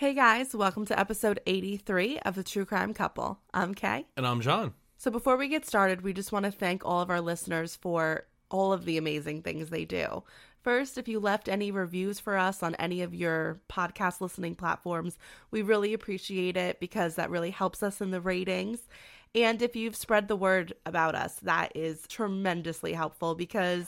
Hey guys, welcome to episode 83 of The True Crime Couple. I'm Kay. And I'm John. So before we get started, we just want to thank all of our listeners for all of the amazing things they do. First, if you left any reviews for us on any of your podcast listening platforms, we really appreciate it because that really helps us in the ratings. And if you've spread the word about us, that is tremendously helpful because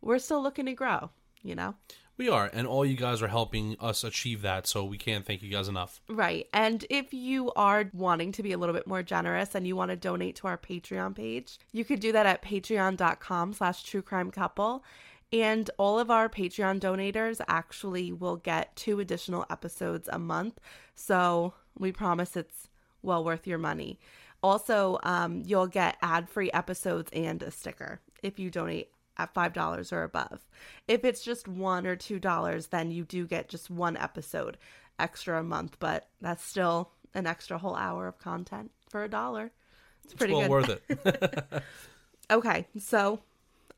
we're still looking to grow, you know? We are, and all you guys are helping us achieve that, so we can't thank you guys enough. Right. And if you are wanting to be a little bit more generous and you want to donate to our Patreon page, you could do that at patreon.com slash true crime couple. And all of our Patreon donators actually will get two additional episodes a month. So we promise it's well worth your money. Also, um, you'll get ad free episodes and a sticker if you donate at $5 or above. If it's just 1 or $2, then you do get just one episode extra a month, but that's still an extra whole hour of content for a dollar. It's pretty well good. worth it. okay, so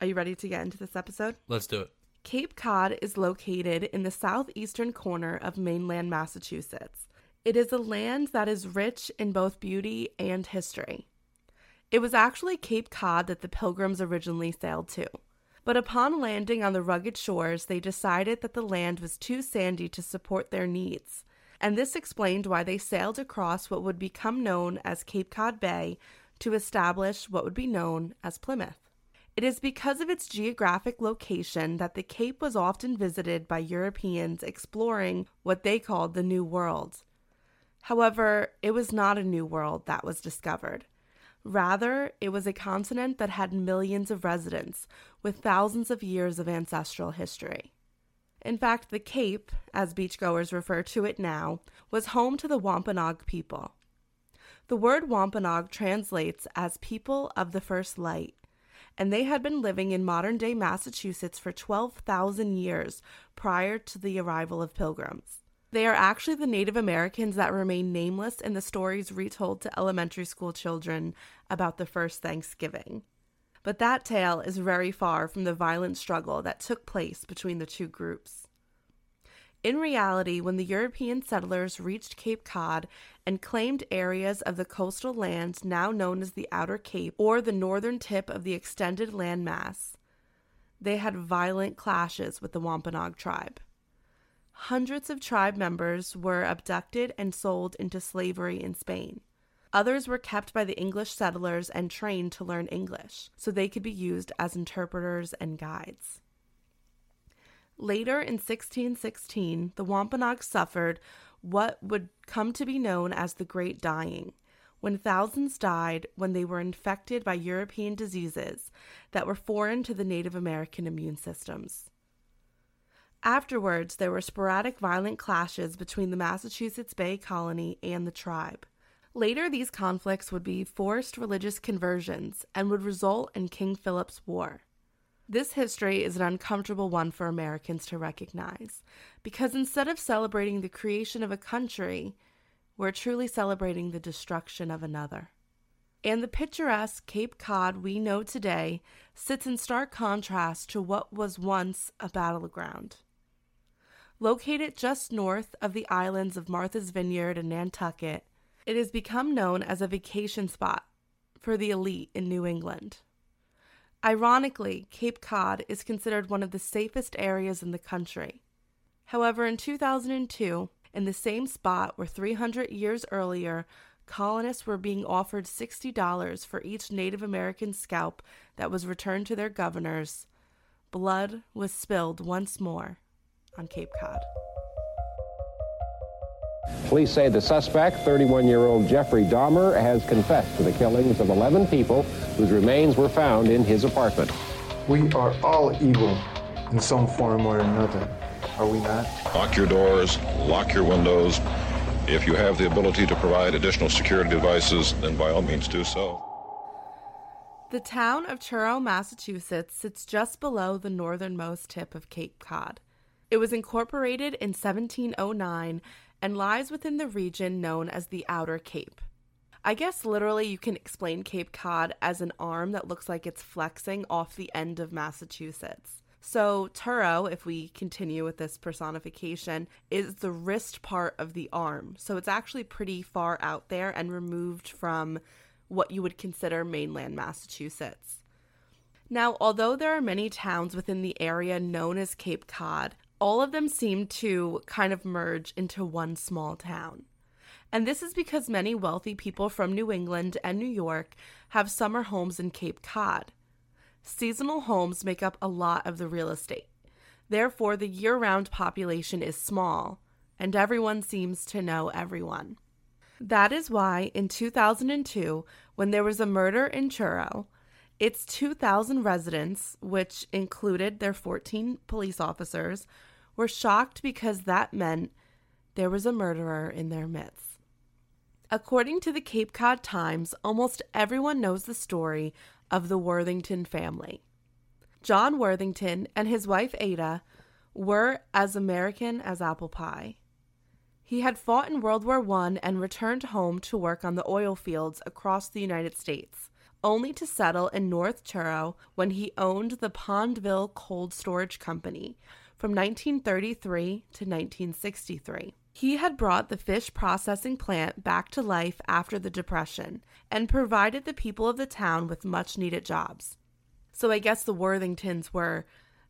are you ready to get into this episode? Let's do it. Cape Cod is located in the southeastern corner of mainland Massachusetts. It is a land that is rich in both beauty and history. It was actually Cape Cod that the pilgrims originally sailed to. But upon landing on the rugged shores, they decided that the land was too sandy to support their needs. And this explained why they sailed across what would become known as Cape Cod Bay to establish what would be known as Plymouth. It is because of its geographic location that the Cape was often visited by Europeans exploring what they called the New World. However, it was not a new world that was discovered. Rather, it was a continent that had millions of residents with thousands of years of ancestral history. In fact, the Cape, as beachgoers refer to it now, was home to the Wampanoag people. The word Wampanoag translates as people of the first light, and they had been living in modern day Massachusetts for 12,000 years prior to the arrival of pilgrims. They are actually the Native Americans that remain nameless in the stories retold to elementary school children about the first Thanksgiving. But that tale is very far from the violent struggle that took place between the two groups. In reality, when the European settlers reached Cape Cod and claimed areas of the coastal land now known as the Outer Cape or the northern tip of the extended landmass, they had violent clashes with the Wampanoag tribe. Hundreds of tribe members were abducted and sold into slavery in Spain. Others were kept by the English settlers and trained to learn English so they could be used as interpreters and guides. Later in 1616, the Wampanoag suffered what would come to be known as the Great Dying, when thousands died when they were infected by European diseases that were foreign to the Native American immune systems. Afterwards, there were sporadic violent clashes between the Massachusetts Bay Colony and the tribe. Later, these conflicts would be forced religious conversions and would result in King Philip's War. This history is an uncomfortable one for Americans to recognize, because instead of celebrating the creation of a country, we're truly celebrating the destruction of another. And the picturesque Cape Cod we know today sits in stark contrast to what was once a battleground. Located just north of the islands of Martha's Vineyard and Nantucket, it has become known as a vacation spot for the elite in New England. Ironically, Cape Cod is considered one of the safest areas in the country. However, in 2002, in the same spot where 300 years earlier, colonists were being offered $60 for each Native American scalp that was returned to their governors, blood was spilled once more on Cape Cod. Police say the suspect, 31-year-old Jeffrey Dahmer, has confessed to the killings of 11 people whose remains were found in his apartment. We are all evil in some form or another, are we not? Lock your doors, lock your windows. If you have the ability to provide additional security devices, then by all means do so. The town of Truro, Massachusetts sits just below the northernmost tip of Cape Cod. It was incorporated in 1709 and lies within the region known as the Outer Cape. I guess literally you can explain Cape Cod as an arm that looks like it's flexing off the end of Massachusetts. So, Truro, if we continue with this personification, is the wrist part of the arm. So, it's actually pretty far out there and removed from what you would consider mainland Massachusetts. Now, although there are many towns within the area known as Cape Cod, all of them seem to kind of merge into one small town. And this is because many wealthy people from New England and New York have summer homes in Cape Cod. Seasonal homes make up a lot of the real estate. Therefore, the year round population is small, and everyone seems to know everyone. That is why in 2002, when there was a murder in Truro, its 2,000 residents, which included their 14 police officers, were shocked because that meant there was a murderer in their midst. According to the Cape Cod Times, almost everyone knows the story of the Worthington family. John Worthington and his wife Ada were as American as apple pie. He had fought in World War I and returned home to work on the oil fields across the United States, only to settle in North Truro when he owned the Pondville Cold Storage Company from 1933 to 1963. He had brought the fish processing plant back to life after the Depression and provided the people of the town with much needed jobs. So I guess the Worthingtons were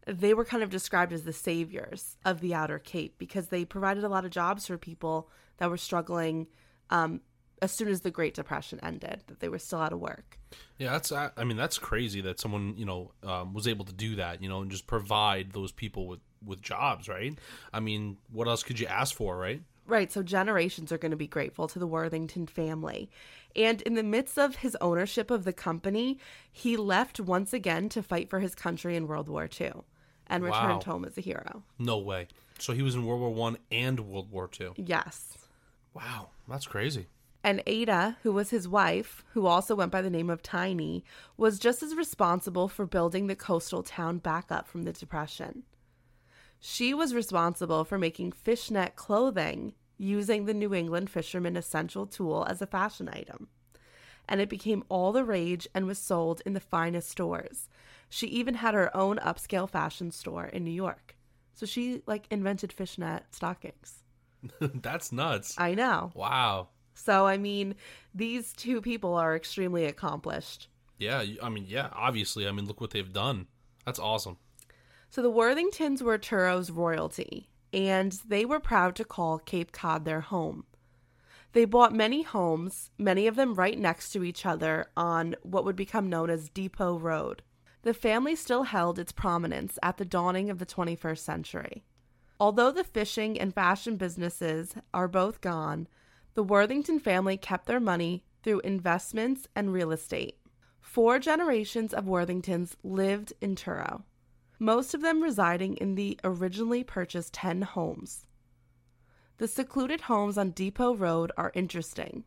they were kind of described as the saviors of the outer cape because they provided a lot of jobs for people that were struggling um, as soon as the great depression ended that they were still out of work Yeah, that's. I mean, that's crazy that someone you know um, was able to do that. You know, and just provide those people with with jobs, right? I mean, what else could you ask for, right? Right, so generations are going to be grateful to the Worthington family. And in the midst of his ownership of the company, he left once again to fight for his country in World War II and Wow. returned home as a hero. No way. So he was in World War One and World War Two. Yes. Wow, that's crazy. And Ada, who was his wife, who also went by the name of Tiny, was just as responsible for building the coastal town back up from the Depression. She was responsible for making fishnet clothing using the New England fisherman essential tool as a fashion item. And it became all the rage and was sold in the finest stores. She even had her own upscale fashion store in New York. So she like invented fishnet stockings. that's nuts. I know. Wow. So, I mean, these two people are extremely accomplished. Yeah, I mean, yeah, obviously. I mean, look what they've done. That's awesome. So, the Worthingtons were Truro's royalty, and they were proud to call Cape Cod their home. They bought many homes, many of them right next to each other on what would become known as Depot Road. The family still held its prominence at the dawning of the 21st century. Although the fishing and fashion businesses are both gone, the Worthington family kept their money through investments and real estate. Four generations of Worthingtons lived in Truro, most of them residing in the originally purchased 10 homes. The secluded homes on Depot Road are interesting.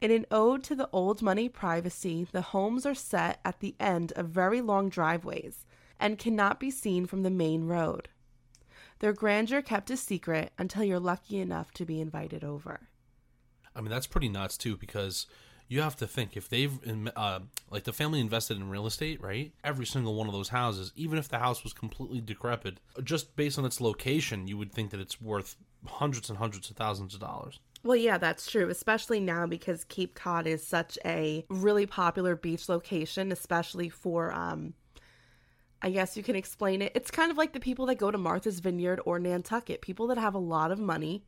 In an ode to the old money privacy, the homes are set at the end of very long driveways and cannot be seen from the main road. Their grandeur kept a secret until you're lucky enough to be invited over. I mean, that's pretty nuts too, because you have to think if they've uh, like the family invested in real estate, right? Every single one of those houses, even if the house was completely decrepit, just based on its location, you would think that it's worth hundreds and hundreds of thousands of dollars. Well, yeah, that's true, especially now because Cape Cod is such a really popular beach location, especially for um I guess you can explain it. It's kind of like the people that go to Martha's Vineyard or Nantucket. People that have a lot of money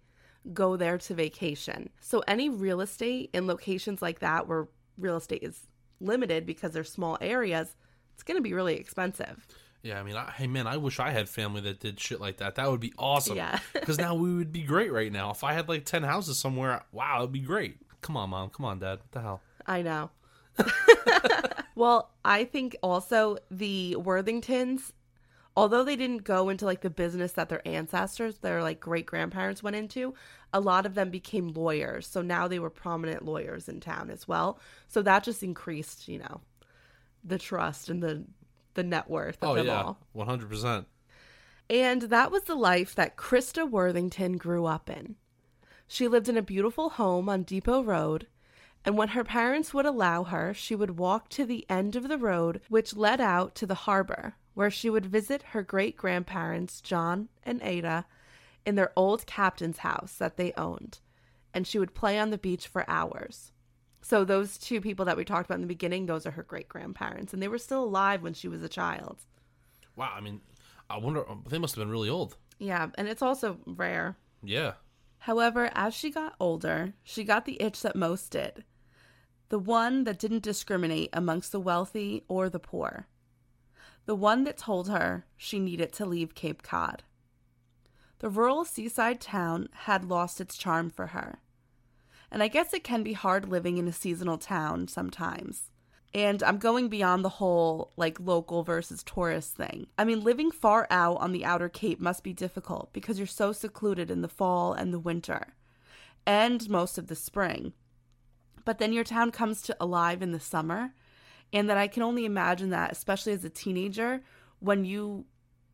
go there to vacation. So any real estate in locations like that where real estate is limited because they're small areas, it's going to be really expensive. Yeah, I mean, I, hey man, I wish I had family that did shit like that. That would be awesome. Yeah. Because now we would be great right now. If I had like ten houses somewhere, wow, it'd be great. Come on, mom. Come on, dad. What the hell? I know. well, I think also the Worthingtons, although they didn't go into like the business that their ancestors, their like great grandparents went into, a lot of them became lawyers. So now they were prominent lawyers in town as well. So that just increased, you know, the trust and the the net worth of Oh them yeah, all. one hundred percent. And that was the life that Christa Worthington grew up in. She lived in a beautiful home on Depot Road, and when her parents would allow her, she would walk to the end of the road, which led out to the harbor, where she would visit her great grandparents, John and Ada, in their old captain's house that they owned, and she would play on the beach for hours. So, those two people that we talked about in the beginning, those are her great grandparents, and they were still alive when she was a child. Wow, I mean, I wonder they must have been really old. Yeah, and it's also rare. Yeah. However, as she got older, she got the itch that most did the one that didn't discriminate amongst the wealthy or the poor, the one that told her she needed to leave Cape Cod. The rural seaside town had lost its charm for her. And I guess it can be hard living in a seasonal town sometimes. And I'm going beyond the whole like local versus tourist thing. I mean, living far out on the outer Cape must be difficult because you're so secluded in the fall and the winter and most of the spring but then your town comes to alive in the summer and that I can only imagine that especially as a teenager when you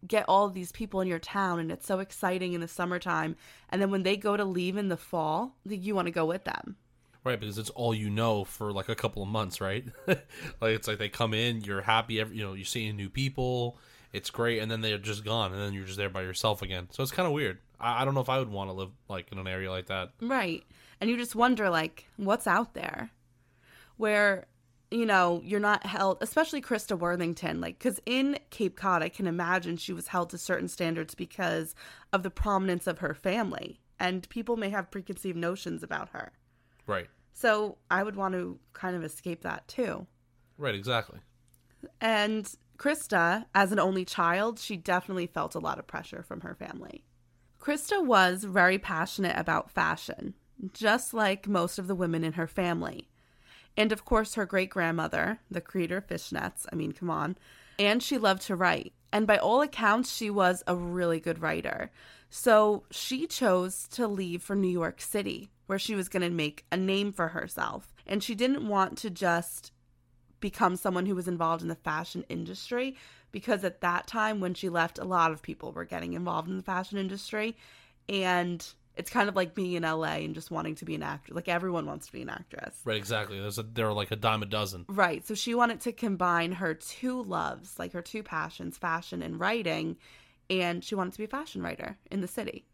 get all these people in your town and it's so exciting in the summertime and then when they go to leave in the fall that you want to go with them Right, because it's all you know for like a couple of months, right? like it's like they come in, you're happy, every, you know, you're seeing new people, it's great, and then they're just gone, and then you're just there by yourself again. So it's kind of weird. I, I don't know if I would want to live like in an area like that. Right and you just wonder like what's out there where you know you're not held especially christa worthington like because in cape cod i can imagine she was held to certain standards because of the prominence of her family and people may have preconceived notions about her. Right. So i would want to kind of escape that too. Right exactly. And christa as an only child she definitely felt a lot of pressure from her family. Christa was very passionate about fashion just like most of the women in her family. And of course, her great grandmother, the creator of fishnets. I mean, come on. And she loved to write. And by all accounts, she was a really good writer. So she chose to leave for New York City, where she was going to make a name for herself. And she didn't want to just become someone who was involved in the fashion industry, because at that time, when she left, a lot of people were getting involved in the fashion industry. And it's kind of like being in LA and just wanting to be an actor. Like everyone wants to be an actress. Right, exactly. There's a, there are like a dime a dozen. Right. So she wanted to combine her two loves, like her two passions, fashion and writing, and she wanted to be a fashion writer in the city.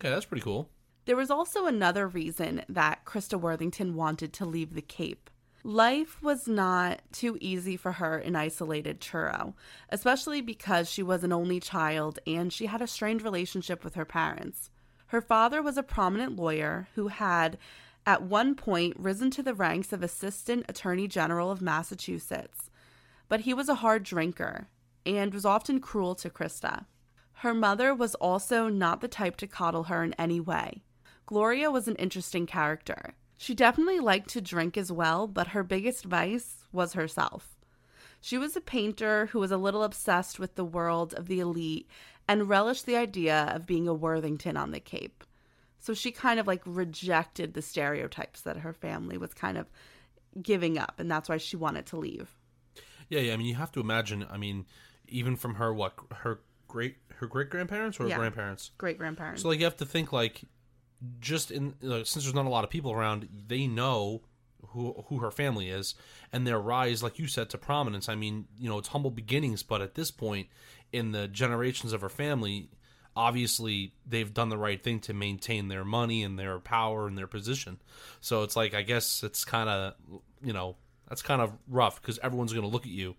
Okay, that's pretty cool. There was also another reason that Christa Worthington wanted to leave the Cape. Life was not too easy for her in isolated Truro, especially because she was an only child and she had a strained relationship with her parents. Her father was a prominent lawyer who had, at one point, risen to the ranks of Assistant Attorney General of Massachusetts. But he was a hard drinker and was often cruel to Christa. Her mother was also not the type to coddle her in any way. Gloria was an interesting character. She definitely liked to drink as well, but her biggest vice was herself. She was a painter who was a little obsessed with the world of the elite and relished the idea of being a Worthington on the Cape. So she kind of like rejected the stereotypes that her family was kind of giving up, and that's why she wanted to leave. Yeah, yeah. I mean, you have to imagine. I mean, even from her, what her great her great grandparents or Yeah. grandparents. Great grandparents. So like you have to think like just in like, since there's not a lot of people around, they know who who her family is and their rise, like you said, to prominence. I mean, you know, it's humble beginnings, but at this point in the generations of her family, obviously they've done the right thing to maintain their money and their power and their position. So it's like I guess it's kind of you know that's kind of rough because everyone's going to look at you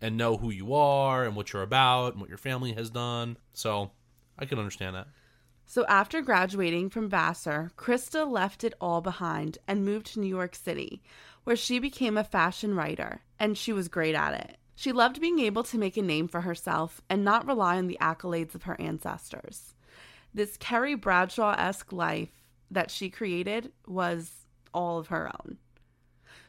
and know who you are and what you're about and what your family has done. So I can understand that. So after graduating from Vassar, Christa left it all behind and moved to New York City, where she became a fashion writer, and she was great at it. She loved being able to make a name for herself and not rely on the accolades of her ancestors. This Carrie Bradshaw esque life that she created was all of her own.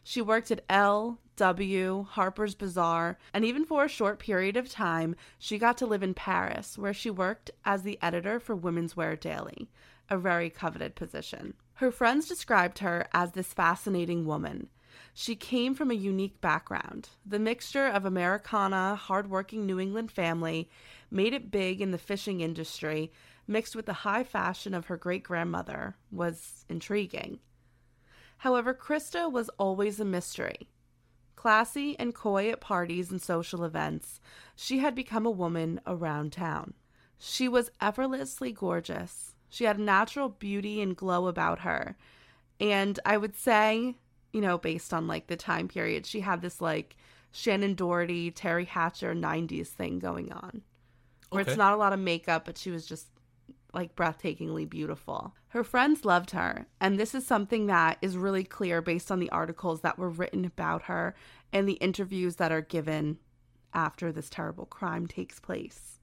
She worked at Elle, W, Harper's Bazaar, and even for a short period of time, she got to live in Paris, where she worked as the editor for Women's Wear Daily, a very coveted position. Her friends described her as this fascinating woman. She came from a unique background. The mixture of Americana, hardworking New England family made it big in the fishing industry, mixed with the high fashion of her great grandmother, was intriguing. However, Christa was always a mystery. Classy and coy at parties and social events, she had become a woman around town. She was effortlessly gorgeous. She had a natural beauty and glow about her. And I would say, you know, based on like the time period, she had this like Shannen Doherty, Teri Hatcher 90s thing going on. Where Okay. it's not a lot of makeup, but she was just like breathtakingly beautiful. Her friends loved her, and this is something that is really clear based on the articles that were written about her and the interviews that are given after this terrible crime takes place.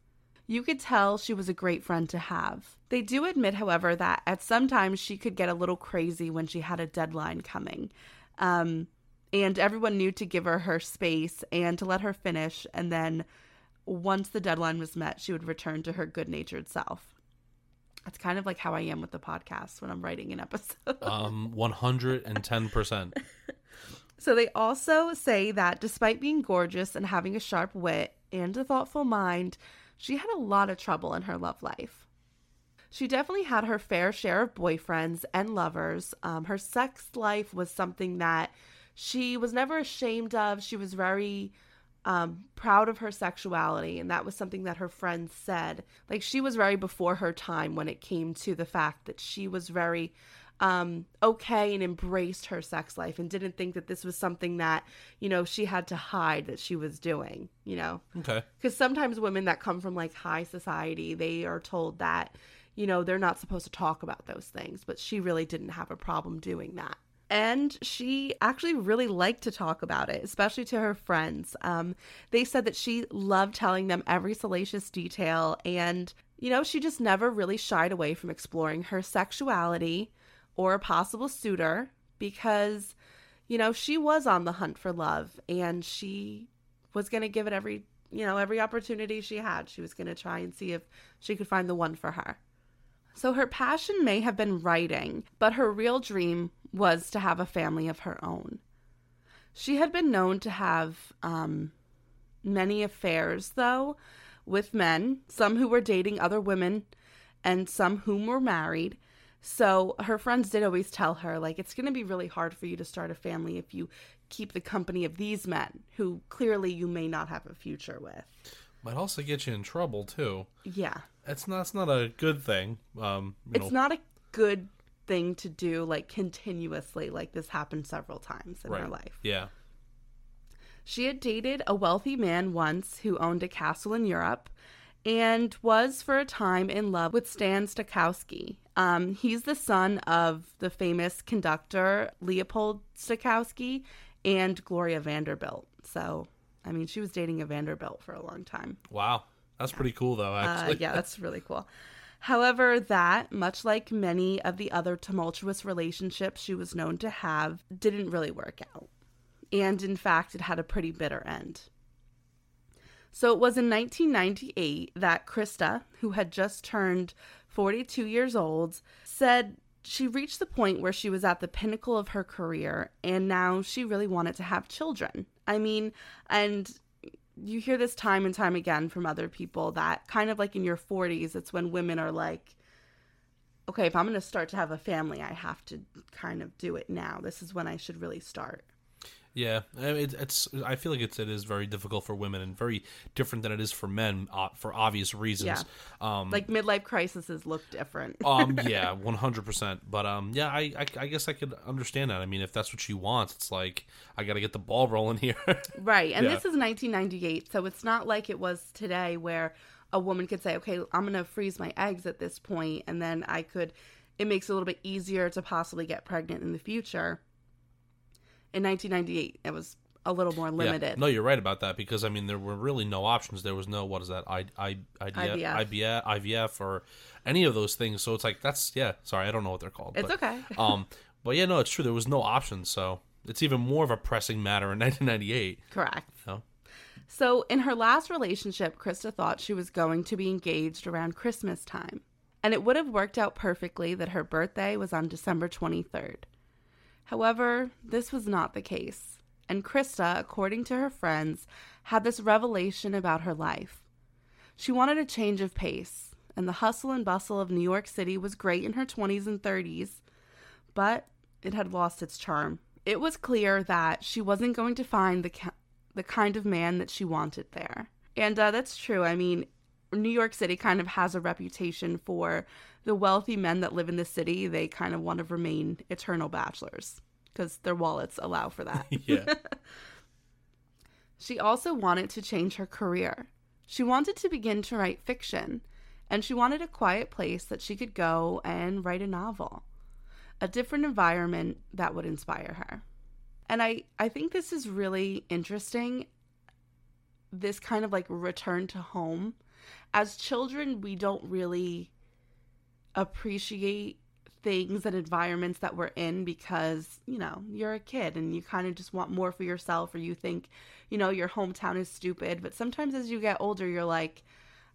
You could tell she was a great friend to have. They do admit, however, that at some times she could get a little crazy when she had a deadline coming. Um, and everyone knew to give her her space and to let her finish. And then once the deadline was met, she would return to her good natured self. That's kind of like how I am with the podcast when I'm writing an episode. Um, one hundred and ten percent. So they also say that despite being gorgeous and having a sharp wit and a thoughtful mind, she had a lot of trouble in her love life. She definitely had her fair share of boyfriends and lovers. Um, her sex life was something that she was never ashamed of. She was very um, proud of her sexuality, and that was something that her friends said. Like she was very before her time when it came to the fact that she was very um, okay and embraced her sex life and didn't think that this was something that you know she had to hide that she was doing. You know, Okay. because sometimes women that come from like high society they are told that you know they're not supposed to talk about those things but she really didn't have a problem doing that. And she actually really liked to talk about it especially to her friends. Um, they said that she loved telling them every salacious detail and you know she just never really shied away from exploring her sexuality or a possible suitor because you know she was on the hunt for love and she was going to give it every you know every opportunity she had. She was going to try and see if she could find the one for her so her passion may have been writing but her real dream was to have a family of her own she had been known to have um, many affairs though with men some who were dating other women and some whom were married so her friends did always tell her, like, it's going to be really hard for you to start a family if you keep the company of these men who clearly you may not have a future with. Might also get you in trouble too. Yeah. It's not. It's not a good thing. Um, It's know, not a good thing to do, like, continuously. Like, this happened several times in her life. Yeah. She had dated a wealthy man once who owned a castle in Europe and was for a time in love with Stan Stokowski. Um, he's the son of the famous conductor Leopold Stokowski and Gloria Vanderbilt. So, I mean, she was dating a Vanderbilt for a long time. Wow. That's pretty cool though. Uh, Actually. yeah, that's really cool. However, that, much like many of the other tumultuous relationships she was known to have, didn't really work out. And in fact, it had a pretty bitter end. So it was in 1998 that Christa, who had just turned 42 years old, said she reached the point where she was at the pinnacle of her career and now she really wanted to have children. I mean, and you hear this time and time again from other people that kind of like in your 40s, it's when women are like, okay, if I'm going to start to have a family, I have to kind of do it now. This is when I should really start. Yeah, it, it's. I feel like it's it is very difficult for women and very different than it is for men uh, for obvious reasons. Um, Like midlife crises look different. um, yeah, one hundred percent. But um, yeah, I, I I guess I could understand that. I mean, if that's what she wants, it's like I got to get the ball rolling here. Right. And Yeah. this is 1998. So it's not like it was today where a woman could say, okay, I'm going to freeze my eggs at this point, and then I could, it makes it a little bit easier to possibly get pregnant in the future. In 1998, it was a little more Yeah. limited. No, you're right about that because I mean there were really no options. There was no what is that I I IDF, IVF. IVF or any of those things. So it's like that's yeah. Sorry, I don't know what they're called. It's but, okay. um, but yeah, no, it's true. There was no options. So it's even more of a pressing matter in 1998. Correct. You know? So, in her last relationship, Christa thought she was going to be engaged around Christmas time. And it would have worked out perfectly that her birthday was on December 23rd. However, this was not the case. And Christa, according to her friends, had this revelation about her life. She wanted a change of pace, and the hustle and bustle of New York City was great in her 20s and 30s, but it had lost its charm It was clear that she wasn't going to find the ki- the kind of man that she wanted there. And uh, that's true. I mean, New York City kind of has a reputation for the wealthy men that live in the city. They kind of want to remain eternal bachelors because their wallets allow for that. yeah. She also wanted to change her career. She wanted to begin to write fiction, and she wanted a quiet place that she could go and write a novel, a different environment that would inspire her. And I, I think this is really interesting this kind of like return to home. As children, we don't really appreciate things and environments that we're in because, you know, you're a kid and you kind of just want more for yourself or you think, you know, your hometown is stupid. But sometimes as you get older, you're like,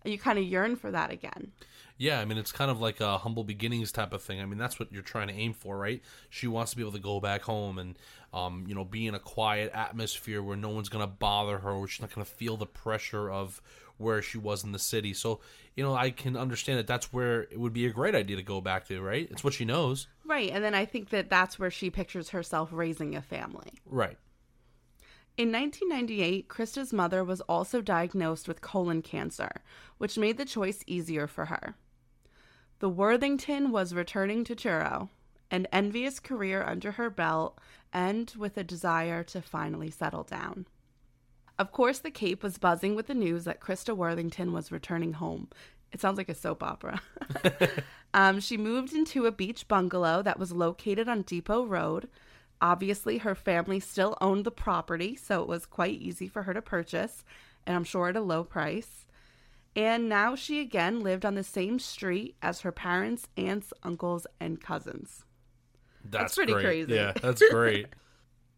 you kind of yearn for that again. Yeah, I mean, it's kind of like a humble beginnings type of thing. I mean, that's what you're trying to aim for, right? She wants to be able to go back home and, um, you know, be in a quiet atmosphere where no one's going to bother her, where she's not going to feel the pressure of where she was in the city. So, you know, I can understand that that's where it would be a great idea to go back to, right? It's what she knows. Right. And then I think that that's where she pictures herself raising a family. Right. In 1998, Christa's mother was also diagnosed with colon cancer, which made the choice easier for her. The Worthington was returning to Truro, an envious career under her belt, and with a desire to finally settle down. Of course, the Cape was buzzing with the news that Christa Worthington was returning home. It sounds like a soap opera. um, she moved into a beach bungalow that was located on Depot Road. Obviously, her family still owned the property, so it was quite easy for her to purchase, and I'm sure at a low price. And now she again lived on the same street as her parents, aunts, uncles, and cousins. That's, pretty great. crazy. Yeah, that's great.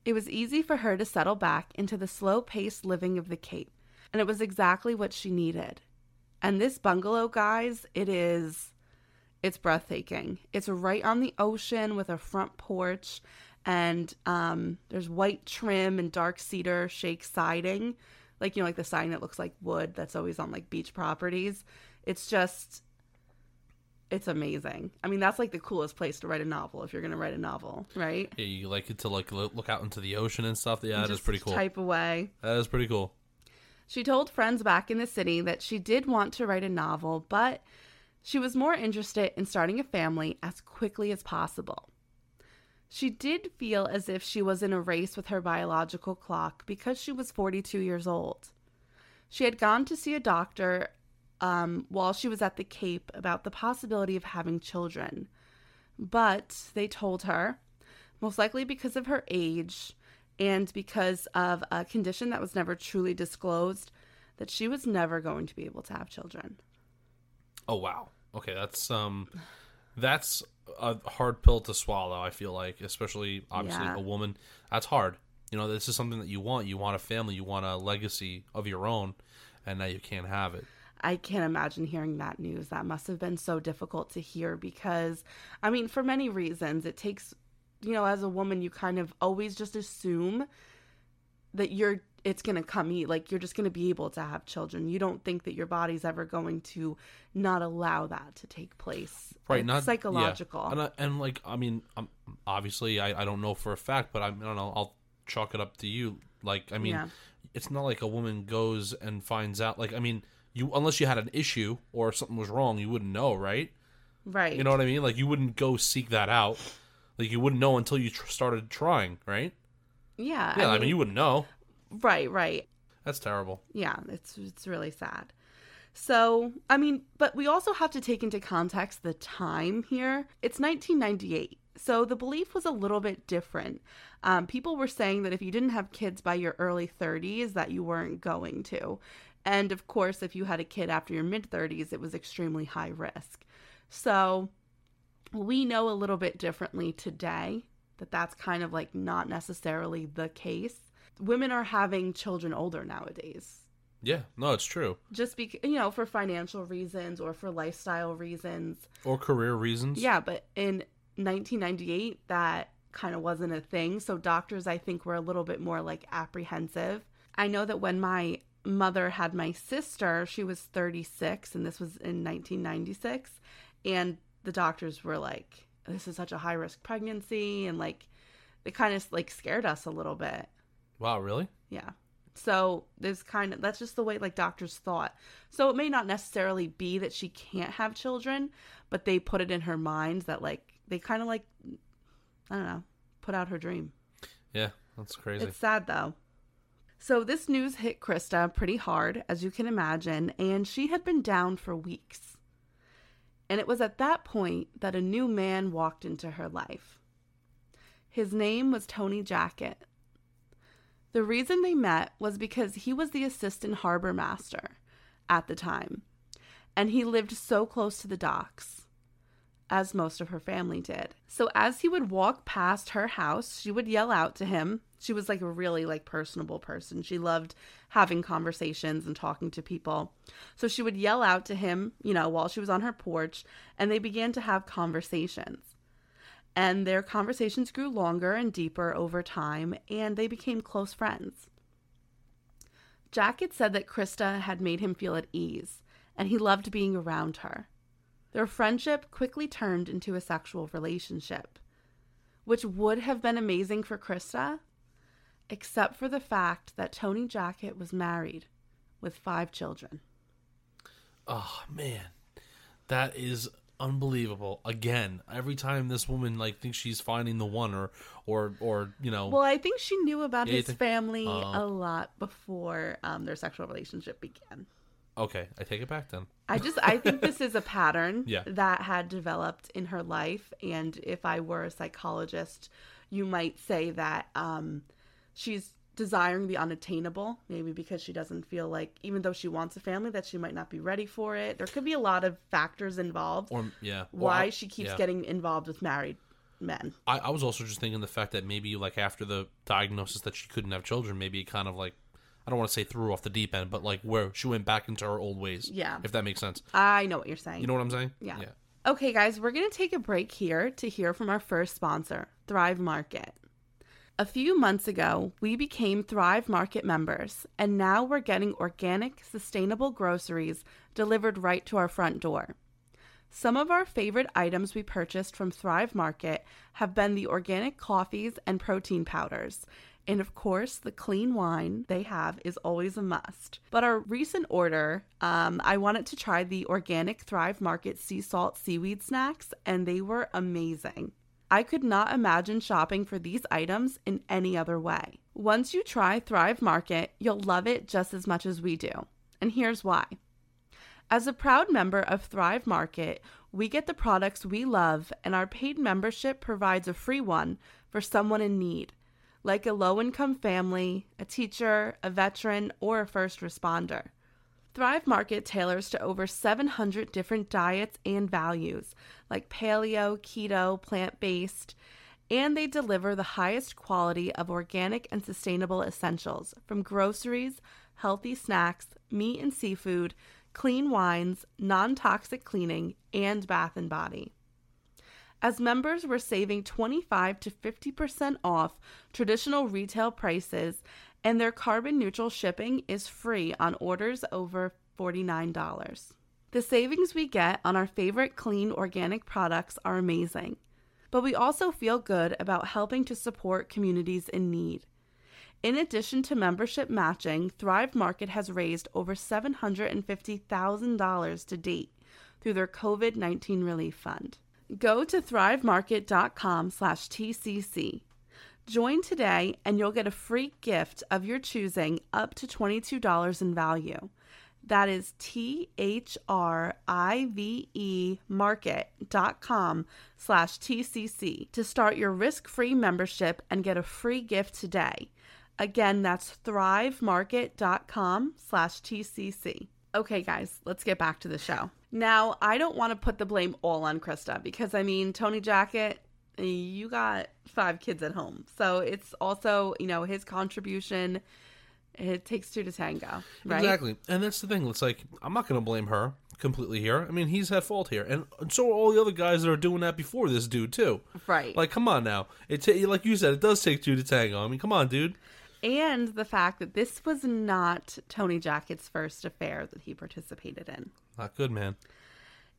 It was easy for her to settle back into the slow paced living of the Cape, and it was exactly what she needed. And this bungalow, guys, it is it's breathtaking. It's right on the ocean with a front porch and um, there's white trim and dark cedar shake siding like you know like the sign that looks like wood that's always on like beach properties it's just it's amazing i mean that's like the coolest place to write a novel if you're gonna write a novel right Yeah, you like it to like look out into the ocean and stuff. Yeah, that is pretty cool. type away That is pretty cool. she told friends back in the city that she did want to write a novel but she was more interested in starting a family as quickly as possible she did feel as if she was in a race with her biological clock because she was 42 years old. She had gone to see a doctor um, while she was at the Cape about the possibility of having children. But they told her, most likely because of her age and because of a condition that was never truly disclosed, that she was never going to be able to have children. Oh wow. Okay, that's um that's a hard pill to swallow, I feel like, especially obviously Yeah. a woman. That's hard. You know, this is something that you want. You want a family, you want a legacy of your own, and now you can't have it. I can't imagine hearing that news. That must have been so difficult to hear because, I mean, for many reasons, it takes, you know, as a woman, you kind of always just assume that you're, it's going to come eat. Like, you're just going to be able to have children. You don't think that your body's ever going to not allow that to take place. Right, It's not psychological. Yeah. And, I, and like, I mean, um, obviously, I, I don't know for a fact, but I, I don't know. I'll chalk it up to you. Like, I mean, Yeah. it's not like a woman goes and finds out. Like, I mean, you unless you had an issue or something was wrong, you wouldn't know, right? right. You know what I mean? Like, you wouldn't go seek that out. Like, you wouldn't know until you tr- started trying, right? yeah. Yeah, I mean, you wouldn't know. right, right. That's terrible. yeah it's it's really sad so i mean but we also have to take into context the time here it's 1998 so the belief was a little bit different um, people were saying that if you didn't have kids by your early 30s that you weren't going to and of course if you had a kid after your mid 30s it was extremely high risk. So we know a little bit differently today that that's kind of like not necessarily the case. Women are having children older nowadays. Yeah, no, it's true. just because you know for financial reasons or for lifestyle reasons. Or career reasons. yeah but in 1998 that kind of wasn't a thing. So doctors i think were a little bit more like apprehensive. I know that when my mother had my sister she was 36 and this was in 1996 and the doctors were like this is such a high risk pregnancy and like it kind of like scared us a little bit. Wow, really? Yeah. So there's kind of that's just the way like doctors thought. So it may not necessarily be that she can't have children, but they put it in her mind that like they kind of like I don't know, put out her dream. Yeah, that's crazy. It's sad though. So this news hit Christa pretty hard, as you can imagine, and she had been down for weeks. And it was at that point that a new man walked into her life. His name was Tony Jackett. The reason they met was because he was the assistant harbor master at the time, and he lived so close to the docks, as most of her family did. So as he would walk past her house, she would yell out to him. She was like a really like personable person. She loved having conversations and talking to people. So she would yell out to him, you know, while she was on her porch, and they began to have conversations and their conversations grew longer and deeper over time, and they became close friends. Jack had said that Christa had made him feel at ease, and he loved being around her. Their friendship quickly turned into a sexual relationship, which would have been amazing for Christa, except for the fact that Tony Jackett was married with five children. Oh man, that is unbelievable. Again, every time this woman like thinks she's finding the one, or or or you know, Well, I think she knew about Yeah, his think- family Oh. a lot before um, their sexual relationship began. Okay, I take it back then. I just I think this is a pattern Yeah. that had developed in her life and if I were a psychologist, you might say that um she's desiring the unattainable, maybe because she doesn't feel like even though she wants a family that she might not be ready for it. There could be a lot of factors involved Or yeah, why she keeps yeah. getting involved with married men. I, I was also just thinking the fact that maybe like after the diagnosis that she couldn't have children, maybe it kind of like I don't want to say threw off the deep end, but like where she went back into her old ways. Yeah. if that makes sense. I know what you're saying. You know what I'm saying? Yeah. Yeah. Okay, guys, we're going to take a break here to hear from our first sponsor, Thrive Market. A few months ago, we became Thrive Market members, and now we're getting organic, sustainable groceries delivered right to our front door. Some of our favorite items we purchased from Thrive Market have been the organic coffees and protein powders. And of course, the clean wine they have is always a must. But our recent order, um, I wanted to try the organic Thrive Market sea salt seaweed snacks, and they were amazing. I could not imagine shopping for these items in any other way. Once you try Thrive Market, you'll love it just as much as we do. And here's why. As a proud member of Thrive Market, we get the products we love, and our paid membership provides a free one for someone in need, like a low income family, a teacher, a veteran, or a first responder. Thrive Market tailors to over 700 different diets and values, like paleo, keto, plant based, and they deliver the highest quality of organic and sustainable essentials from groceries, healthy snacks, meat and seafood, clean wines, non toxic cleaning, and bath and body. As members, we're saving 25 to 50% off traditional retail prices, and their carbon neutral shipping is free on orders over $49. The savings we get on our favorite clean organic products are amazing, but we also feel good about helping to support communities in need. In addition to membership matching, Thrive Market has raised over $750,000 to date through their COVID-19 relief fund. Go to thrivemarket.com slash TCC. Join today and you'll get a free gift of your choosing up to $22 in value. That is T-H-R-I-V-E market.com slash TCC to start your risk-free membership and get a free gift today. Again, that's thrivemarket.com slash TCC. Okay, guys, let's get back to the show. Now, I don't want to put the blame all on Christa because, I mean, Tony Jackett, you got five kids at home. So it's also, you know, his contribution. It takes two to tango, right? Exactly. And that's the thing. It's like I'm not going to blame her completely here. I mean, he's at fault here, and so are all the other guys that are doing that before this dude too. Right. Like, come on now. It ta- like you said, it does take two to tango. I mean, come on, dude. and the fact that this was not Tony Jackett's first affair that he participated in. Not good, man.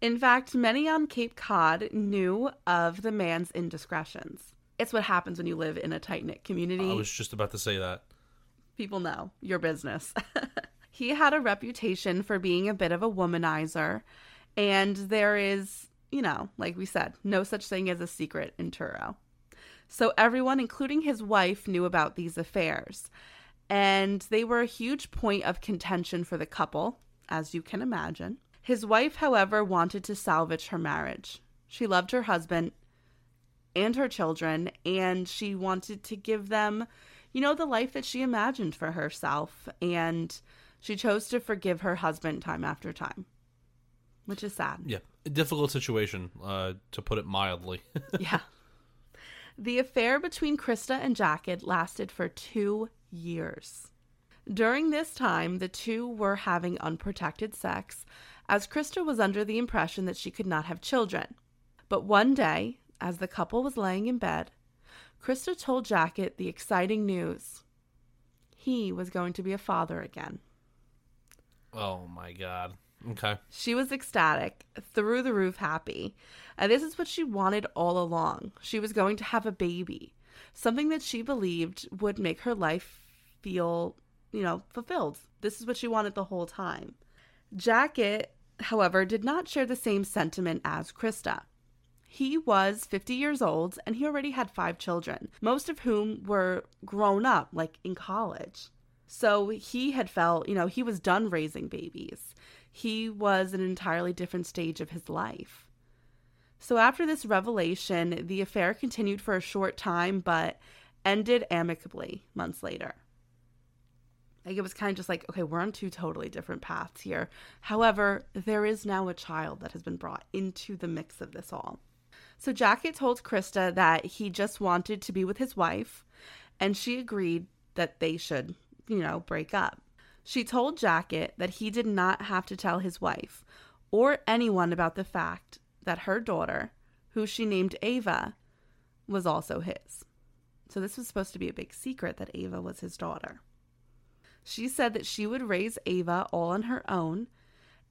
In fact, many on Cape Cod knew of the man's indiscretions. It's what happens when you live in a tight knit community. I was just about to say that. People know your business. he had a reputation for being a bit of a womanizer, and there is, you know, like we said, no such thing as a secret in Truro. So everyone, including his wife, knew about these affairs, and they were a huge point of contention for the couple, as you can imagine. His wife, however, wanted to salvage her marriage. She loved her husband and her children, and she wanted to give them, you know, the life that she imagined for herself. And she chose to forgive her husband time after time, which is sad. Yeah, a difficult situation, uh, to put it mildly. yeah. The affair between Christa and Jackett lasted for two years. During this time, the two were having unprotected sex, as Christa was under the impression that she could not have children. But one day, as the couple was laying in bed, Christa told Jackett the exciting news. He was going to be a father again. oh my god. Okay. She was ecstatic, through the roof happy. And this is what she wanted all along. She was going to have a baby, something that she believed would make her life feel, you know, fulfilled. This is what she wanted the whole time. Jackett, however, did not share the same sentiment as Christa. He was 50 years old and he already had five children, most of whom were grown up, like in college. So he had felt, you know, he was done raising babies. He was an entirely different stage of his life. So after this revelation, the affair continued for a short time, but ended amicably months later. Like it was kind of just like, okay, we're on two totally different paths here. However, there is now a child that has been brought into the mix of this all. So Jackett told Christa that he just wanted to be with his wife, and she agreed that they should, you know, break up. She told Jackett that he did not have to tell his wife or anyone about the fact that her daughter, who she named Ava, was also his. So this was supposed to be a big secret that Ava was his daughter. She said that she would raise Ava all on her own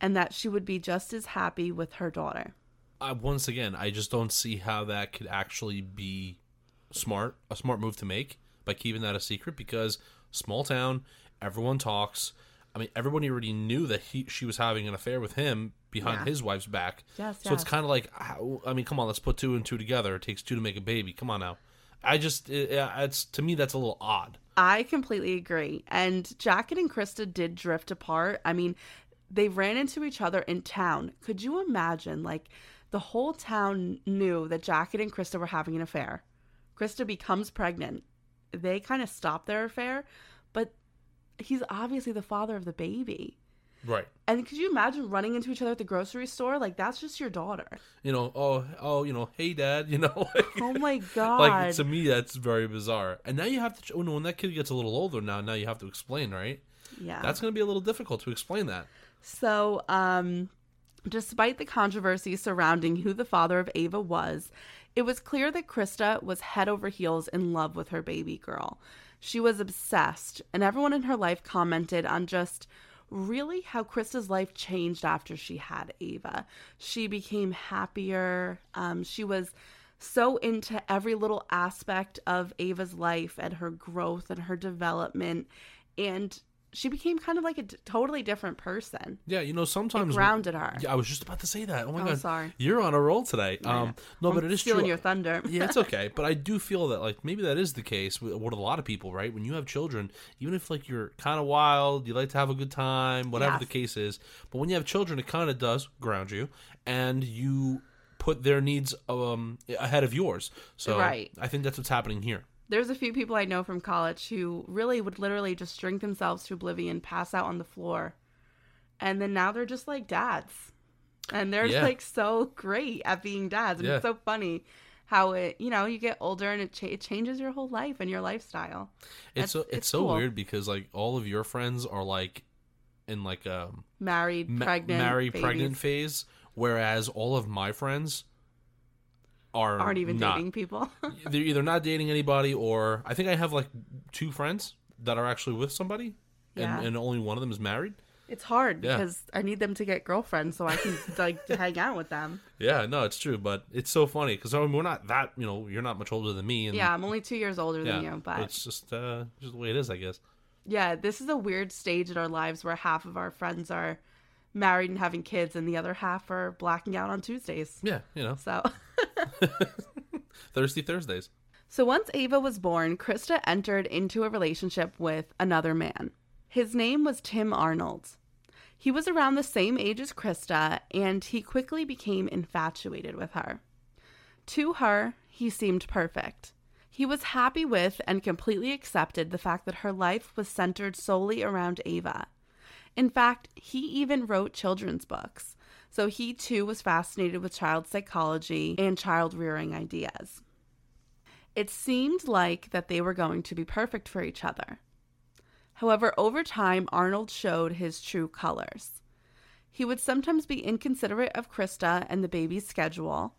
and that she would be just as happy with her daughter. Uh, once again, I just don't see how that could actually be smart, a smart move to make by keeping that a secret because small town, everyone talks. I mean, everybody already knew that he she was having an affair with him behind Yeah. his wife's back. Yes, so it's kind of like, I mean, come on, let's put two and two together. It takes two to make a baby. Come on now. I just, it, it's to me that's a little odd. I completely agree. And Jackett and Christa did drift apart. I mean, they ran into each other in town. Could you imagine? Like, the whole town knew that Jackett and Christa were having an affair. Christa becomes pregnant. They kind of stop their affair, but he's obviously the father of the baby. Right. And could you imagine running into each other at the grocery store? Like, that's just your daughter. You know, oh, oh, you know, hey, dad, you know. like- Oh my God. Like to me, that's very bizarre. And now you have to. Oh no, when that kid gets a little older, now now you have to explain, right? Yeah. That's going to be a little difficult to explain that. So, um, despite the controversy surrounding who the father of Ava was, it was clear that Christa was head over heels in love with her baby girl. She was obsessed, and everyone in her life commented on just really how Christa's life changed after she had Ava. She became happier. Um, she was so into every little aspect of Ava's life and her growth and her development. And she became kind of like a d- totally different person. Yeah, you know, sometimes grounded her. Yeah, I was just about to say that. Oh my Oh, god, sorry. you're on a roll today. Um, no, but I'm it is stealing true. your thunder. yeah, it's okay. But I do feel that like maybe that is the case with, with a lot of people, right? When you have children, even if like you're kind of wild, you like to have a good time, whatever Yes. the case is. But when you have children, it kind of does ground you, and you put their needs um ahead of yours. So Right. I think that's what's happening here. There's a few people I know from college who really would literally just drink themselves to oblivion, pass out on the floor. And then now they're just like dads. And they're Yeah. like so great at being dads. And Yeah. it's so funny how it, you know, you get older and it, cha- it changes your whole life and your lifestyle. It's That's- so it's, it's so cool. weird because like all of your friends are like in like um Married, ma- pregnant, married babies. pregnant phase, whereas all of my friends are aren't even not. dating people. They're either not dating anybody or I think I have like two friends that are actually with somebody, Yeah. and, and only one of them is married. It's hard Yeah. because I need them to get girlfriends so I can like hang out with them. Yeah, no, it's true, but it's so funny because I mean, we're not that you know you're not much older than me, and Yeah, I'm only two years older yeah, than you, but it's just uh, just the way it is, I guess. yeah, this is a weird stage in our lives where half of our friends are married and having kids, and the other half are blacking out on Tuesdays. Yeah, you know, So. Thirsty Thursdays. So once Ava was born, Christa entered into a relationship with another man. His name was Tim Arnold. He was around the same age as Christa, and he quickly became infatuated with her. To her, he seemed perfect. He was happy with and completely accepted the fact that her life was centered solely around Ava. In fact, he even wrote children's books, so he too was fascinated with child psychology and child rearing ideas. It seemed like that they were going to be perfect for each other. However, over time, Arnold showed his true colors. He would sometimes be inconsiderate of Christa and the baby's schedule,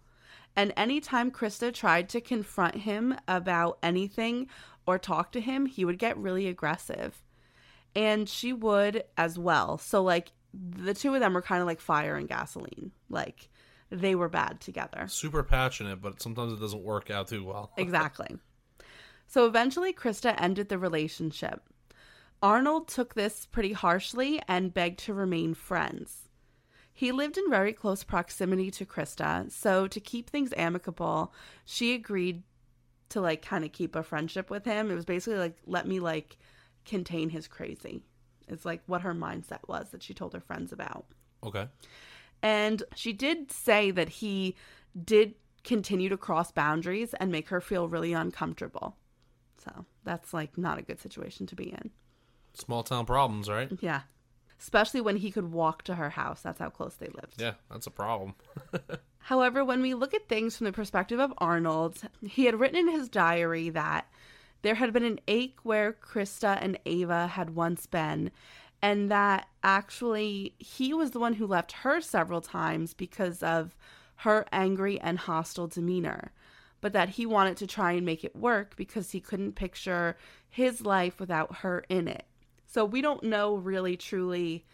and anytime Christa tried to confront him about anything or talk to him, he would get really aggressive. And she would as well. So, like, the two of them were kind of like fire and gasoline. Like, they were bad together. Super passionate, but sometimes it doesn't work out too well. Exactly. So eventually, Christa ended the relationship. Arnold took this pretty harshly and begged to remain friends. He lived in very close proximity to Christa, so to keep things amicable, she agreed to like kind of keep a friendship with him. It was basically like, let me like contain his crazy. It's like what her mindset was that she told her friends about. Okay. And she did say that he did continue to cross boundaries and make her feel really uncomfortable. So that's like not a good situation to be in. Small town problems, right? Yeah. Especially when he could walk to her house. That's how close they lived. Yeah, that's a problem. However, when we look at things from the perspective of Arnold, he had written in his diary that there had been an ache where Christa and Ava had once been, and that actually he was the one who left her several times because of her angry and hostile demeanor, but that he wanted to try and make it work because he couldn't picture his life without her in it. So we don't know really truly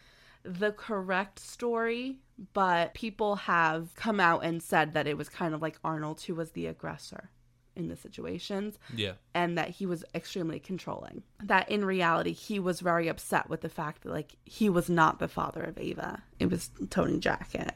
the correct story, but people have come out and said that it was kind of like Arnold who was the aggressor in the situations Yeah. and that he was extremely controlling. That in reality, he was very upset with the fact that like he was not the father of Ava. It was Tony Jackett.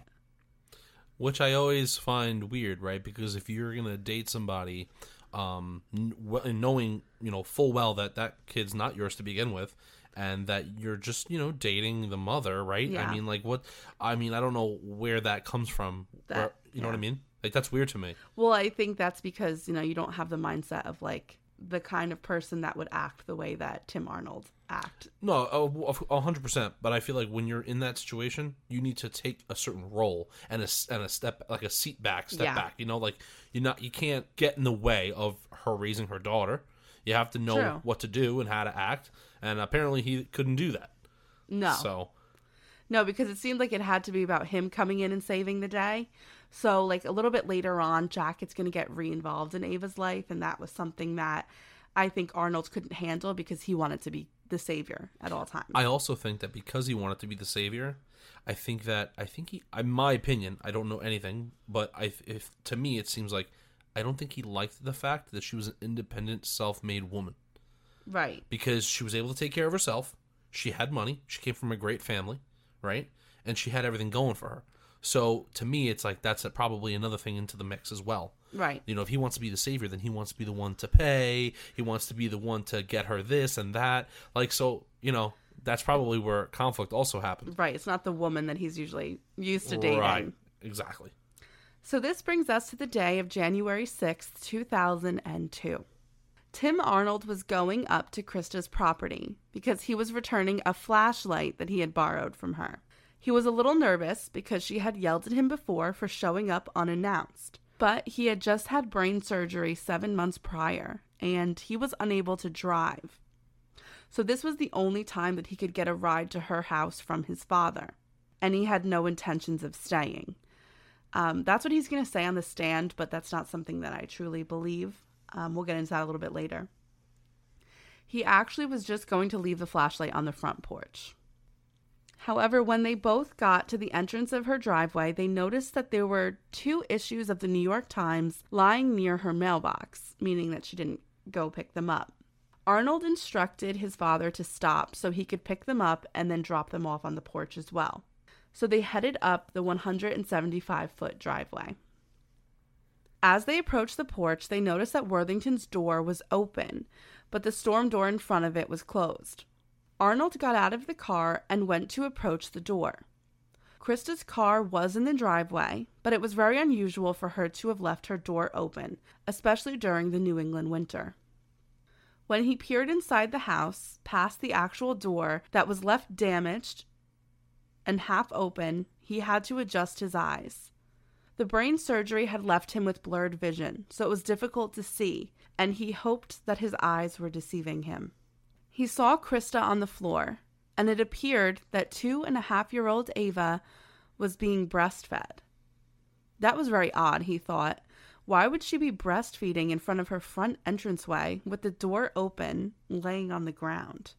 Which I always find weird, right? Because if you're gonna date somebody, um, and knowing you know full well that that kid's not yours to begin with, and that you're just you know dating the mother, right? Yeah. I mean, like what? I mean, I don't know where that comes from. That- Where- you know what I mean? Like that's weird to me. Well, I think that's because, you know, you don't have the mindset of like the kind of person that would act the way that Tim Arnold act. No, oh, a- a hundred percent. But I feel like when you're in that situation, you need to take a certain role and a and a step like a seat back, step Yeah. back. You know, like you're not you can't get in the way of her raising her daughter. You have to know True. what to do and how to act. And apparently, he couldn't do that. No. So No, because it seemed like it had to be about him coming in and saving the day. So, like a little bit later on, Jackett's going to get re involved in Ava's life. And that was something that I think Arnold couldn't handle because he wanted to be the savior at all times. I also think that because he wanted to be the savior, I think that I think he, in my opinion, I don't know anything, but I, if to me, it seems like I don't think he liked the fact that she was an independent, self-made woman. right. because she was able to take care of herself. She had money. She came from a great family, right? And she had everything going for her. So to me, it's like that's a, probably another thing into the mix as well. Right. You know, if he wants to be the savior, then he wants to be the one to pay. He wants to be the one to get her this and that. Like so, you know, that's probably where conflict also happens. Right. It's not the woman that he's usually used to dating. Right. Exactly. So this brings us to the day of January 6th, 2002. Tim Arnold was going up to Christa's property because he was returning a flashlight that he had borrowed from her. He was a little nervous because she had yelled at him before for showing up unannounced. But he had just had brain surgery seven months prior, and he was unable to drive. So this was the only time that he could get a ride to her house from his father, and he had no intentions of staying. Um, that's what he's going to say on the stand, but that's not something that I truly believe. Um, we'll get into that a little bit later. He actually was just going to leave the flashlight on the front porch. However, when they both got to the entrance of her driveway, they noticed that there were two issues of the New York Times lying near her mailbox, meaning that she didn't go pick them up. Arnold instructed his father to stop so he could pick them up and then drop them off on the porch as well. So they headed up the 175 foot driveway. As they approached the porch, they noticed that Worthington's door was open, but the storm door in front of it was closed. Arnold got out of the car and went to approach the door. Christa's car was in the driveway, but it was very unusual for her to have left her door open, especially during the New England winter. When he peered inside the house, past the actual door that was left damaged and half open, he had to adjust his eyes. The brain surgery had left him with blurred vision, so it was difficult to see, and he hoped that his eyes were deceiving him. He saw Christa on the floor, and it appeared that two and a half year old Ava was being breastfed. That was very odd, he thought. Why would she be breastfeeding in front of her front entranceway with the door open, laying on the ground?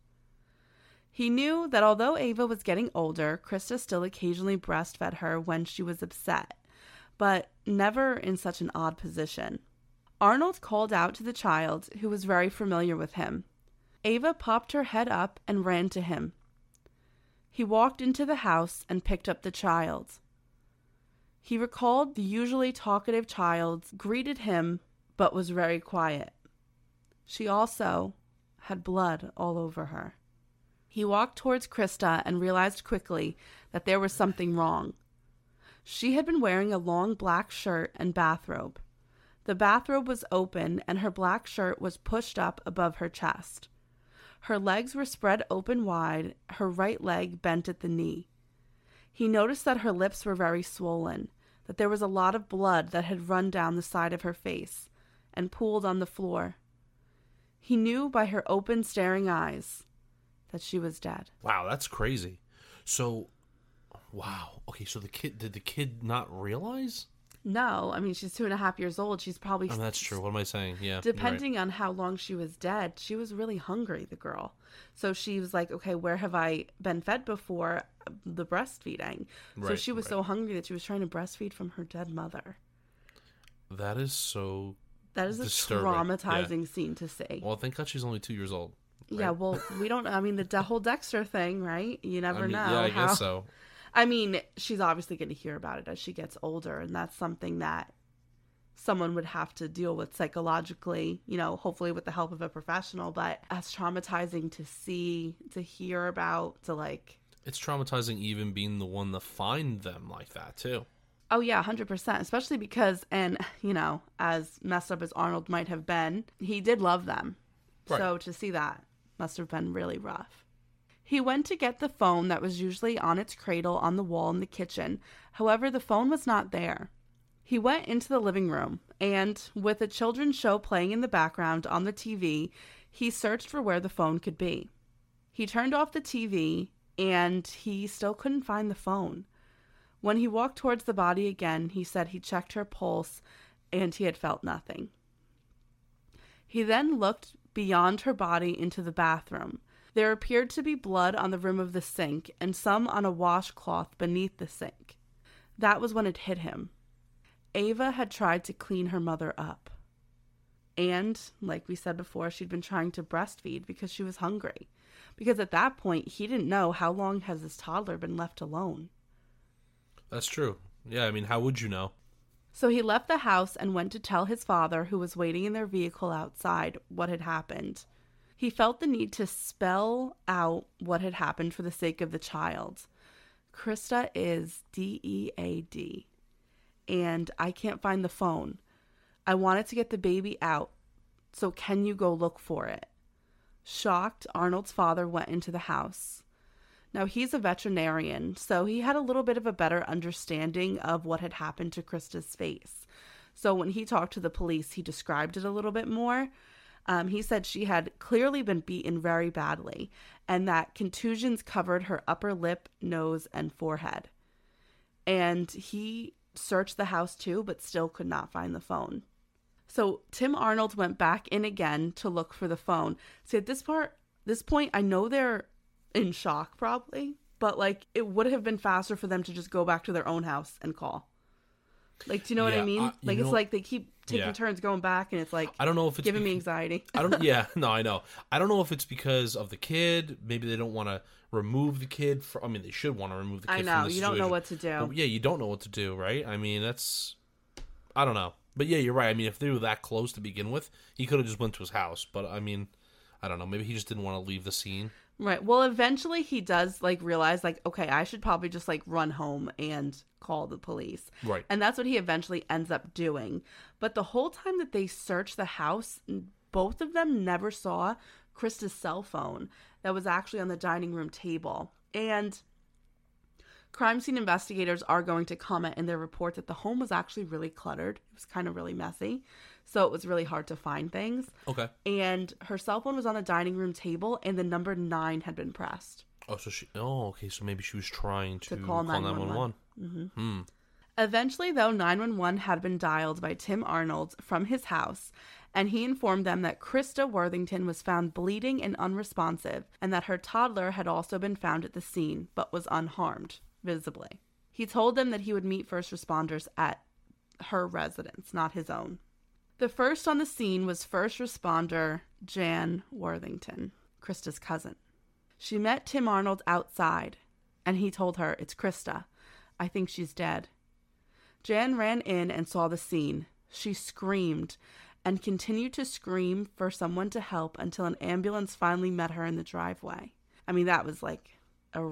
He knew that although Ava was getting older, Christa still occasionally breastfed her when she was upset, but never in such an odd position. Arnold called out to the child, who was very familiar with him. Ava popped her head up and ran to him. He walked into the house and picked up the child. He recalled the usually talkative child greeted him but was very quiet. She also had blood all over her. He walked towards Christa and realized quickly that there was something wrong. She had been wearing a long black shirt and bathrobe. The bathrobe was open and her black shirt was pushed up above her chest. Her legs were spread open wide, her right leg bent at the knee. He noticed that her lips were very swollen, that there was a lot of blood that had run down the side of her face and pooled on the floor. He knew by her open, staring eyes that she was dead. Wow, that's crazy. So, wow. Okay, so the kid did the kid not realize? No, I mean she's two and a half years old. She's probably Oh, that's true. What am I saying? Yeah. you're right. depending on how long she was dead, she was really hungry, the girl. So she was like, okay, where have I been fed before? The breastfeeding. so she was right. so hungry that she was trying to breastfeed from her dead mother. That is so. That is a Disturbing, yeah. traumatizing scene to see. Well, thank God she's only two years old. Yeah, well, we don't. I mean, the whole Dexter thing, right? You never I mean, know. yeah, I how, guess so. I mean, she's obviously going to hear about it as she gets older, and that's something that someone would have to deal with psychologically, you know, hopefully with the help of a professional, but as traumatizing to see, to hear about, to like, It's traumatizing even being the one to find them like that too. oh yeah, 100%, especially because, and, you know, as messed up as Arnold might have been, he did love them. So to see that must have been really rough. He went to get the phone that was usually on its cradle on the wall in the kitchen. However, the phone was not there. He went into the living room and, with a children's show playing in the background on the TV, he searched for where the phone could be. He turned off the TV and he still couldn't find the phone. When he walked towards the body again, he said he checked her pulse and he had felt nothing. He then looked beyond her body into the bathroom. There appeared to be blood on the rim of the sink and some on a washcloth beneath the sink. That was when it hit him. Ava had tried to clean her mother up. And, like we said before, she'd been trying to breastfeed because she was hungry. Because at that point, he didn't know how long has this toddler been left alone. That's true. Yeah, I mean, how would you know? So he left the house and went to tell his father, who was waiting in their vehicle outside, what had happened. He felt the need to spell out what had happened for the sake of the child. Christa is D E A D, and I can't find the phone. I wanted to get the baby out, so can you go look for it? Shocked, Arnold's father went into the house. Now, he's a veterinarian, so he had a little bit of a better understanding of what had happened to Christa's face. So, when he talked to the police, he described it a little bit more. Um, he said she had clearly been beaten very badly and that contusions covered her upper lip, nose, and forehead. And he searched the house too, but still could not find the phone. So Tim Arnold went back in again to look for the phone. See, at this part, this point, I know they're in shock probably but like it would have been faster for them to just go back to their own house and call. Like, do you know what I mean? I- like, it's like they keep taking Yeah. turns going back, and it's like I don't know if it's giving me anxiety. I don't. Yeah, no, I know. I don't know if it's because of the kid. Maybe they don't want to remove the kid. From, I mean, they should want to remove the kid. I from know you don't know what to do. But yeah, you don't know what to do, right? I mean, that's. I don't know, but yeah, you're right. I mean, if they were that close to begin with, he could have just went to his house. But I mean, I don't know. Maybe he just didn't want to leave the scene. Right. Well, eventually he does like realize like okay, I should probably just like run home and call the police. Right. And that's what he eventually ends up doing. But the whole time that they search the house, both of them never saw Christa's cell phone that was actually on the dining room table. And crime scene investigators are going to comment in their report that the home was actually really cluttered. It was kind of really messy. So it was really hard to find things Okay. and her cell phone was on a dining room table and the number nine had been pressed Oh, so she. Oh, okay. So maybe she was trying to, To call 911. Mm-hmm. Mm-hmm. eventually though 911 had been dialed by tim arnold from his house and he informed them that christa worthington was found bleeding and unresponsive and that her toddler had also been found at the scene but was unharmed visibly he told them that he would meet first responders at her residence not his own the first on the scene was first responder jan worthington christa's cousin She met Tim Arnold outside, and he told her, It's Christa. I think she's dead. Jan ran in and saw the scene. She screamed and continued to scream for someone to help until an ambulance finally met her in the driveway. I mean, that was like a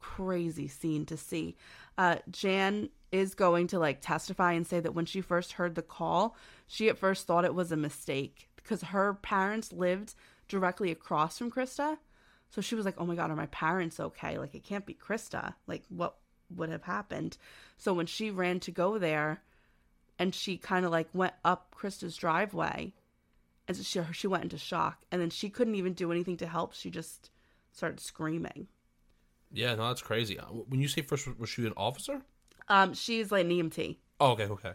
crazy scene to see. Uh, Jan is going to like testify and say that when she first heard the call, she at first thought it was a mistake because her parents lived directly across from Christa. So she was like, oh my God, are my parents okay? Like, it can't be Christa. Like, what would have happened? So when she ran to go there and she kind of like went up Christa's driveway and so she, she went into shock. And then she couldn't even do anything to help. She just started screaming. Yeah, no, that's crazy. Uh, When you say first, was she an officer? Um, she's like an EMT. Oh, okay, okay.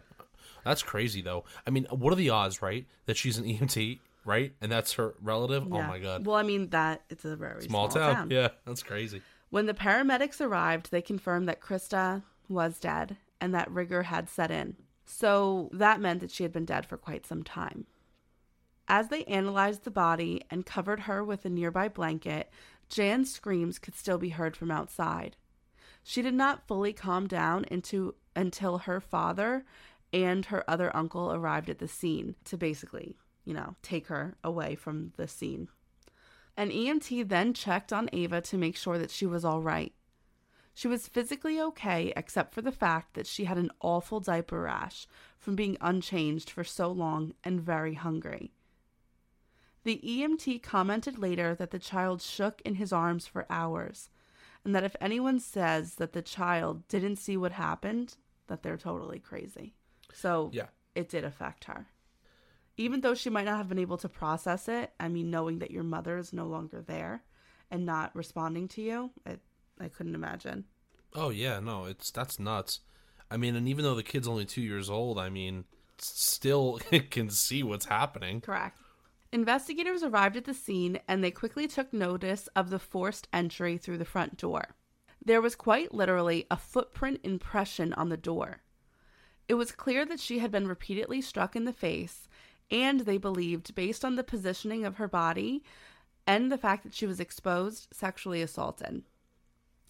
That's crazy, though. I mean, what are the odds, right, that she's an EMT, right, and that's her relative? Oh my god, Well, I mean that it's a very small, town. Yeah, that's crazy. When the paramedics arrived, they confirmed that Christa was dead and that rigor had set in. So that meant that she had been dead for quite some time. As they analyzed the body and covered her with a nearby blanket, Jan's screams could still be heard from outside. She did not fully calm down into, until her father and her other uncle arrived at the scene to basically, you know, take her away from the scene. An EMT then checked on Ava to make sure that she was all right. She was physically okay, except for the fact that she had an awful diaper rash from being unchanged for so long and very hungry. The EMT commented later that the child shook in his arms for hours, and that if anyone says that the child didn't see what happened, that they're totally crazy. So Yeah. it did affect her. Even though she might not have been able to process it, I mean, knowing that your mother is no longer there and not responding to you, it, I couldn't imagine. Oh yeah, no, it's that's nuts. I mean, and even though the kid's only two years old, I mean, still can see what's happening. Correct. Investigators arrived at the scene and they quickly took notice of the forced entry through the front door. There was quite literally a footprint impression on the door. It was clear that she had been repeatedly struck in the face, and they believed, based on the positioning of her body and the fact that she was exposed, sexually assaulted.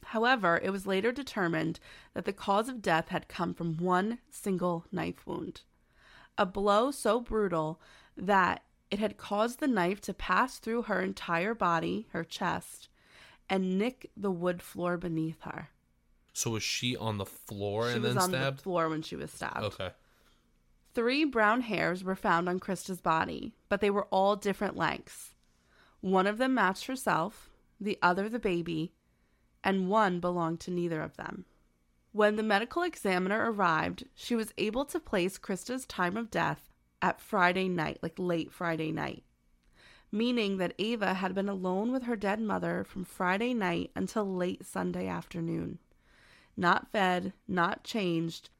However, it was later determined that the cause of death had come from one single knife wound. A blow so brutal that it had caused the knife to pass through her entire body, her chest, and nick the wood floor beneath her. So was she on the floor she and was then on stabbed? the floor when she was stabbed. Okay. Three brown hairs were found on Christa's body, but they were all different lengths. One of them matched herself, the other the baby, and one belonged to neither of them. When the medical examiner arrived, she was able to place Christa's time of death at Friday night, like late Friday night, meaning that Ava had been alone with her dead mother from Friday night until late Sunday afternoon. Not fed, not changed,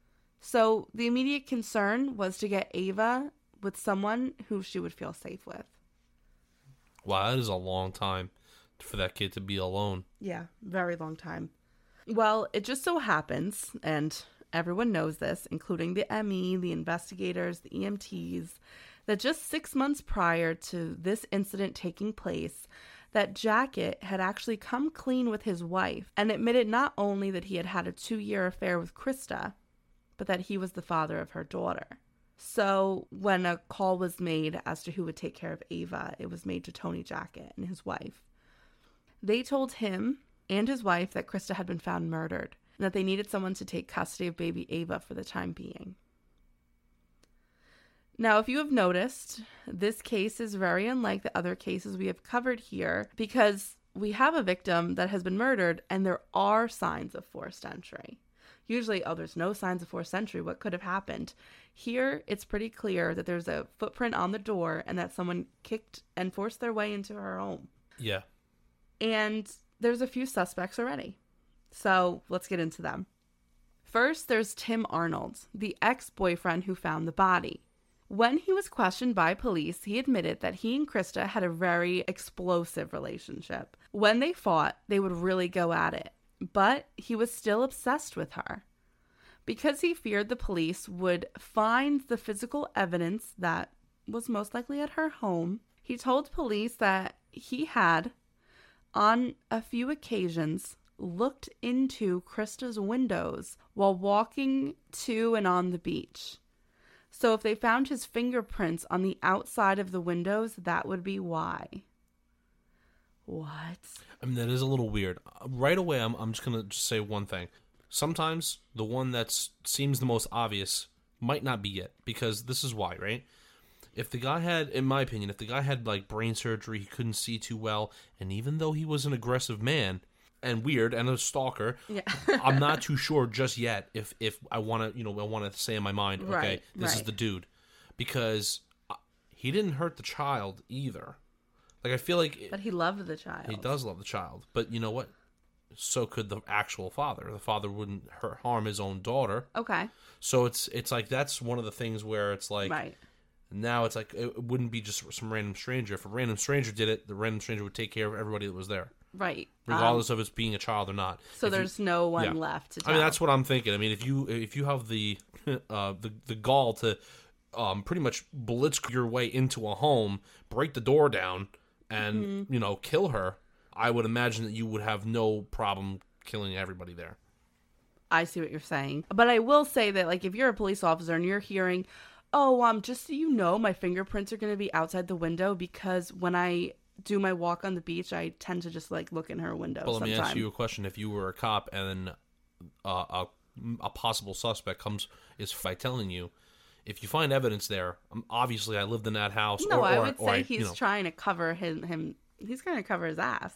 so the immediate concern was to get Ava with someone who she would feel safe with. Wow, that is a long time for that kid to be alone. Yeah, very long time. Well, it just so happens, and everyone knows this, including the ME, the investigators, the EMTs, that just six months prior to this incident taking place, that Jackett had actually come clean with his wife and admitted not only that he had had a two year affair with Christa, but that he was the father of her daughter. So when a call was made as to who would take care of Ava, it was made to Tony Jackett and his wife. They told him and his wife that Krista had been found murdered and that they needed someone to take custody of baby Ava for the time being. Now, if you have noticed, this case is very unlike the other cases we have covered here because we have a victim that has been murdered and there are signs of forced entry. Usually, oh, there's no signs of forced entry. What could have happened? Here, it's pretty clear that there's a footprint on the door and that someone kicked and forced their way into her home. Yeah. And there's a few suspects already. So let's get into them. First, there's Tim Arnold, the ex boyfriend who found the body. When he was questioned by police, he admitted that he and Christa had a very explosive relationship. When they fought, they would really go at it, but he was still obsessed with her. Because he feared the police would find the physical evidence that was most likely at her home, he told police that he had, on a few occasions, looked into Christa's windows while walking to and on the beach. So if they found his fingerprints on the outside of the windows, that would be why. What? I mean, that is a little weird. Uh, Right away, I'm, I'm just going to say one thing. Sometimes the one that seems the most obvious might not be it, because this is why, right? If the guy had, in my opinion, if the guy had like brain surgery, he couldn't see too well, and even though he was an aggressive man and weird and a stalker, Yeah. I'm not too sure just yet if if I want to, you know, I want to say in my mind, okay, Right, this is the dude, because uh, he didn't hurt the child either. Like I feel like it- But he loved the child. he does love the child, but you know what? So could the actual father. The father wouldn't hurt, harm his own daughter. Okay. So it's it's like that's one of the things where it's like right. now it's like it wouldn't be just some random stranger. If a random stranger did it, the random stranger would take care of everybody that was there, Right. Um, regardless of it's being a child or not. so If you- there's no one yeah. left to I mean, that's what I'm thinking. I mean, if you if you have the uh, the the gall to um, pretty much blitz your way into a home, break the door down, and Mm-hmm. you know kill her, I would imagine that you would have no problem killing everybody there. I see what you're saying. But I will say that like if you're a police officer and you're hearing, "Oh, um just so you know, my fingerprints are going to be outside the window because when I do my walk on the beach, I tend to just like look in her window But let me ask you a question: If you were a cop and uh, a a possible suspect comes is by telling you. If you find evidence there, um, obviously I lived in that house. no, or, I would say I- he's you know. trying to cover him him he's going to cover his ass.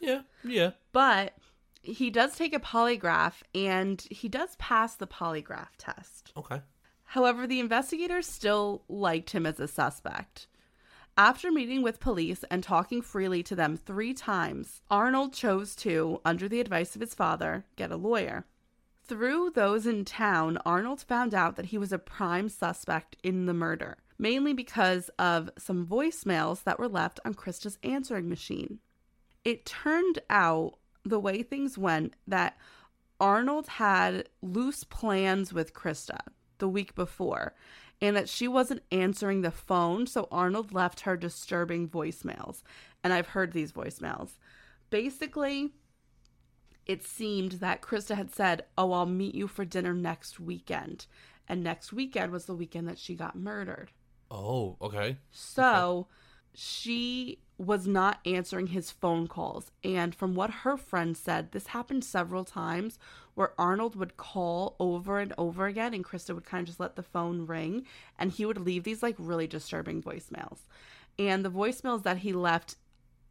Yeah, yeah. But he does take a polygraph and he does pass the polygraph test. Okay. However, the investigators still liked him as a suspect. After meeting with police and talking freely to them three times, Arnold chose to, under the advice of his father, get a lawyer. Through those in town, Arnold found out that he was a prime suspect in the murder, mainly because of some voicemails that were left on Christa's answering machine. It turned out, the way things went, that Arnold had loose plans with Christa the week before and that she wasn't answering the phone, so Arnold left her disturbing voicemails. And I've heard these voicemails. Basically, it seemed that Christa had said, Oh, I'll meet you for dinner next weekend. And next weekend was the weekend that she got murdered. Oh, okay. So she was not answering his phone calls. And from what her friend said, this happened several times where Arnold would call over and over again, and Christa would kind of just let the phone ring, and he would leave these like really disturbing voicemails. And the voicemails that he left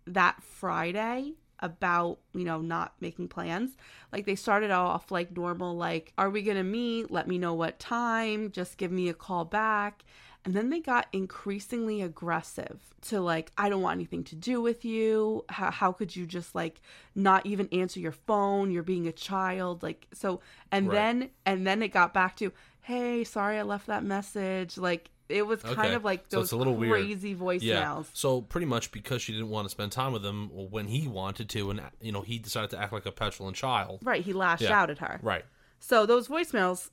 that Friday about, you know, not making plans. Like they started off like normal, like, are we to meet? Let me know what time. Just give me a call back. And then they got increasingly aggressive to like, I don't want anything to do with you. How, how could you just like not even answer your phone? You're being a child. Like, so, and Right. then, and then it got back to, hey, sorry I left that message. Like, it was kind Okay. of like those it's a little weird. crazy voicemails. Yeah. So pretty much because she didn't want to spend time with him when he wanted to, and you know he decided to act like a petulant child. Right, he lashed Yeah. out at her. Right. So those voicemails,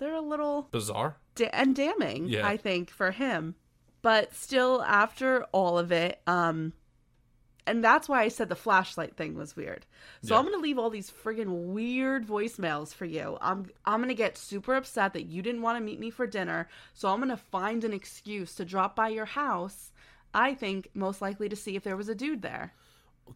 they're a little Bizarre. da- and damning, Yeah. I think, for him. But still, after all of it, um, and that's why I said the flashlight thing was weird. So Yeah. I'm gonna leave all these friggin' weird voicemails for you. I'm I'm gonna get super upset that you didn't want to meet me for dinner. So I'm gonna find an excuse to drop by your house. I think most likely to see if there was a dude there.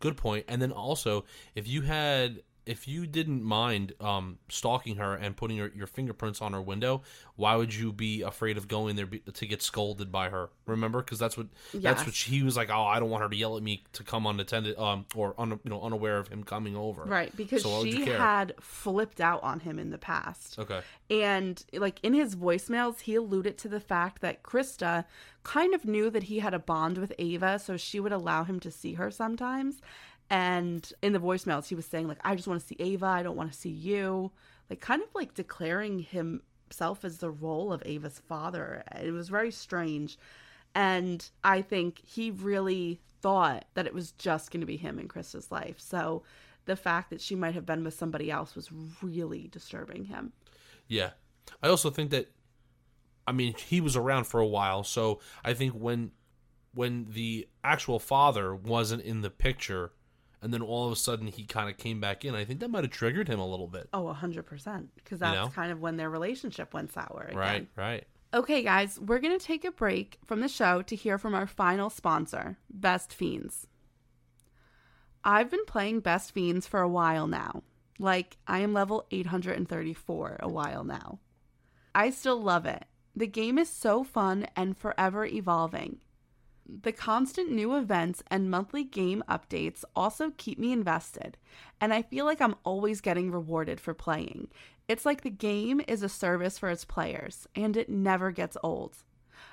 Good point. And then also, if you had, if you didn't mind um, stalking her and putting your, your fingerprints on her window, why would you be afraid of going there be, to get scolded by her? Remember, because that's what that's what she was like. Oh, I don't want her to yell at me to come unattended, um, or un, you know unaware of him coming over. Right, because So you she had flipped out on him in the past. Okay. And like in his voicemails, he alluded to the fact that Christa kind of knew that he had a bond with Ava, so she would allow him to see her sometimes. And in the voicemails, he was saying like, "I just want to see Ava. I don't want to see you." Like kind of like declaring himself as the role of Ava's father. It was very strange. And I think he really thought that it was just going to be him in Christa's life. So the fact that she might have been with somebody else was really disturbing him. Yeah. I also think that I mean, he was around for a while, so I think when when the actual father wasn't in the picture and then all of a sudden he kind of came back in, I think that might have triggered him a little bit. Oh, 100%. Because that's know? kind of when their relationship went sour. Again. Right, right. Okay, guys, we're going to take a break from the show to hear from our final sponsor, Best Fiends. I've been playing Best Fiends for a while now. Like, I am level 834 a while now. I still love it. The game is so fun and forever evolving. The constant new events and monthly game updates also keep me invested, and I feel like I'm always getting rewarded for playing. It's like the game is a service for its players, and it never gets old.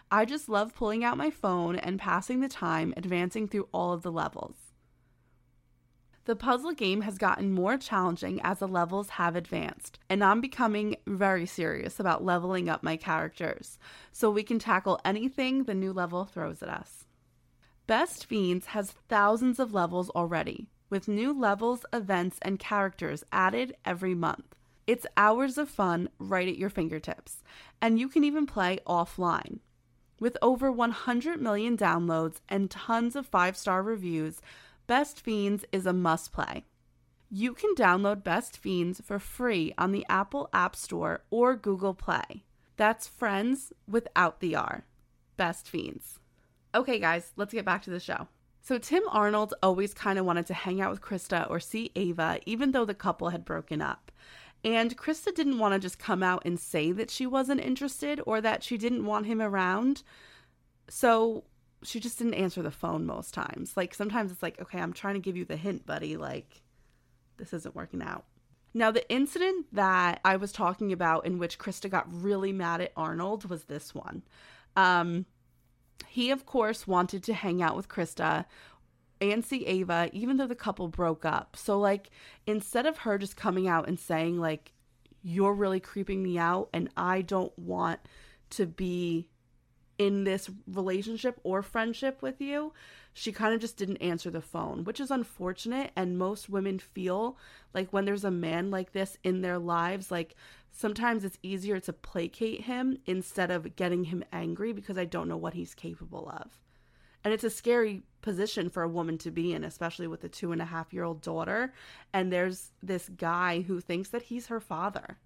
I just love pulling out my phone and passing the time advancing through all of the levels. The puzzle game has gotten more challenging as the levels have advanced, and I'm becoming very serious about leveling up my characters so we can tackle anything the new level throws at us. Best Fiends has thousands of levels already, with new levels, events, and characters added every month. It's hours of fun right at your fingertips, and you can even play offline. With over 100 million downloads and tons of five star reviews, Best Fiends is a must play. You can download Best Fiends for free on the Apple App Store or Google Play. That's friends without the R. Best Fiends. Okay, guys, let's get back to the show. So, Tim Arnold always kind of wanted to hang out with Christa or see Ava, even though the couple had broken up. And Christa didn't want to just come out and say that she wasn't interested or that she didn't want him around. So, she just didn't answer the phone most times. Like, sometimes it's like, okay, I'm trying to give you the hint, buddy. Like, this isn't working out. Now, the incident that I was talking about in which Christa got really mad at Arnold was this one. Um, he, of course, wanted to hang out with Christa and see Ava, even though the couple broke up. So, like, instead of her just coming out and saying, like, you're really creeping me out and I don't want to be in this relationship or friendship with you, she kind of just didn't answer the phone, which is unfortunate. And most women feel like when there's a man like this in their lives, like sometimes it's easier to placate him instead of getting him angry because I don't know what he's capable of. And it's a scary position for a woman to be in, especially with a two and a half year old daughter. And there's this guy who thinks that he's her father.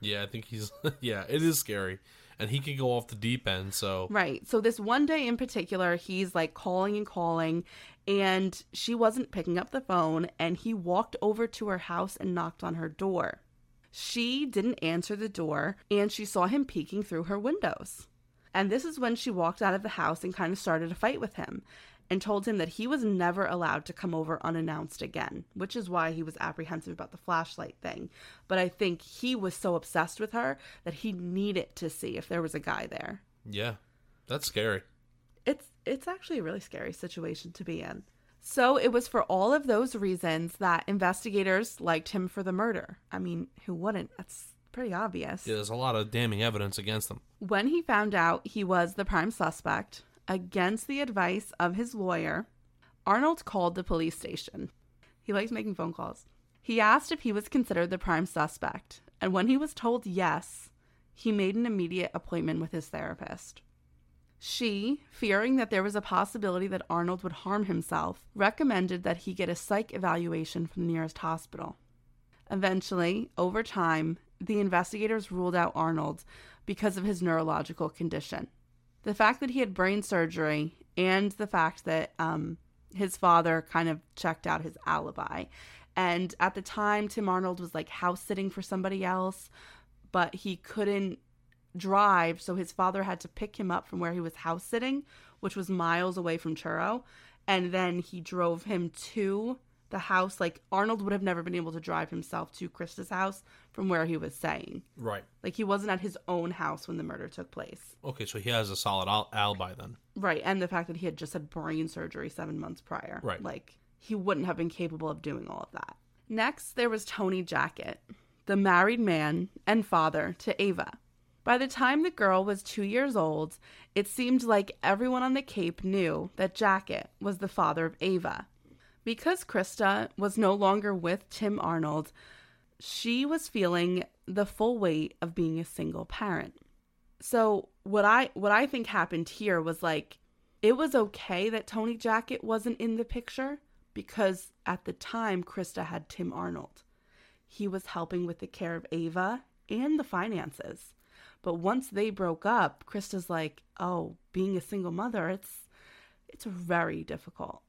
Yeah, I think he's yeah, it is scary. And he could go off the deep end, so Right. So this one day in particular, he's like calling and calling, and she wasn't picking up the phone, and he walked over to her house and knocked on her door. She didn't answer the door, and she saw him peeking through her windows. And this is when she walked out of the house and kind of started a fight with him and told him that he was never allowed to come over unannounced again, which is why he was apprehensive about the flashlight thing. But I think he was so obsessed with her that he needed to see if there was a guy there. yeah. That's scary. It's it's actually a really scary situation to be in. So it was for all of those reasons that investigators liked him for the murder. I mean, who wouldn't? That's pretty obvious. Yeah, there's a lot of damning evidence against them. When he found out he was the prime suspect, against the advice of his lawyer, Arnold called the police station. He likes making phone calls. He asked if he was considered the prime suspect, and when he was told yes, he made an immediate appointment with his therapist. She, fearing that there was a possibility that Arnold would harm himself, recommended that he get a psych evaluation from the nearest hospital. Eventually, over time, the investigators ruled out Arnold because of his neurological condition. The fact that he had brain surgery and the fact that um, his father kind of checked out his alibi. And at the time, Tim Arnold was like house sitting for somebody else, but he couldn't drive, so his father had to pick him up from where he was house sitting, which was miles away from Truro, and then he drove him to the house. Like Arnold would have never been able to drive himself to Christa's house from where he was staying. Right. Like he wasn't at his own house when the murder took place. Okay, so he has a solid al- alibi then. Right, and the fact that he had just had brain surgery seven months prior. Right. Like he wouldn't have been capable of doing all of that. Next, there was Tony Jackett, the married man and father to Ava. By the time the girl was two years old, it seemed like everyone on the Cape knew that Jackett was the father of Ava. Because Christa was no longer with Tim Arnold, she was feeling the full weight of being a single parent. So what I what I think happened here was like it was okay that Tony Jackett wasn't in the picture because at the time Christa had Tim Arnold. He was helping with the care of Ava and the finances. But once they broke up, Christa's like, "Oh, being a single mother, it's it's very difficult."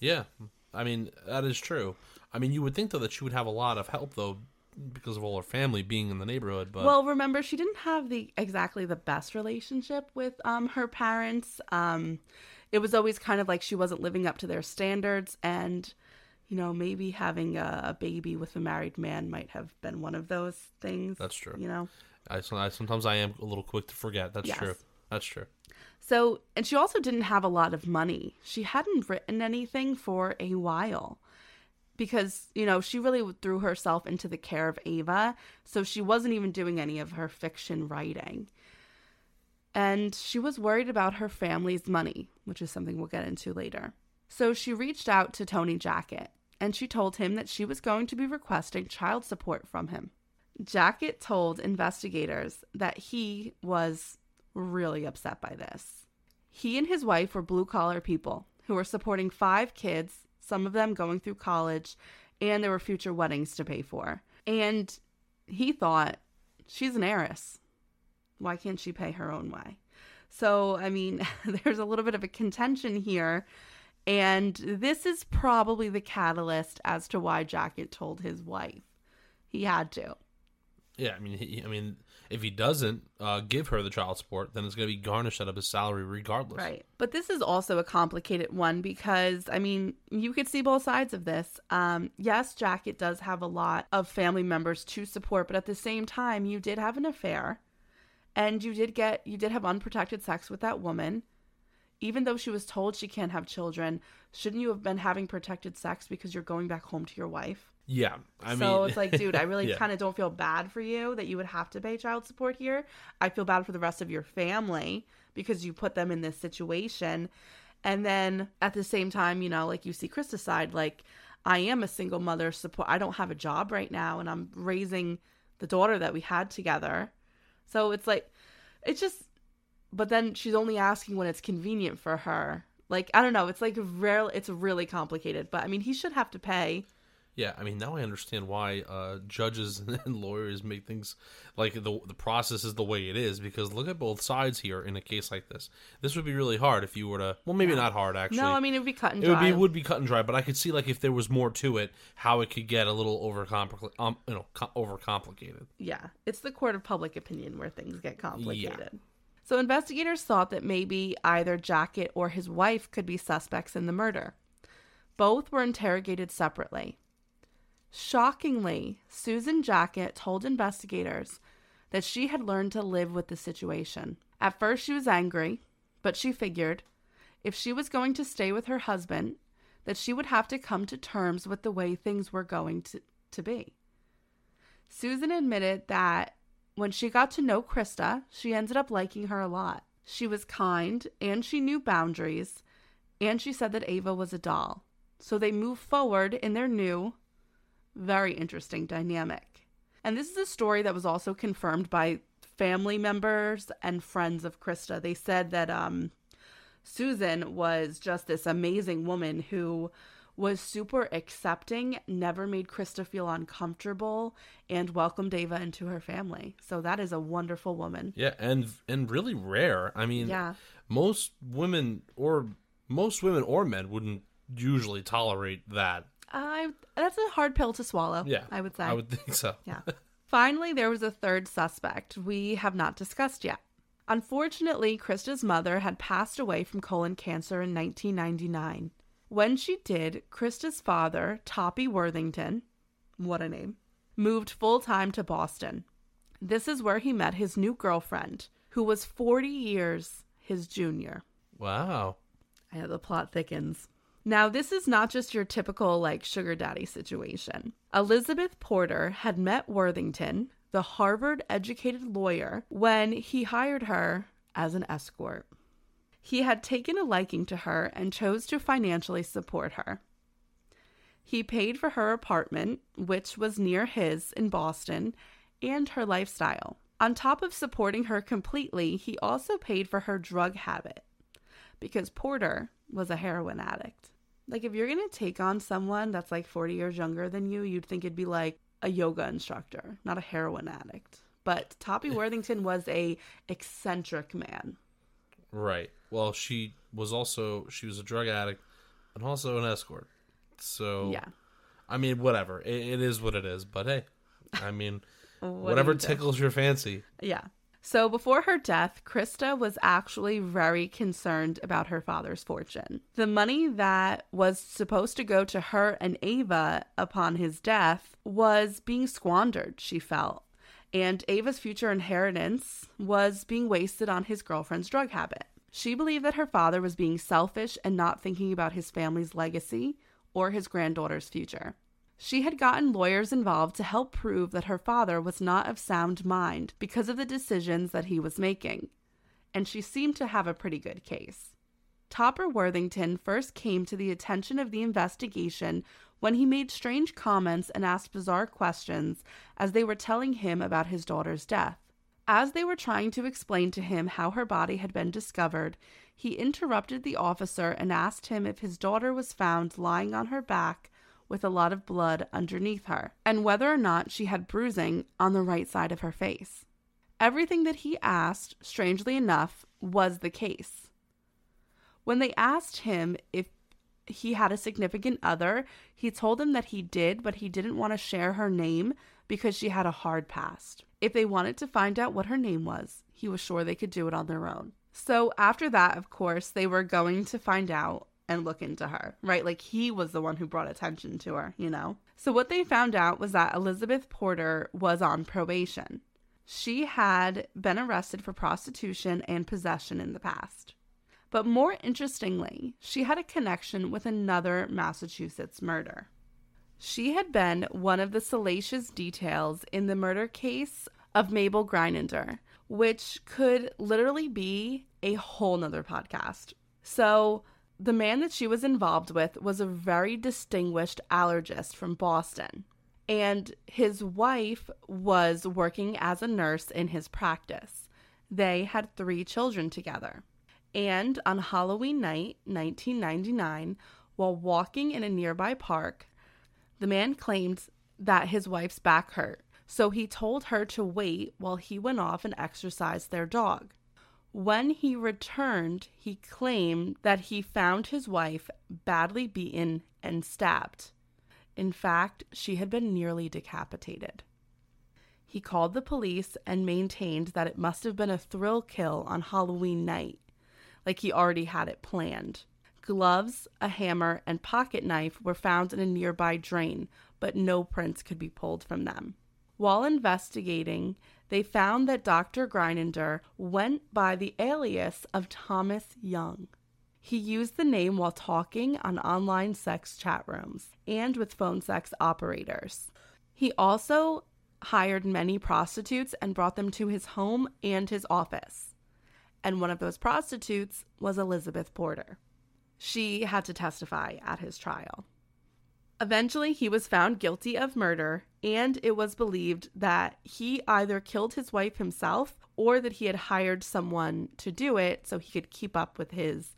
Yeah, I mean that is true. I mean, you would think though that she would have a lot of help though because of all her family being in the neighborhood. But Well, remember she didn't have the exactly the best relationship with um her parents. Um it was always kind of like she wasn't living up to their standards and you know, maybe having a, a baby with a married man might have been one of those things. That's true. You know. I, I sometimes I am a little quick to forget. That's Yes. true. That's true. So, and she also didn't have a lot of money. She hadn't written anything for a while because, you know, she really threw herself into the care of Ava. So she wasn't even doing any of her fiction writing. And she was worried about her family's money, which is something we'll get into later. So she reached out to Tony Jackett and she told him that she was going to be requesting child support from him. Jackett told investigators that he was really upset by this. He and his wife were blue collar people who were supporting five kids, some of them going through college, and there were future weddings to pay for. And he thought, she's an heiress. Why can't she pay her own way? So, I mean, there's a little bit of a contention here. And this is probably the catalyst as to why Jackett told his wife. He had to. Yeah, I mean, he, I mean, if he doesn't uh, give her the child support, then it's going to be garnished out of his salary regardless. Right. But this is also a complicated one because, I mean, you could see both sides of this. Um, yes, Jackett does have a lot of family members to support, but at the same time, you did have an affair and you did get, you did have unprotected sex with that woman. Even though she was told she can't have children, shouldn't you have been having protected sex because you're going back home to your wife? Yeah, I so mean, it's like, dude, I really Yeah. kind of don't feel bad for you that you would have to pay child support here. I feel bad for the rest of your family because you put them in this situation. And then at the same time, you know, like you see Christa's side, like I am a single mother support. I don't have a job right now, and I'm raising the daughter that we had together. So it's like, it's just, but then she's only asking when it's convenient for her. Like I don't know. It's like real. It's really complicated. But I mean, he should have to pay. Yeah, I mean now I understand why uh, judges and lawyers make things like the the process is the way it is because look at both sides here in a case like this. This would be really hard if you were to well maybe not hard actually. No, I mean it would be cut and it would dry. be would be cut and dry, but I could see like if there was more to it, how it could get a little over um, you know co- overcomplicated. Yeah, it's the court of public opinion where things get complicated. Yeah. So investigators thought that maybe either Jackett or his wife could be suspects in the murder. Both were interrogated separately. Shockingly, Susan Jackett told investigators that she had learned to live with the situation. At first, she was angry, but she figured if she was going to stay with her husband, that she would have to come to terms with the way things were going to, to be. Susan admitted that when she got to know Christa, she ended up liking her a lot. She was kind and she knew boundaries, and she said that Ava was a doll. So they moved forward in their new, very interesting dynamic. And this is a story that was also confirmed by family members and friends of Christa. They said that um, Susan was just this amazing woman who was super accepting, never made Christa feel uncomfortable, and welcomed Ava into her family. So that is a wonderful woman. Yeah, and and really rare. I mean, Yeah. most women or most women or men wouldn't usually tolerate that. I that's a hard pill to swallow. Yeah, I would say. I would think so. Yeah. Finally, there was a third suspect we have not discussed yet. Unfortunately, Christa's mother had passed away from colon cancer in 1999. When she did, Christa's father, Toppy Worthington, what a name, moved full time to Boston. This is where he met his new girlfriend, who was 40 years his junior. Wow. I Yeah, the plot thickens. Now, this is not just your typical like sugar daddy situation. Elizabeth Porter had met Worthington, the Harvard educated lawyer, when he hired her as an escort. He had taken a liking to her and chose to financially support her. He paid for her apartment, which was near his in Boston, and her lifestyle. On top of supporting her completely, he also paid for her drug habit because Porter was a heroin addict. Like, if you're going to take on someone that's like 40 years younger than you, you'd think it'd be like a yoga instructor, not a heroin addict. But Toppy Worthington was a eccentric man. Right. Well, she was also she was a drug addict and also an escort. So Yeah. I mean, whatever. It, it is what it is. But hey, I mean, What whatever tickles your fancy. Yeah. So before her death, Christa was actually very concerned about her father's fortune. The money that was supposed to go to her and Ava upon his death was being squandered, she felt. And Ava's future inheritance was being wasted on his girlfriend's drug habit. She believed that her father was being selfish and not thinking about his family's legacy or his granddaughter's future. She had gotten lawyers involved to help prove that her father was not of sound mind because of the decisions that he was making, and she seemed to have a pretty good case. Topper Worthington first came to the attention of the investigation when he made strange comments and asked bizarre questions as they were telling him about his daughter's death. As they were trying to explain to him how her body had been discovered, he interrupted the officer and asked him if his daughter was found lying on her back with a lot of blood underneath her, and whether or not she had bruising on the right side of her face. Everything that he asked, strangely enough, was the case. When they asked him if he had a significant other, he told them that he did, but he didn't want to share her name because she had a hard past. If they wanted to find out what her name was, he was sure they could do it on their own. So after that, of course, they were going to find out and look into her, right? Like he was the one who brought attention to her, you know? So what they found out was that Elizabeth Porter was on probation. She had been arrested for prostitution and possession in the past. But more interestingly, she had a connection with another Massachusetts murder. She had been one of the salacious details in the murder case of Mabel Greineder, which could literally be a whole nother podcast. So, the man that she was involved with was a very distinguished allergist from Boston, and his wife was working as a nurse in his practice. They had three children together. And on Halloween night, 1999, while walking in a nearby park, the man claimed that his wife's back hurt, so he told her to wait while he went off and exercised their dog. When he returned, he claimed that he found his wife badly beaten and stabbed. In fact, she had been nearly decapitated. He called the police and maintained that it must have been a thrill kill on Halloween night, like he already had it planned. Gloves, a hammer, and pocket knife were found in a nearby drain, but no prints could be pulled from them. While investigating, they found that Dr. Greineder went by the alias of Thomas Young. He used the name while talking on online sex chat rooms and with phone sex operators. He also hired many prostitutes and brought them to his home and his office. And one of those prostitutes was Elizabeth Porter. She had to testify at his trial. Eventually, he was found guilty of murder, and it was believed that he either killed his wife himself or that he had hired someone to do it so he could keep up with his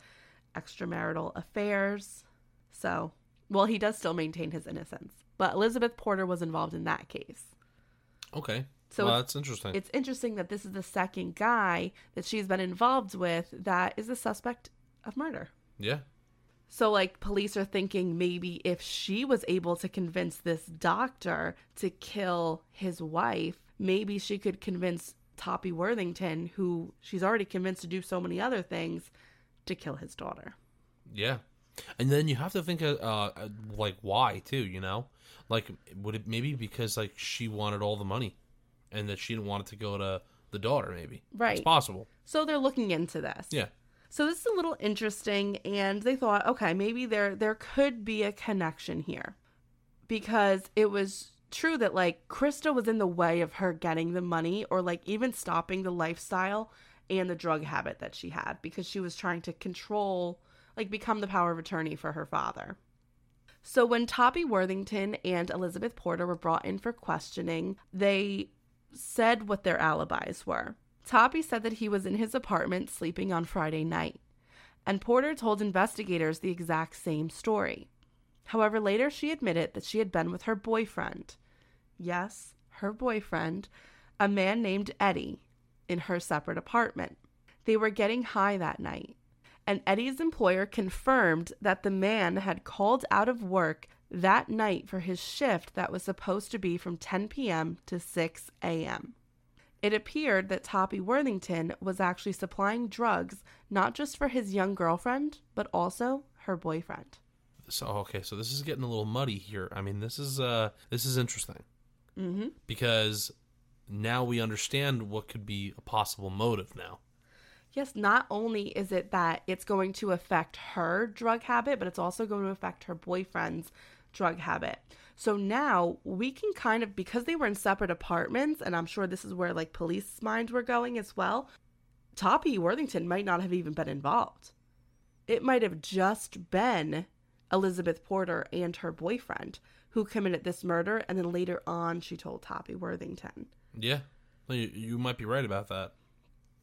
extramarital affairs. So, well, he does still maintain his innocence, but Elizabeth Porter was involved in that case. Okay. So well, that's interesting. It's interesting that this is the second guy that she's been involved with that is a suspect of murder. yeah. So, like, police are thinking maybe if she was able to convince this doctor to kill his wife, maybe she could convince Toppy Worthington, who she's already convinced to do so many other things, to kill his daughter. Yeah. And then you have to think, uh, uh, like, why too? You know, like, would it maybe because like she wanted all the money, and that she didn't want it to go to the daughter? Maybe Right. it's possible. So they're looking into this. Yeah. So this is a little interesting, and they thought, okay, maybe there there could be a connection here, because it was true that like Krista was in the way of her getting the money, or like even stopping the lifestyle and the drug habit that she had, because she was trying to control, like become the power of attorney for her father. So when Toppy Worthington and Elizabeth Porter were brought in for questioning, they said what their alibis were. Toppy said that he was in his apartment sleeping on Friday night, and Porter told investigators the exact same story. However, later she admitted that she had been with her boyfriend. Yes, her boyfriend, a man named Eddie, in her separate apartment. They were getting high that night, and Eddie's employer confirmed that the man had called out of work that night for his shift that was supposed to be from 10 p.m. to 6 a.m. It appeared that Toppy Worthington was actually supplying drugs not just for his young girlfriend, but also her boyfriend. So okay, so this is getting a little muddy here. I mean, this is uh, this is interesting Mm-hmm. because now we understand what could be a possible motive. Now, Yes, not only is it that it's going to affect her drug habit, but it's also going to affect her boyfriend's drug habit. So now we can kind of, because they were in separate apartments, and I'm sure this is where like police minds were going as well, Toppy Worthington might not have even been involved. It might have just been Elizabeth Porter and her boyfriend who committed this murder, and then later on she told Toppy Worthington. yeah, you, you might be right about that.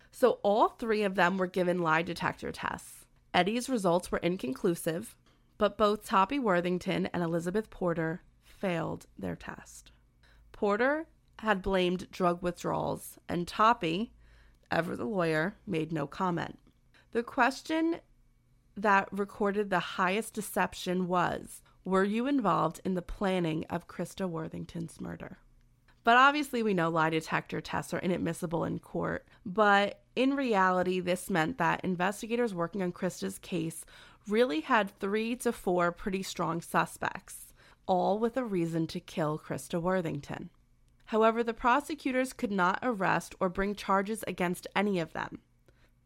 So all three of them were given lie detector tests. Eddie's results were inconclusive, but both Toppy Worthington and Elizabeth Porter failed their test. Porter had blamed drug withdrawals, and Toppy, ever the lawyer, made no comment. The question that recorded the highest deception was Were you involved in the planning of Christa Worthington's murder? But obviously, we know lie detector tests are inadmissible in court. But in reality, this meant that investigators working on Christa's case really had three to four pretty strong suspects, all with a reason to kill Christa Worthington. However, the prosecutors could not arrest or bring charges against any of them.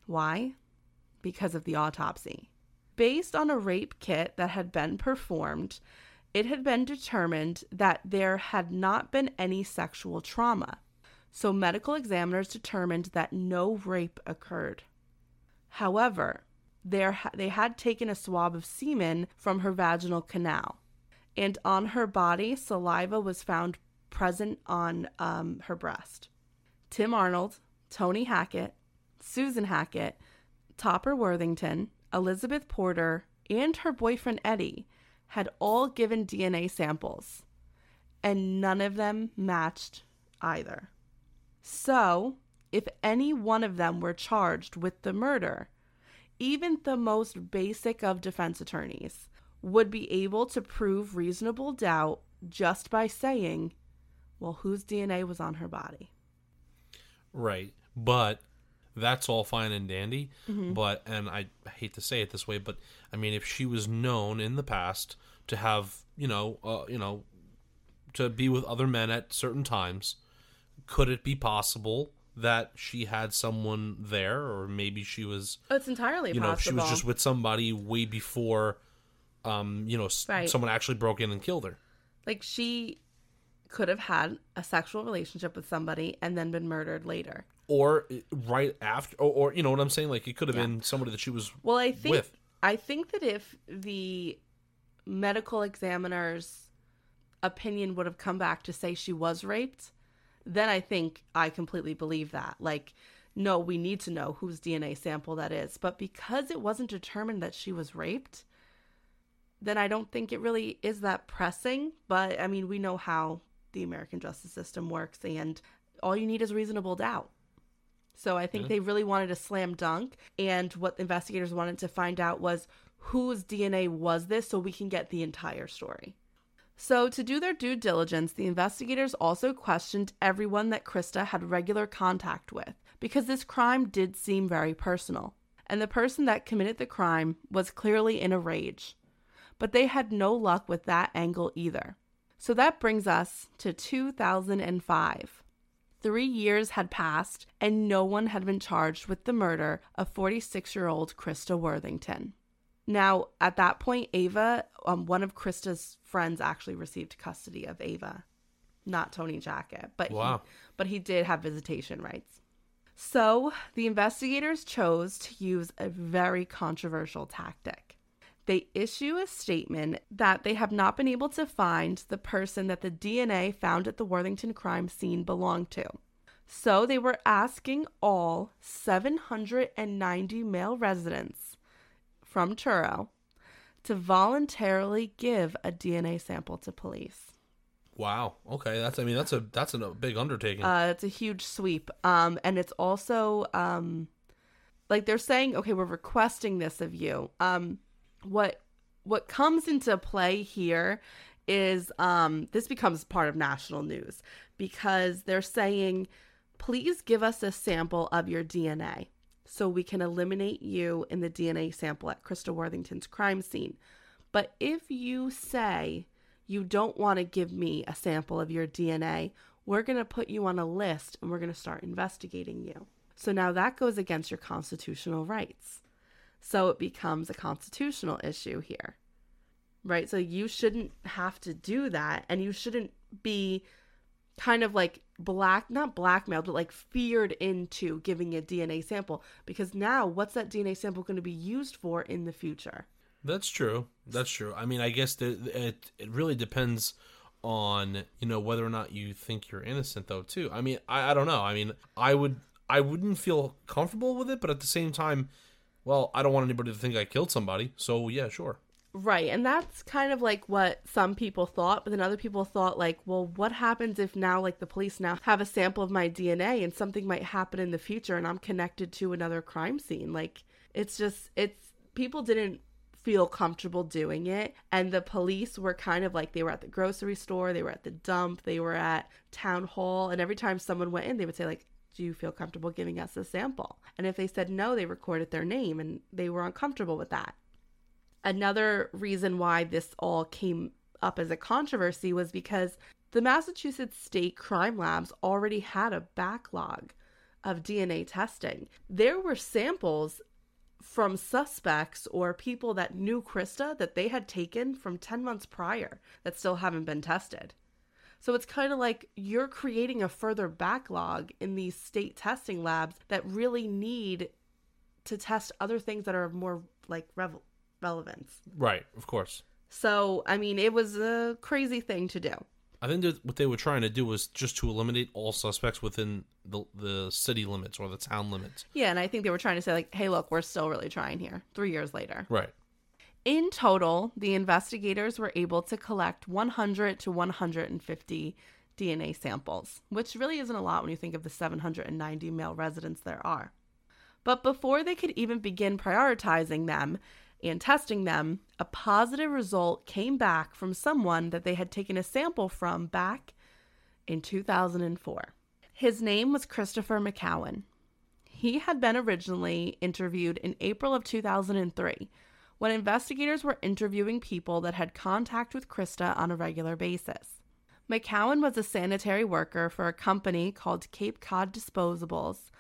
Why? Because of the autopsy. Based on a rape kit that had been performed, it had been determined that there had not been any sexual trauma. So medical examiners determined that no rape occurred. However, there ha- they had taken a swab of semen from her vaginal canal, and on her body, saliva was found present on um, her breast. Tim Arnold, Tony Jackett, Susan Jackett, Topper Worthington, Elizabeth Porter, and her boyfriend Eddie had all given DNA samples, and none of them matched either. So, if any one of them were charged with the murder, even the most basic of defense attorneys would be able to prove reasonable doubt just by saying, well, whose DNA was on her body? Right. But that's all fine and dandy. Mm-hmm. But, and I hate to say it this way, but I mean, if she was known in the past to have, you know, uh, you know, to be with other men at certain times, could it be possible that she had someone there, or maybe she was, Oh, it's entirely you know, possible. she was just with somebody way before, um, you know, Right. someone actually broke in and killed her. like she could have had a sexual relationship with somebody and then been murdered later. or right after, or, or you know what I'm saying? Like it could have been somebody that she was Well, I think with. I think that if the medical examiner's opinion would have come back to say she was raped, then I think I completely believe that. Like, no, we need to know whose DNA sample that is. But because it wasn't determined that she was raped, then I don't think it really is that pressing. But I mean, we know how the American justice system works, and all you need is reasonable doubt. So I think they really wanted a slam dunk. And what the investigators wanted to find out was whose DNA was this so we can get the entire story. So, to do their due diligence, the investigators also questioned everyone that Christa had regular contact with because this crime did seem very personal. And the person that committed the crime was clearly in a rage. But they had no luck with that angle either. So that brings us to 2005. Three years had passed, and no one had been charged with the murder of 46 year old Christa Worthington. Now, at that point, Ava, um, one of Christa's friends, actually received custody of Ava, not Tony Jackett, but Wow. he, but he did have visitation rights. So the investigators chose to use a very controversial tactic. They issue a statement that they have not been able to find the person that the DNA found at the Worthington crime scene belonged to. So they were asking all 790 male residents from Truro to voluntarily give a DNA sample to police. Wow. Okay, that's I mean that's a that's a big undertaking. Uh, it's a huge sweep. Um, and it's also um, like they're saying, okay, we're requesting this of you. Um, what what comes into play here is um, this becomes part of national news because they're saying, please give us a sample of your DNA so we can eliminate you in the DNA sample at Christa Worthington's crime scene. But if you say you don't want to give me a sample of your DNA, we're going to put you on a list and we're going to start investigating you. So now that goes against your constitutional rights. So it becomes a constitutional issue here. Right? So you shouldn't have to do that and you shouldn't be kind of like black not blackmailed but like feared into giving a DNA sample because now what's that DNA sample going to be used for in the future? That's true. That's true. I mean, I guess that it it really depends on you know whether or not you think you're innocent though too. I mean, I, I don't know. I mean, I would I wouldn't feel comfortable with it, but at the same time, well, I don't want anybody to think I killed somebody. So yeah, sure. Right. And that's kind of like what some people thought, but then other people thought like, well, what happens if now like the police now have a sample of my DNA and something might happen in the future and I'm connected to another crime scene? Like it's just it's people didn't feel comfortable doing it and the police were kind of like they were at the grocery store, they were at the dump, they were at town hall and every time someone went in they would say like do you feel comfortable giving us a sample? And if they said no, they recorded their name and they were uncomfortable with that. Another reason why this all came up as a controversy was because the Massachusetts State Crime Labs already had a backlog of DNA testing. There were samples from suspects or people that knew Christa that they had taken from 10 months prior that still haven't been tested. So it's kind of like you're creating a further backlog in these state testing labs that really need to test other things that are of more like revel- relevance. Right. Of course. So, I mean, it was a crazy thing to do. I think that what they were trying to do was just to eliminate all suspects within the the city limits or the town limits. Yeah, and I think they were trying to say, like, hey, look, we're still really trying here, three years later. Right. In total, the investigators were able to collect 100 to 150 DNA samples, which really isn't a lot when you think of the 790 male residents there are. But before they could even begin prioritizing them and testing them, a positive result came back from someone that they had taken a sample from back in 2004. His name was Christopher McCowen. He had been originally interviewed in April of 2003 when investigators were interviewing people that had contact with Christa on a regular basis. McCowen was a sanitary worker for a company called Cape Cod Disposables,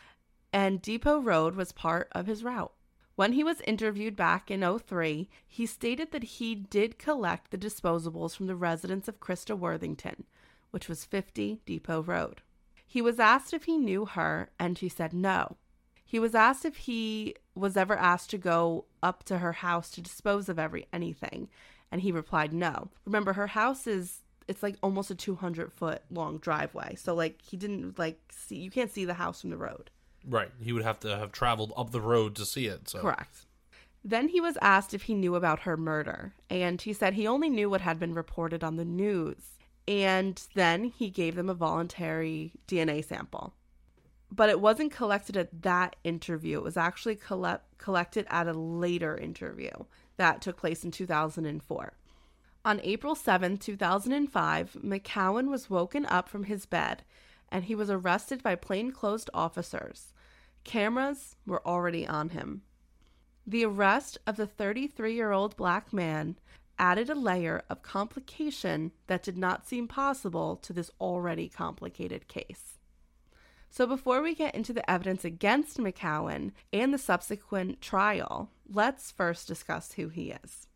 and Depot Road was part of his route. When he was interviewed back in 03, he stated that he did collect the disposables from the residents of Christa Worthington, which was 50 Depot Road. He was asked if he knew her, and he said no. He was asked if he was ever asked to go up to her house to dispose of every anything, and he replied no. Remember, her house is it's like almost a 200 foot long driveway, so like he didn't like see you can't see the house from the road. Right. He would have to have traveled up the road to see it. So Correct. Then he was asked if he knew about her murder, and he said he only knew what had been reported on the news. And then he gave them a voluntary DNA sample. But it wasn't collected at that interview. It was actually collect- collected at a later interview that took place in 2004. On April 7, 2005, McCowen was woken up from his bed and he was arrested by plainclothes officers. Cameras were already on him. The arrest of the 33 year old black man added a layer of complication that did not seem possible to this already complicated case. So, before we get into the evidence against McCowen and the subsequent trial, let's first discuss who he is.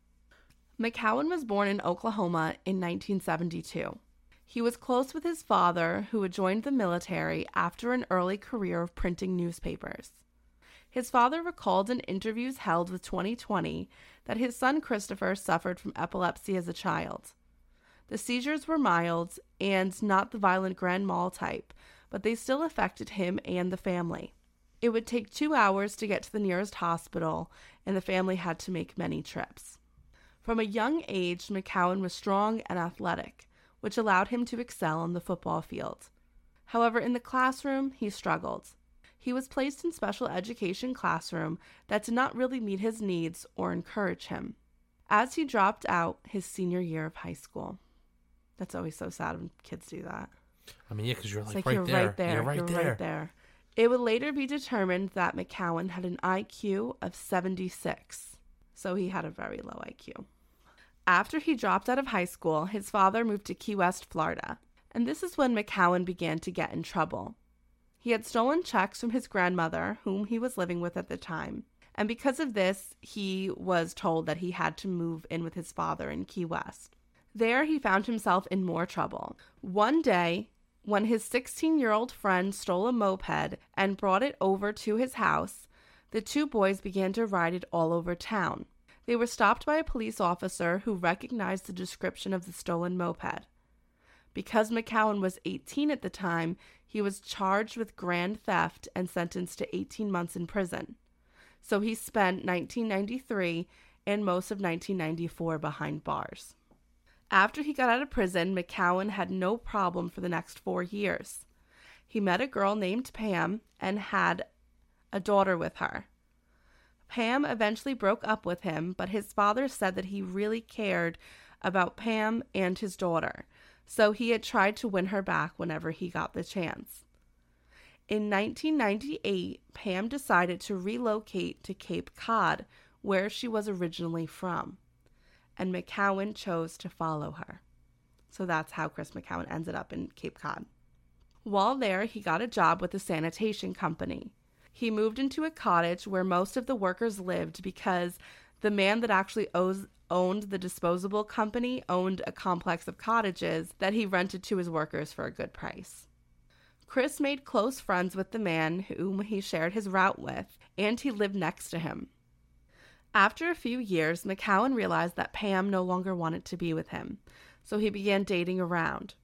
McCowen was born in Oklahoma in 1972. He was close with his father, who had joined the military after an early career of printing newspapers. His father recalled in interviews held with 2020 that his son Christopher suffered from epilepsy as a child. The seizures were mild and not the violent grand mal type, but they still affected him and the family. It would take two hours to get to the nearest hospital, and the family had to make many trips. From a young age, McCowen was strong and athletic, which allowed him to excel on the football field. However, in the classroom, he struggled. He was placed in special education classroom that did not really meet his needs or encourage him. As he dropped out his senior year of high school. That's always so sad when kids do that. I mean, yeah, because you're like, like right, you're there. right there. You're right you're there. right there. It would later be determined that McCowen had an IQ of 76, so he had a very low IQ. After he dropped out of high school, his father moved to Key West, Florida, and this is when McCowen began to get in trouble. He had stolen checks from his grandmother, whom he was living with at the time, and because of this, he was told that he had to move in with his father in Key West. There, he found himself in more trouble. One day, when his 16 year old friend stole a moped and brought it over to his house, the two boys began to ride it all over town. They were stopped by a police officer who recognized the description of the stolen moped. Because McCowen was 18 at the time, he was charged with grand theft and sentenced to 18 months in prison. So he spent 1993 and most of 1994 behind bars. After he got out of prison, McCowen had no problem for the next four years. He met a girl named Pam and had a daughter with her. Pam eventually broke up with him, but his father said that he really cared about Pam and his daughter, so he had tried to win her back whenever he got the chance. In 1998, Pam decided to relocate to Cape Cod, where she was originally from, and McCowen chose to follow her. So that's how Chris McCowen ended up in Cape Cod. While there, he got a job with a sanitation company. He moved into a cottage where most of the workers lived because the man that actually owes, owned the disposable company owned a complex of cottages that he rented to his workers for a good price. Chris made close friends with the man whom he shared his route with, and he lived next to him. After a few years, McCowen realized that Pam no longer wanted to be with him, so he began dating around.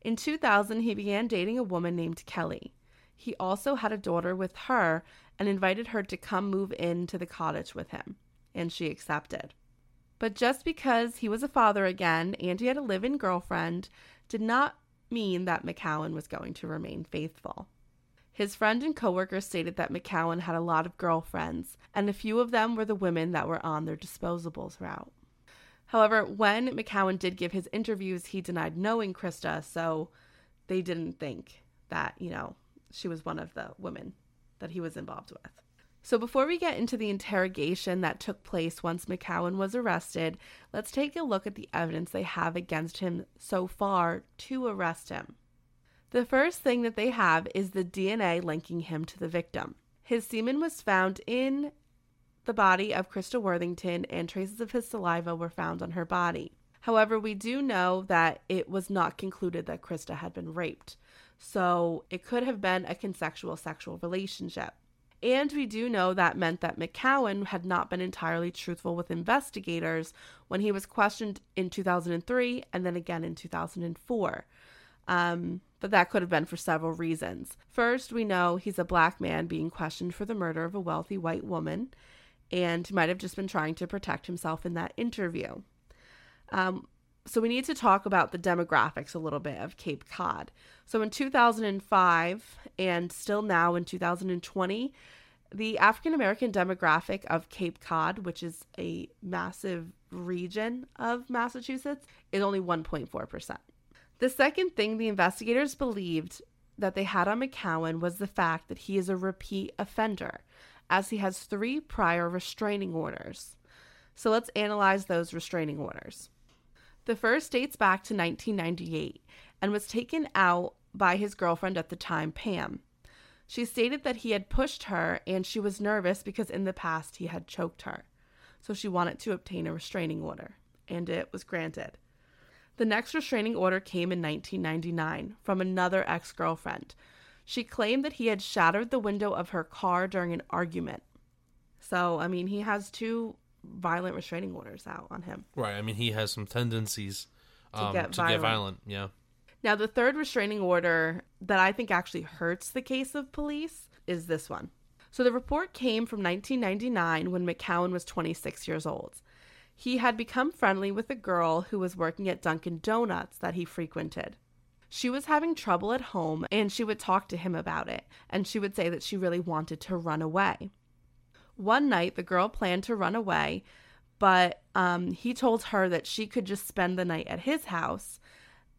In 2000, he began dating a woman named Kelly. He also had a daughter with her and invited her to come move into the cottage with him, and she accepted. But just because he was a father again and he had a live in girlfriend did not mean that McCowen was going to remain faithful. His friend and coworker stated that McCowen had a lot of girlfriends, and a few of them were the women that were on their disposables route. However, when McCowen did give his interviews, he denied knowing Christa, so they didn't think that, you know, she was one of the women that he was involved with. So, before we get into the interrogation that took place once McCowen was arrested, let's take a look at the evidence they have against him so far to arrest him. The first thing that they have is the DNA linking him to the victim. His semen was found in the body of Christa Worthington, and traces of his saliva were found on her body. However, we do know that it was not concluded that Christa had been raped. So it could have been a consensual sexual relationship. And we do know that meant that McCowen had not been entirely truthful with investigators when he was questioned in 2003 and then again in 2004. Um, but that could have been for several reasons. First, we know he's a black man being questioned for the murder of a wealthy white woman, and he might have just been trying to protect himself in that interview. Um, so we need to talk about the demographics a little bit of Cape Cod. So in 2005 and still now in 2020, the African American demographic of Cape Cod, which is a massive region of Massachusetts, is only 1.4%. The second thing the investigators believed that they had on McCowen was the fact that he is a repeat offender, as he has three prior restraining orders. So let's analyze those restraining orders. The first dates back to 1998 and was taken out by his girlfriend at the time, Pam. She stated that he had pushed her and she was nervous because in the past he had choked her. So she wanted to obtain a restraining order, and it was granted. The next restraining order came in 1999 from another ex girlfriend. She claimed that he had shattered the window of her car during an argument. So, I mean, he has two violent restraining orders out on him. Right. I mean, he has some tendencies um, to, get, get, violent. violent. Yeah. Now, the third restraining order that I think actually hurts the case of police is this one. So, the report came from 1999 when McCowen was 26 years old. He had become friendly with a girl who was working at Dunkin' Donuts that he frequented. She was having trouble at home and she would talk to him about it, and she would say that she really wanted to run away. One night, the girl planned to run away, but um, he told her that she could just spend the night at his house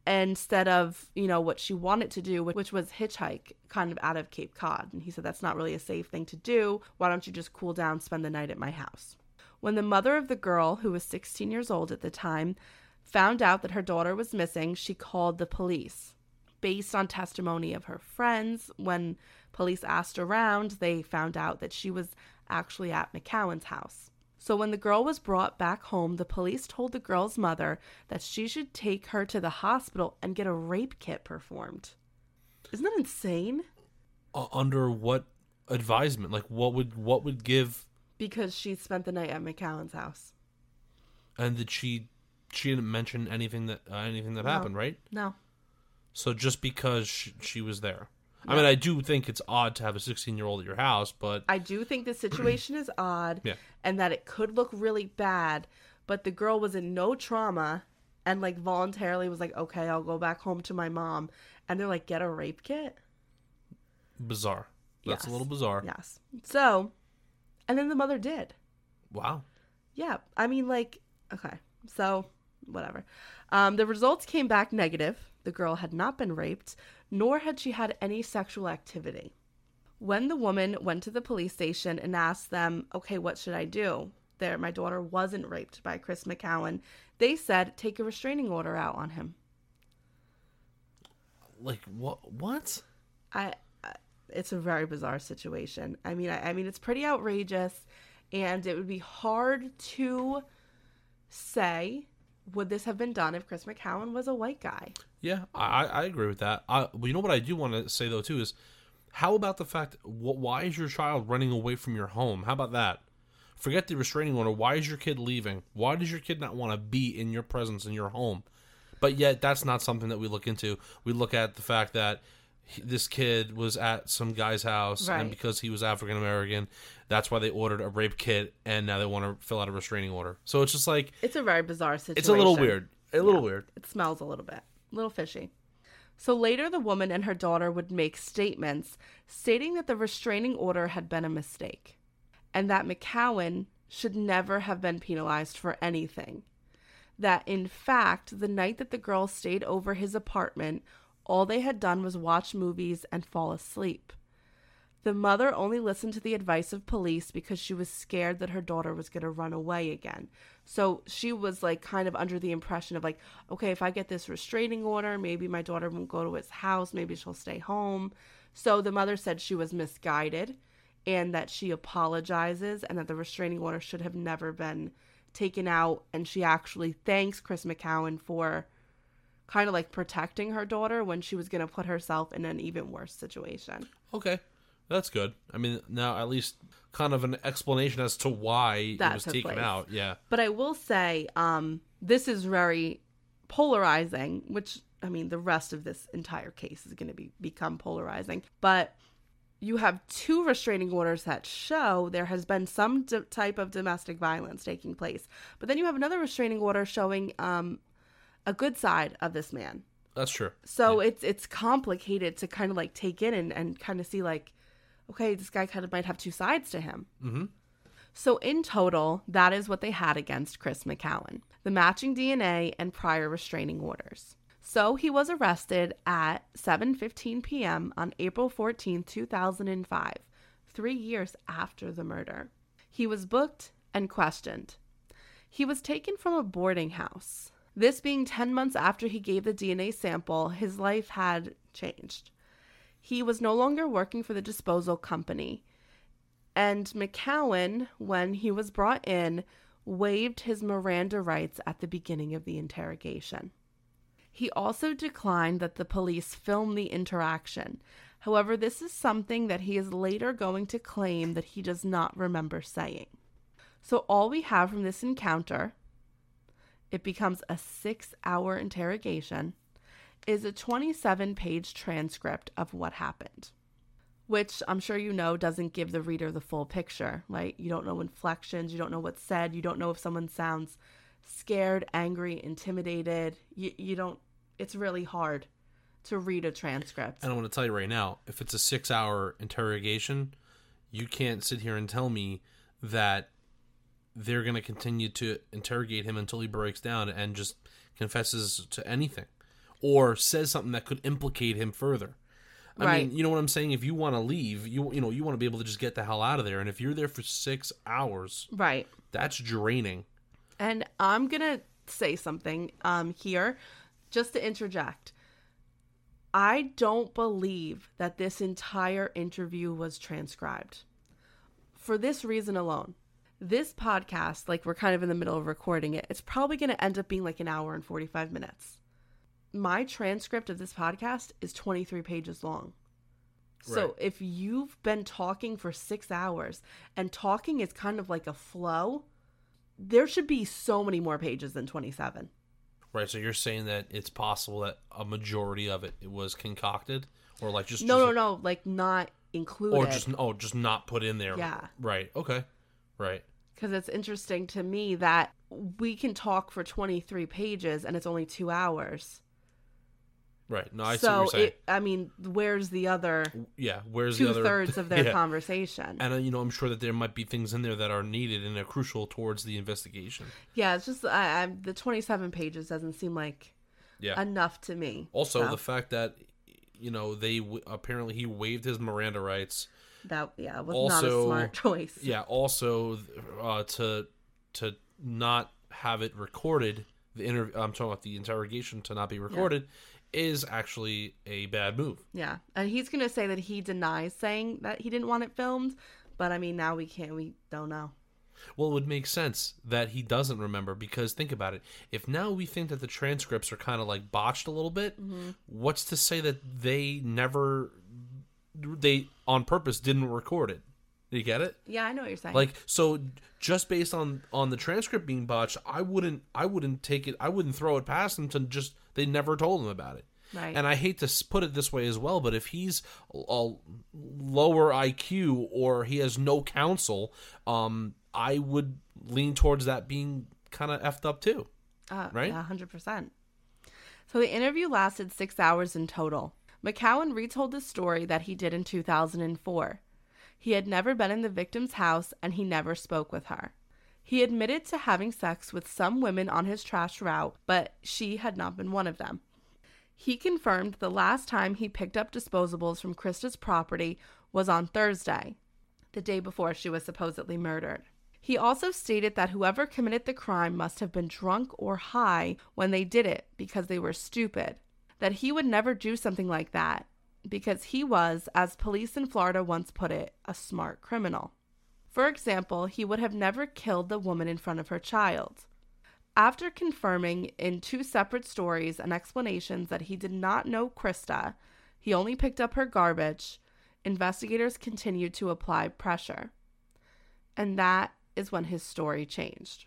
instead of, you know, what she wanted to do, which was hitchhike kind of out of Cape Cod. And he said, That's not really a safe thing to do. Why don't you just cool down, spend the night at my house? When the mother of the girl, who was 16 years old at the time, found out that her daughter was missing, she called the police. Based on testimony of her friends, when police asked around, they found out that she was actually at McCowen's house. So when the girl was brought back home, the police told the girl's mother that she should take her to the hospital and get a rape kit performed. Isn't that insane? Uh, under what advisement? Like, what would what would give? Because she spent the night at McCowen's house. And did she? She didn't mention anything that uh, anything that No. happened, right? No. So just because she, she was there, I mean, I do think it's odd to have a 16 year old at your house, but I do think the situation is odd Yeah. and that it could look really bad, but the girl was in no trauma and like voluntarily was like, okay, I'll go back home to my mom. And they're like, get a rape kit? bizarre. That's a little bizarre. Yes. So, and then the mother did. Wow. Yeah. I mean, like, okay. So, whatever. Um, the results came back negative. The girl had not been raped, nor had she had any sexual activity. When the woman went to the police station and asked them, okay, what should I do? There, my daughter wasn't raped by Chris McCowen. They said, take a restraining order out on him. Like what? What? I, I it's a very bizarre situation. I mean, I, I mean, it's pretty outrageous, and it would be hard to say would this have been done if Chris McCowen was a white guy. Yeah, I, I agree with that. I, you know what I do want to say though too is, how about the fact? Wh- why is your child running away from your home? How about that? Forget the restraining order. Why is your kid leaving? Why does your kid not want to be in your presence in your home? But yet, that's not something that we look into. We look at the fact that he- this kid was at some guy's house, and because he was African American, that's why they ordered a rape kit, and now they want to fill out a restraining order. So it's just like It's a very bizarre situation. it's a little weird, a little weird. It smells a little bit, a little fishy. So later, the woman and her daughter would make statements stating that the restraining order had been a mistake and that McCowen should never have been penalized for anything. That in fact, the night that the girl stayed over his apartment, all they had done was watch movies and fall asleep. The mother only listened to the advice of police because she was scared that her daughter was going to run away again. So she was like kind of under the impression of like, okay, if I get this restraining order, maybe my daughter won't go to his house, maybe she'll stay home. So the mother said she was misguided and that she apologizes and that the restraining order should have never been taken out and she actually thanks Chris McCowen for kind of like protecting her daughter when she was going to put herself in an even worse situation. Okay, that's good. I mean, now at least kind of an explanation as to why That it was taken place. out. Yeah. But I will say, um, this is very polarizing, which I mean, the rest of this entire case is going to be become polarizing. But you have two restraining orders that show there has been some d- type of domestic violence taking place, but then you have another restraining order showing um, a good side of this man. That's true. So it's it's complicated to kind of like take in and, and kind of see like, okay, this guy kind of might have two sides to him. Mm-hmm. So in total, that is what they had against Chris McCowen: the matching DNA and prior restraining orders. So he was arrested at 7:15 p.m. on April 14, 2005, 3 years after the murder. He was booked and questioned. He was taken from a boarding house. This being 10 months after he gave the DNA sample, his life had changed. He was no longer working for the disposal company. And McCowen, when he was brought in, waived his Miranda rights at the beginning of the interrogation. He also declined that the police film the interaction. However, this is something that he is later going to claim that he does not remember saying. So, all we have from this encounter, it becomes a six hour interrogation, is a 27 page transcript of what happened, which I'm sure you know doesn't give the reader the full picture, right? You don't know inflections, you don't know what's said, you don't know if someone sounds scared, angry, intimidated. You, you don't, it's really hard to read a transcript. And I want to tell you right now, if it's a six hour interrogation, you can't sit here and tell me that they're going to continue to interrogate him until he breaks down and just confesses to anything or says something that could implicate him further. I Right. mean, you know what I'm saying? If you want to leave, you you know, you want to be able to just get the hell out of there. And if you're there for 6 hours, Right. that's draining. And I'm going to say something um, here just to interject. I don't believe that this entire interview was transcribed. For this reason alone. This podcast, like we're kind of in the middle of recording it, it's probably going to end up being like an hour and 45 minutes. My transcript of this podcast is 23 pages long. So Right. if you've been talking for six hours and talking is kind of like a flow, there should be so many more pages than 27. Right, so you're saying that it's possible that a majority of it, it was concocted or like just No, just no, no, like not included. or just oh just not put in there Yeah. right okay right because it's interesting to me that we can talk for 23 pages and it's only two hours. right no i see so what you're saying it, I mean, where's the other yeah where's two the other thirds of their Yeah. conversation? and uh, you know i'm sure that there might be things in there that are needed and are crucial towards the investigation yeah, it's just I, I, the 27 pages doesn't seem like yeah enough to me. also So, the fact that you know they w- apparently he waived his miranda rights that yeah was not a smart choice. yeah also uh to to not have it recorded the inter i'm talking about the interrogation to not be recorded is actually a bad move Yeah, and he's gonna say that he denies saying that he didn't want it filmed, but I mean now we can't, we don't know. Well, it would make sense that he doesn't remember because think about it. If now we think that the transcripts are kind of like botched a little bit, Mm-hmm. what's to say that they never, they on purpose didn't record it? You get it? Yeah, I know what you're saying. Like so, just based on on the transcript being botched, I wouldn't I wouldn't take it. I wouldn't throw it past them to just they never told him about it. Right. And I hate to put it this way as well, but if he's a lower IQ or he has no counsel, um, I would lean towards that being kind of effed up too. Uh, right? Yeah, 100%. So the interview lasted six hours in total. McCowen retold the story that he did in 2004. He had never been in the victim's house and he never spoke with her. He admitted to having sex with some women on his trash route, but she had not been one of them. He confirmed the last time he picked up disposables from Christa's property was on Thursday, the day before she was supposedly murdered. He also stated that whoever committed the crime must have been drunk or high when they did it because they were stupid. That he would never do something like that because he was, as police in Florida once put it, a smart criminal. For example, he would have never killed the woman in front of her child. After confirming in two separate stories and explanations that he did not know Christa, he only picked up her garbage, investigators continued to apply pressure. And that is when his story changed.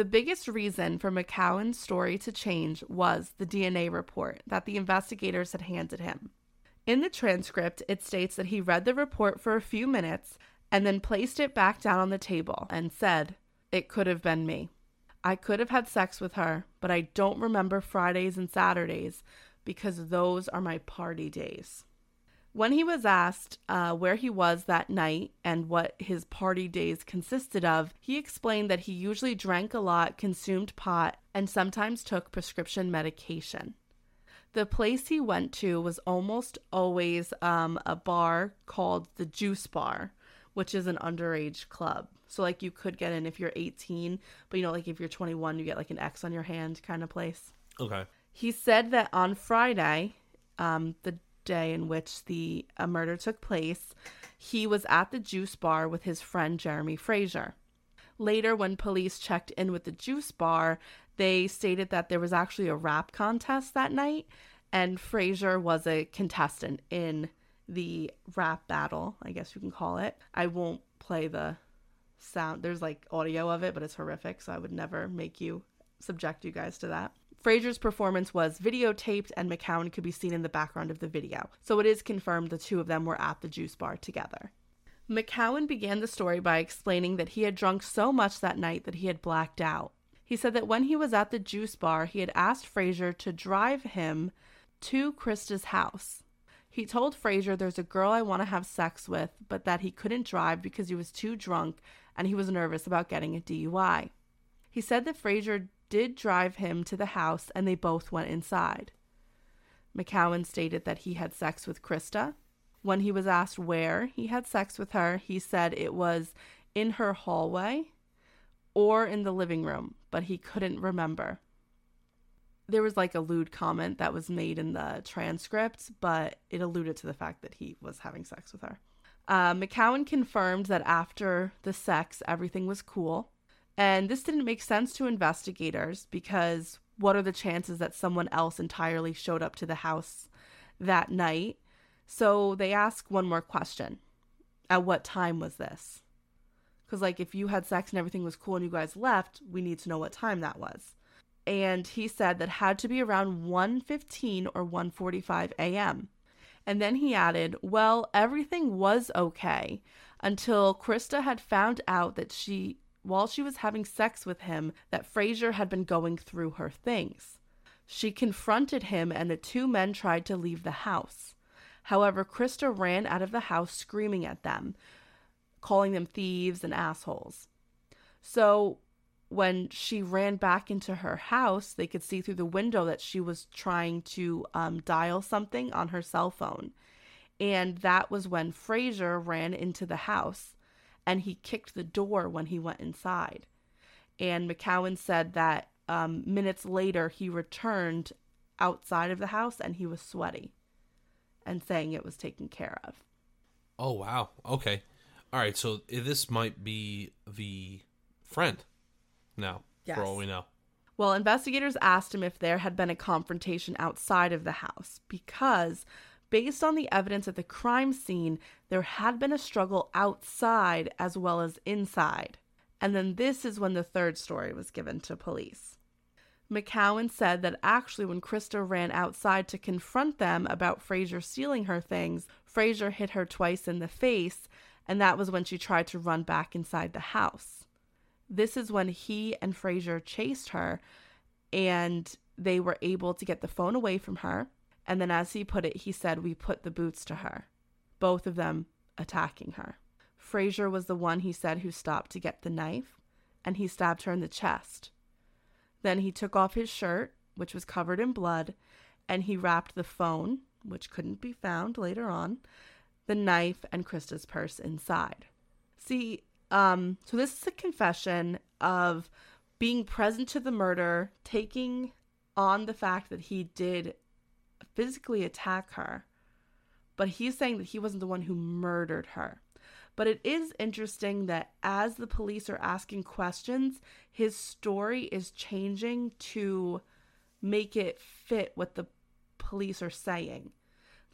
The biggest reason for McCowen's story to change was the DNA report that the investigators had handed him. In the transcript, it states that he read the report for a few minutes and then placed it back down on the table and said, It could have been me. I could have had sex with her, but I don't remember Fridays and Saturdays because those are my party days. When he was asked uh, where he was that night and what his party days consisted of, he explained that he usually drank a lot, consumed pot, and sometimes took prescription medication. The place he went to was almost always um, a bar called the Juice Bar, which is an underage club. So, like, you could get in if you're 18, but you know, like, if you're 21, you get like an X on your hand kind of place. Okay. He said that on Friday, um, the day in which the uh, murder took place, he was at the juice bar with his friend Jeremy Frazier. Later, when police checked in with the juice bar, they stated that there was actually a rap contest that night, and Frazier was a contestant in the rap battle, I guess you can call it. I won't play the sound, there's like audio of it, but it's horrific, so I would never make you subject you guys to that. Frazier's performance was videotaped and McCowen could be seen in the background of the video, so it is confirmed the two of them were at the juice bar together. McCowen began the story by explaining that he had drunk so much that night that he had blacked out. He said that when he was at the juice bar, he had asked Frazier to drive him to Christa's house. He told Frazier there's a girl I want to have sex with, but that he couldn't drive because he was too drunk and he was nervous about getting a DUI. He said that Frazier did drive him to the house and they both went inside. McCowen stated that he had sex with Christa. When he was asked where he had sex with her, he said it was in her hallway or in the living room, but he couldn't remember. There was like a lewd comment that was made in the transcript, but it alluded to the fact that he was having sex with her. Uh, McCowen confirmed that after the sex, everything was cool. And this didn't make sense to investigators because what are the chances that someone else entirely showed up to the house that night? So they ask one more question At what time was this? Because, like, if you had sex and everything was cool and you guys left, we need to know what time that was. And he said that had to be around 1:15 or 1:45 a.m. And then he added, "Well, everything was okay until Christa had found out that she while she was having sex with him that Frazier had been going through her things. She confronted him and the two men tried to leave the house. However, Christa ran out of the house screaming at them, calling them thieves and assholes. So, when she ran back into her house, they could see through the window that she was trying to um, dial something on her cell phone. And that was when Frazier ran into the house and he kicked the door when he went inside. And McCowen said that um, minutes later he returned outside of the house and he was sweaty and saying it was taken care of. Oh wow. Okay. All right. So this might be the friend now, Yes. for all we know. Well, investigators asked him if there had been a confrontation outside of the house because, based on the evidence at the crime scene, there had been a struggle outside as well as inside. And then this is when the third story was given to police. McCowen said that actually, when Christa ran outside to confront them about Frazier stealing her things, Frazier hit her twice in the face, and that was when she tried to run back inside the house. This is when he and Frazier chased her, and they were able to get the phone away from her. And then, as he put it, he said, We put the boots to her, both of them attacking her. Frazier was the one he said who stopped to get the knife, and he stabbed her in the chest. Then he took off his shirt, which was covered in blood, and he wrapped the phone, which couldn't be found later on, the knife, and Christa's purse inside. See, um, so this is a confession of being present to the murder, taking on the fact that he did physically attack her, but he's saying that he wasn't the one who murdered her. But it is interesting that as the police are asking questions, his story is changing to make it fit what the police are saying.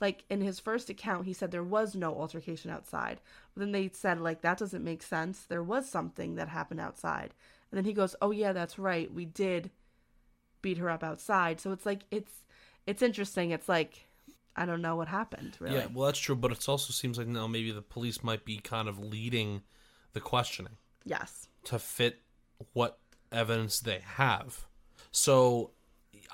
Like in his first account, he said there was no altercation outside. But then they said, like, that doesn't make sense. There was something that happened outside. And then he goes, oh, yeah, that's right. We did beat her up outside. So it's like, it's, it's interesting. It's like, I don't know what happened, really. Yeah, well, that's true, but it also seems like now maybe the police might be kind of leading the questioning yes. to fit what evidence they have. So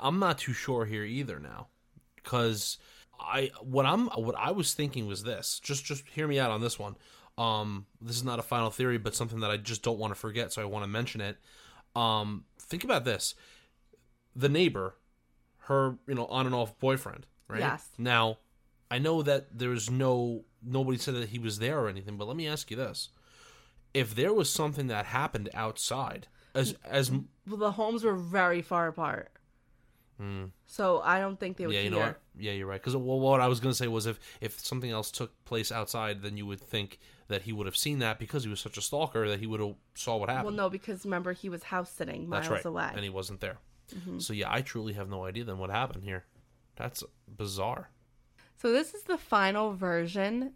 I'm not too sure here either now, because I what I'm what I was thinking was this. Just just hear me out on this one. Um, this is not a final theory, but something that I just don't want to forget, so I want to mention it. Um, think about this: the neighbor, her you know on and off boyfriend, right? Yes. Now, I know that there's no nobody said that he was there or anything, but let me ask you this: if there was something that happened outside, as as Well, the homes were very far apart. Hmm. So I don't think they would yeah, you hear. know what? Yeah, you're right. Because well, what I was going to say was if if something else took place outside, then you would think that he would have seen that because he was such a stalker that he would have saw what happened. Well, no, because remember he was house sitting miles That's right, away. And he wasn't there. Mm-hmm. So yeah, I truly have no idea then what happened here. That's bizarre. So this is the final version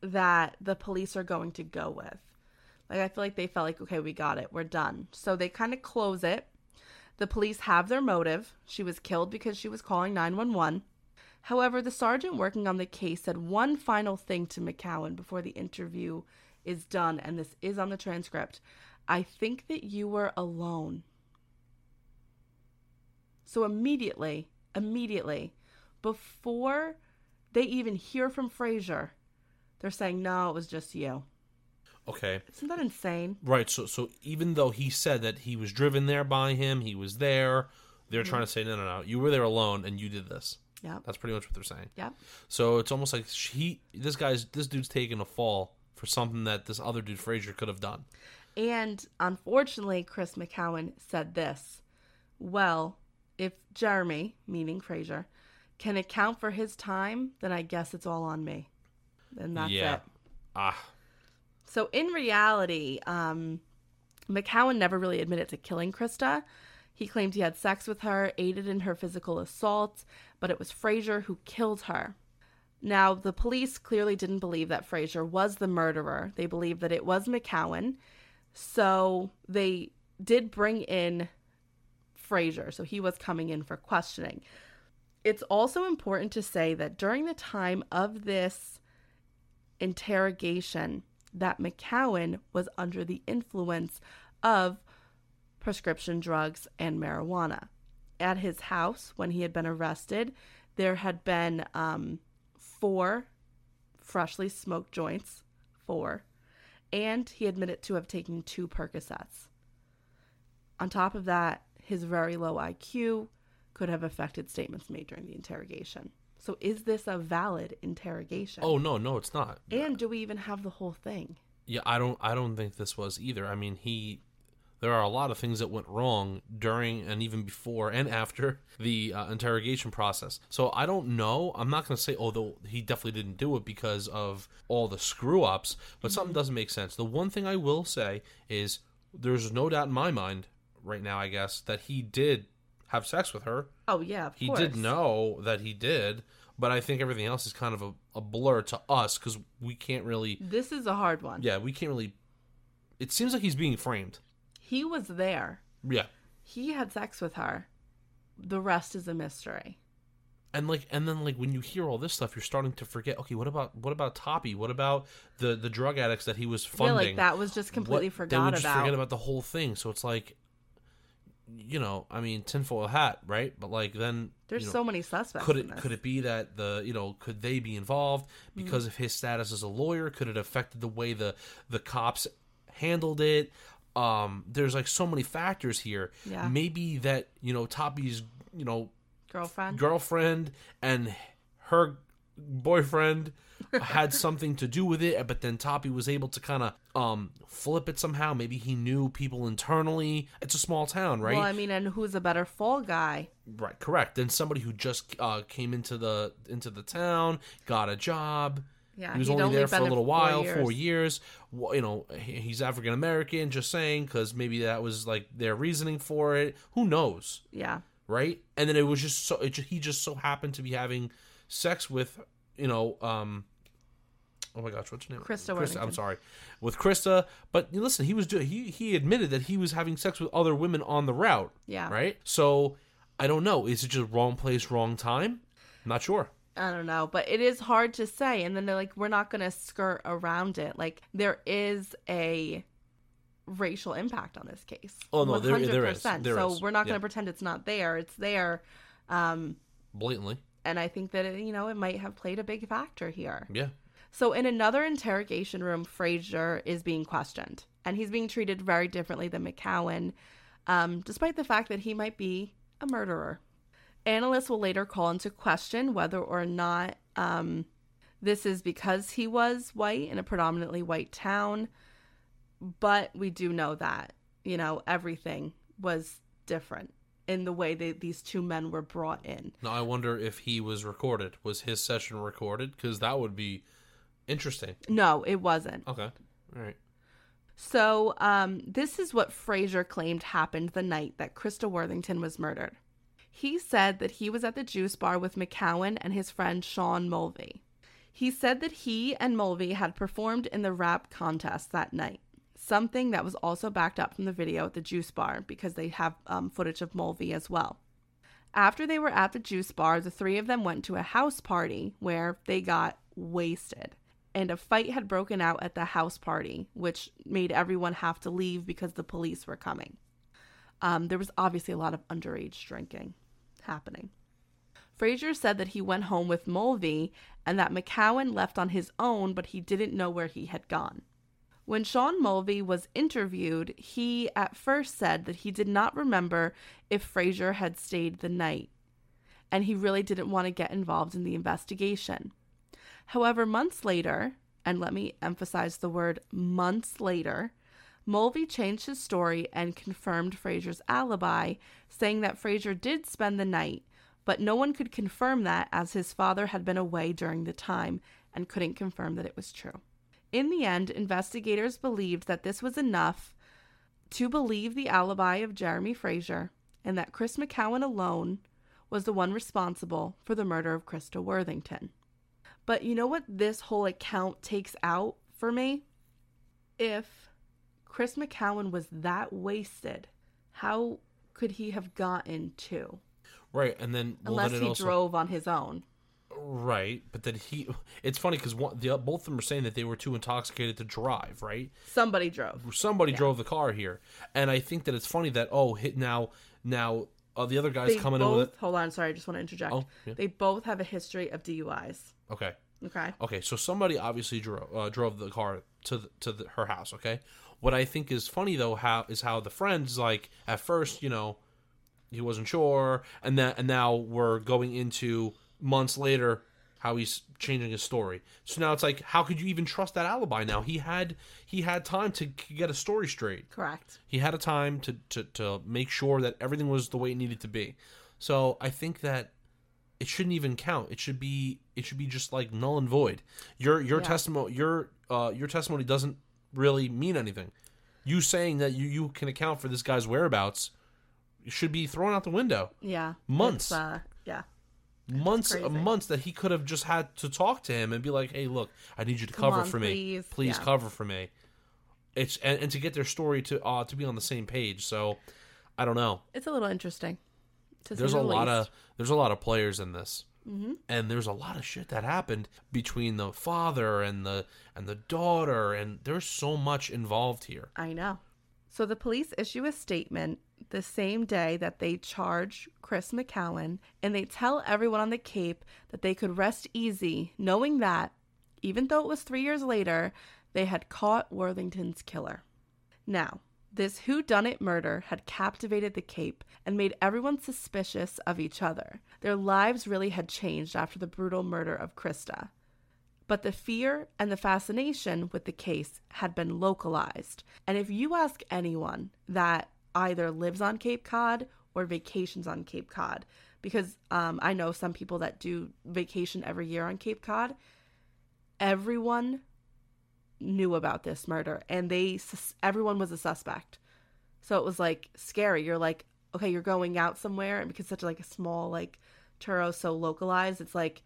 that the police are going to go with. Like I feel like they felt like okay, we got it. We're done. So they kind of close it. The police have their motive. She was killed because she was calling 911. However, the sergeant working on the case said one final thing to McCowen before the interview is done and this is on the transcript. I think that you were alone. So immediately, immediately, before they even hear from Frazier, they're saying, no, it was just you. Okay, Isn't that insane? right. So so even though he said that he was driven there by him, he was there. They're trying to say no, no, no. You were there alone, and you did this. Yeah. That's pretty much what they're saying. Yeah. So it's almost like he, this guy's, this dude's taking a fall for something that this other dude Frazier could have done. And unfortunately, Chris McCowen said this Well, if Jeremy, meaning Frazier, can account for his time, then I guess it's all on me. And that's yeah. it. Ah, So in reality, um, McCowen never really admitted to killing Christa. He claimed he had sex with her, aided in her physical assault, but it was Frazier who killed her. Now, the police clearly didn't believe that Frazier was the murderer. They believed that it was McCowen. So they did bring in Frazier. So he was coming in for questioning. It's also important to say that during the time of this interrogation that McCowen was under the influence of prescription drugs and marijuana. At his house, when he had been arrested, there had been um, four freshly smoked joints, four, and he admitted to have taken two Percocets. On top of that, his very low IQ could have affected statements made during the interrogation. So, is this a valid interrogation? oh no, no, it's not. And do we even have the whole thing? Yeah, I don't, I don't think this was either. I mean, he, there are a lot of things that went wrong during and even before and after the uh, interrogation process. So I don't know. I'm not going to say, although he definitely didn't do it because of all the screw ups, but something doesn't make sense. The one thing I will say is there's no doubt in my mind right now, I guess, that he did have sex with her. Oh yeah, of He course. did know that he did, but I think everything else is kind of a, a blur to us because we can't really, This is a hard one. yeah, we can't really. It seems like he's being framed. He was there. Yeah, He had sex with her. The rest is a mystery. and like, and then like when you hear all this stuff, you're starting to forget. Okay, what about what about Toppy? What about the the drug addicts that he was funding? Yeah, like that was just completely What- forgot They would just about. forget about the whole thing. So it's like, you know, I mean, tinfoil hat, right? But like then There's you know, so many suspects. could it could it be that the you know could they be involved Mm-hmm. because of his status as a lawyer could it affected the way the the cops handled it um there's like so many factors here Yeah. maybe that you know toppy's you know girlfriend? girlfriend and her boyfriend had something to do with it but then toppy was able to kind of um flip it somehow maybe he knew people internally it's a small town right Well, I mean, and who's a better fall guy? Right, correct. Then somebody who just uh, came into the into the town, got a job. Yeah, he was only only there for a little four while, four years. years. You know, he's African American. Just saying, because maybe that was like their reasoning for it. Who knows, Yeah. right? And then it was just so it, he just so happened to be having sex with you know um. Oh my gosh, what's her name? Christa I'm sorry, with Christa. But listen, he was do- he he admitted that he was having sex with other women on the route. Yeah. Right. So I don't know. Is it just wrong place, wrong time? I'm not sure. I don't know, but it is hard to say. And then they're like, we're not going to skirt around it. Like, there is a racial impact on this case. Oh, no, there- there is. 100%. There so is. we're not going to Yeah. pretend it's not there. It's there. Um, Blatantly. and I think that, it, you know, it might have played a big factor here. Yeah. So, in another interrogation room, Frazier is being questioned, and he's being treated very differently than McCowen, um, despite the fact that he might be a murderer. Analysts will later call into question whether or not um, this is because he was white in a predominantly white town, but we do know that, you know, everything was different in the way that these two men were brought in. Now I wonder if he was recorded. Was his session recorded? Because that would be interesting. No, it wasn't. Okay. All right. So, um, this is what Frazier claimed happened the night that Christa Worthington was murdered. He said that he was at the juice bar with McCowen and his friend Sean Mulvey. He said that he and Mulvey had performed in the rap contest that night, something that was also backed up from the video at the juice bar because they have um, footage of Mulvey as well. After they were at the juice bar, the three of them went to a house party where they got wasted. And a fight had broken out at the house party, which made everyone have to leave because the police were coming. Um, there was obviously a lot of underage drinking happening. Frazier said that he went home with Mulvey and that McCowen left on his own, but he didn't know where he had gone. When Sean Mulvey was interviewed, he at first said that he did not remember if Frazier had stayed the night, and he really didn't want to get involved in the investigation. However, months later, and let me emphasize the word months later, Mulvey changed his story and confirmed Frazier's alibi, saying that Frazier did spend the night, but no one could confirm that as his father had been away during the time and couldn't confirm that it was true. In the end, investigators believed that this was enough to believe the alibi of Jeremy Frazier and that Chris McCowen alone was the one responsible for the murder of Christa Worthington. But you know what this whole account takes out for me? If Chris McCowen was that wasted, how could he have gotten to? Right, and then well, Unless then he also, drove on his own. Right, but then he. It's funny because the both of them are saying that they were too intoxicated to drive. Right, Somebody drove. somebody drove the car here, and I think that it's funny that oh, hit now now uh, the other guy's They coming both, in with it. hold on, sorry, I just want to interject. Oh, yeah. They both have a history of DUIs. Okay, Okay. okay, so somebody obviously drove uh, drove the car to the, to the, her house. Okay, what I think is funny though how is how the friends like at first you know he wasn't sure, and that and now we're going into months later how he's changing his story. So now it's like, how could you even trust that alibi? Now he had he had time to get a story straight. Correct. He had a time to to to make sure that everything was the way it needed to be. So I think that it shouldn't even count. It should be it should be just like null and void. Your your Yeah. testimony your uh your testimony doesn't really mean anything. You saying that you you can account for this guy's whereabouts should be thrown out the window. Yeah. Months. Uh, yeah. months months that he could have just had to talk to him and be like, "Hey, look, I need you to Come cover on, for me. please." Please Yeah. cover for me." It's and, and to get their story to uh to be on the same page. So, I don't know. It's a little interesting. There's say a the lot of there's a lot of players in this. Mm-hmm. And there's a lot of shit that happened between the father and the and the daughter and there's so much involved here. I know. So the police issue a statement the same day that they charge Chris McCowen and they tell everyone on the Cape that they could rest easy knowing that, even though it was three years later, they had caught Worthington's killer. Now, this whodunit murder had captivated the Cape and made everyone suspicious of each other. Their lives really had changed after the brutal murder of Christa. But the fear and the fascination with the case had been localized. And if you ask anyone that either lives on Cape Cod or vacations on Cape Cod, because um, I know some people that do vacation every year on Cape Cod, everyone knew about this murder and they sus- everyone was a suspect. So it was like scary. You're like, okay, you're going out somewhere and because such like a small like Truro so localized, it's like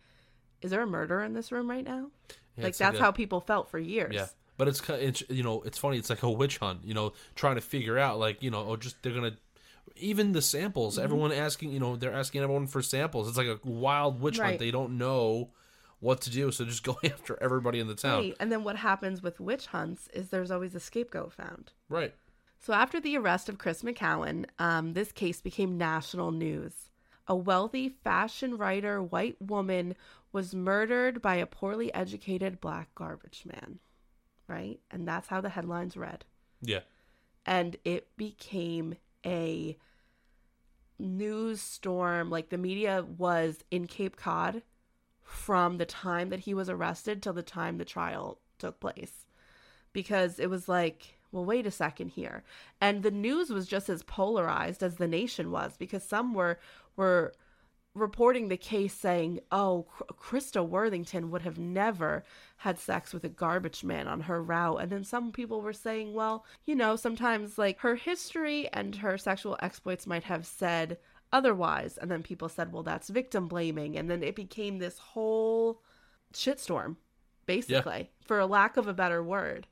is there a murder in this room right now? Yeah, like that's a- how people felt for years. Yeah, but it's it's you know it's funny. It's like a witch hunt. You know, trying to figure out like you know, oh, just they're gonna even the samples. Mm-hmm. Everyone asking, you know, they're asking everyone for samples. It's like a wild witch Right. hunt. They don't know what to do, so just go after everybody in the town. Right. And then what happens with witch hunts is there's always a scapegoat found. Right. So after the arrest of Chris McCowen, um, this case became national news. A wealthy fashion writer white woman was murdered by a poorly educated black garbage man. Right? And that's how the headlines read. Yeah. And it became a news storm. Like the media was in Cape Cod from the time that he was arrested till the time the trial took place. Because it was like, well, wait a second here. And the news was just as polarized as the nation was because some were were reporting the case saying, "Oh, Christa Worthington would have never had sex with a garbage man on her route." And then some people were saying, "Well, you know, sometimes like her history and her sexual exploits might have said otherwise." And then people said, "Well, that's victim blaming." And then it became this whole shitstorm, basically, for a lack of a better word.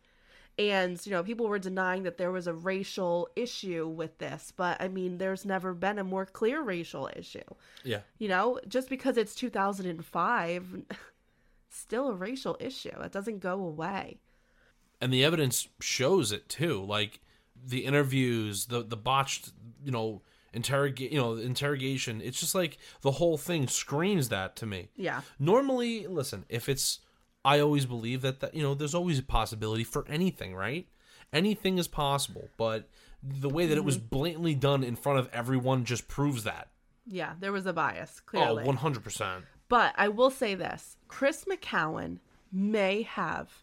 And, you know, people were denying that there was a racial issue with this, but I mean, there's never been a more clear racial issue. Yeah. You know, just because it's 2005, still a racial issue. It doesn't go away. and the evidence shows it too like the interviews the the botched you know interrogate you know interrogation it's just like the whole thing screams that to me Yeah. normally listen if it's i always believe that that you know there's always a possibility for anything right anything is possible but the way that it was mm-hmm. blatantly done in front of everyone just proves that Yeah, there was a bias, oh clearly. 100% But I will say this Chris McCowen may have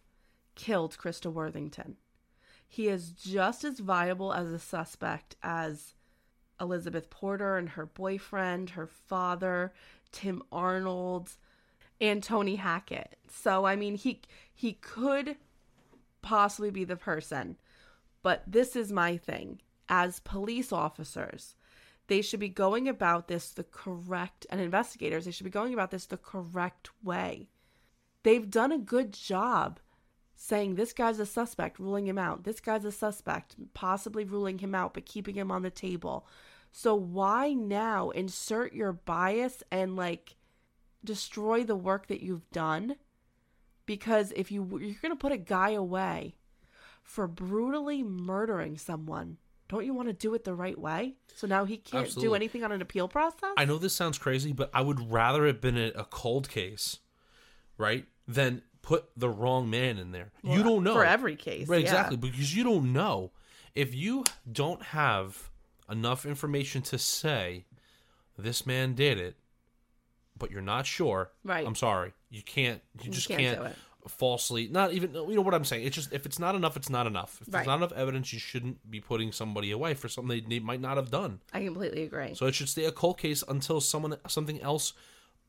killed Christa Worthington. He is just as viable as a suspect as Elizabeth Porter and her boyfriend, her father, Tim Arnold, and Tony Jackett. So I mean he he could possibly be the person. But this is my thing. As police officers, they should be going about this the correct and investigators, they should be going about this the correct way. They've done a good job saying this guy's a suspect, ruling him out. This guy's a suspect, possibly ruling him out, but keeping him on the table. So why now insert your bias and like destroy the work that you've done? Because if you you're going to put a guy away for brutally murdering someone, don't you want to do it the right way? So now he can't do anything on an appeal process? I know this sounds crazy, but I would rather it been a, a cold case, right, than put the wrong man in there. you don't know for every case, right? yeah. Exactly, because you don't know if you don't have enough information to say this man did it, but you're not sure. Right. I'm sorry, you can't. You just can't can't, falsely. Not even. You know what I'm saying? It's just if it's not enough, it's not enough. If Right. there's not enough evidence, you shouldn't be putting somebody away for something they, they might not have done. I completely agree. So it should stay a cold case until someone something else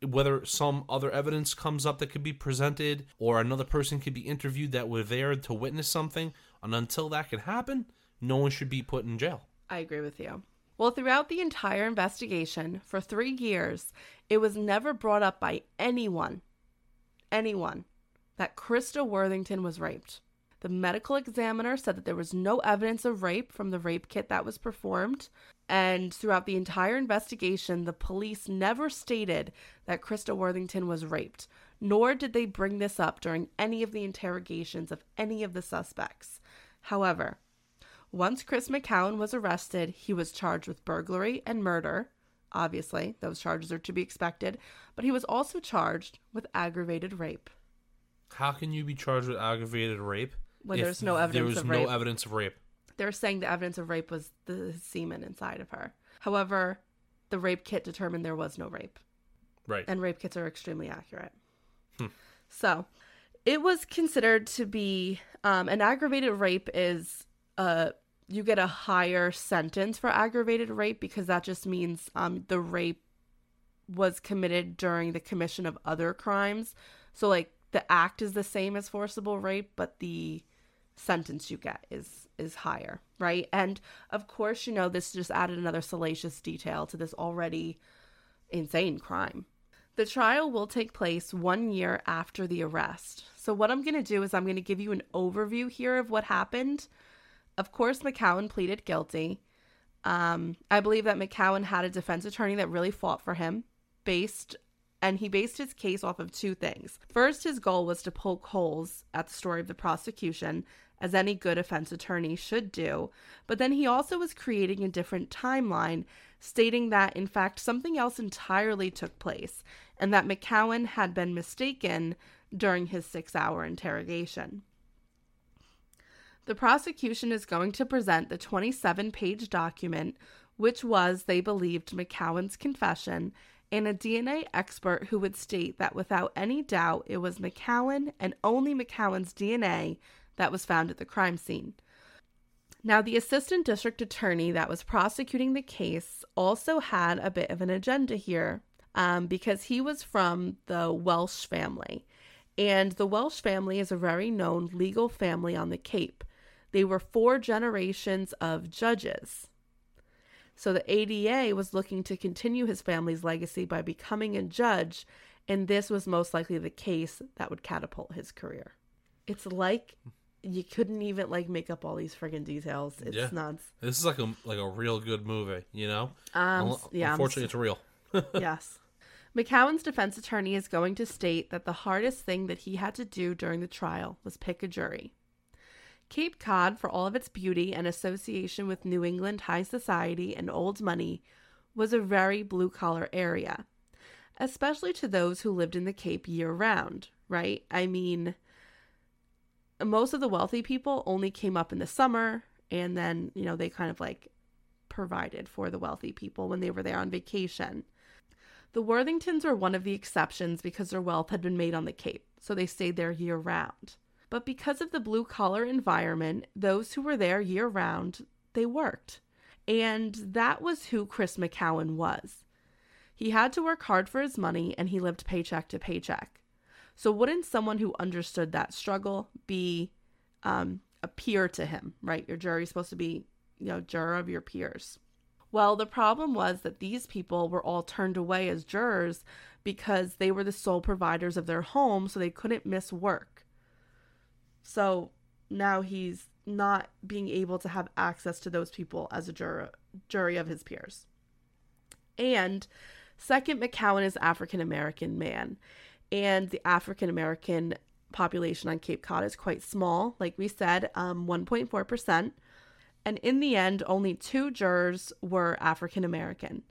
whether some other evidence comes up that could be presented or another person could be interviewed that were there to witness something and until that can happen no one should be put in jail I agree with you. Well, throughout the entire investigation, for three years, it was never brought up by anyone, anyone, that Christa Worthington was raped. The medical examiner said that there was no evidence of rape from the rape kit that was performed. And throughout the entire investigation, the police never stated that Christa Worthington was raped, nor did they bring this up during any of the interrogations of any of the suspects. However, once Chris McCowen was arrested, he was charged with burglary and murder. Obviously, those charges are to be expected, but he was also charged with aggravated rape. how can you be charged with aggravated rape When there's no evidence there was of no evidence of rape They're saying the evidence of rape was the semen inside of her. However, the rape kit determined there was no rape, right and rape kits are extremely accurate. So, it was considered to be um, an aggravated rape is uh, you get a higher sentence for aggravated rape because that just means um, the rape was committed during the commission of other crimes. So, like the act is the same as forcible rape, but the sentence you get is is higher, right? And of course, you know, this just added another salacious detail to this already insane crime. The trial will take place one year after the arrest. So, what I'm going to do is I'm going to give you an overview here of what happened. Of course, McCowen pleaded guilty. Um, I believe that McCowen had a defense attorney that really fought for him, based, and he based his case off of two things. First, his goal was to poke holes at the story of the prosecution, as any good defense attorney should do. But then he also was creating a different timeline, stating that, in fact, something else entirely took place, and that McCowen had been mistaken during his six hour interrogation. The prosecution is going to present the 27 page document, which was, they believed, McCowen's confession, and a DNA expert who would state that without any doubt it was McCowen and only McCowen's DNA that was found at the crime scene. Now, the assistant district attorney that was prosecuting the case also had a bit of an agenda here um, because he was from the Welsh family. And the Welsh family is a very known legal family on the Cape. They were four generations of judges. So the ADA was looking to continue his family's legacy by becoming a judge, and this was most likely the case that would catapult his career. It's like you couldn't even like make up all these friggin' details. It's Yeah. nuts. This is like a like a real good movie, you know. Um, yeah, I'm Unfortunately, it's real. yes. McCowen's defense attorney is going to state that the hardest thing that he had to do during the trial was pick a jury. Cape Cod, for all of its beauty and association with New England high society and old money, was a very blue collar area, especially to those who lived in the Cape year round, right? I mean, most of the wealthy people only came up in the summer and then, you know, they kind of like provided for the wealthy people when they were there on vacation. The Worthingtons were one of the exceptions because their wealth had been made on the Cape, so they stayed there year round. But because of the blue collar environment, those who were there year round, they worked. And that was who Chris McCowen was. He had to work hard for his money and he lived paycheck to paycheck. So, wouldn't someone who understood that struggle be um, a peer to him, right? Your jury's supposed to be, you know, juror of your peers. Well, the problem was that these people were all turned away as jurors because they were the sole providers of their home, so they couldn't miss work. So now he's not being able to have access to those people as a juror, jury of his peers. And second, McCowen is African American man, and the African American population on Cape Cod is quite small. Like we said, um, 1.4 percent. And in the end, only two jurors were African American.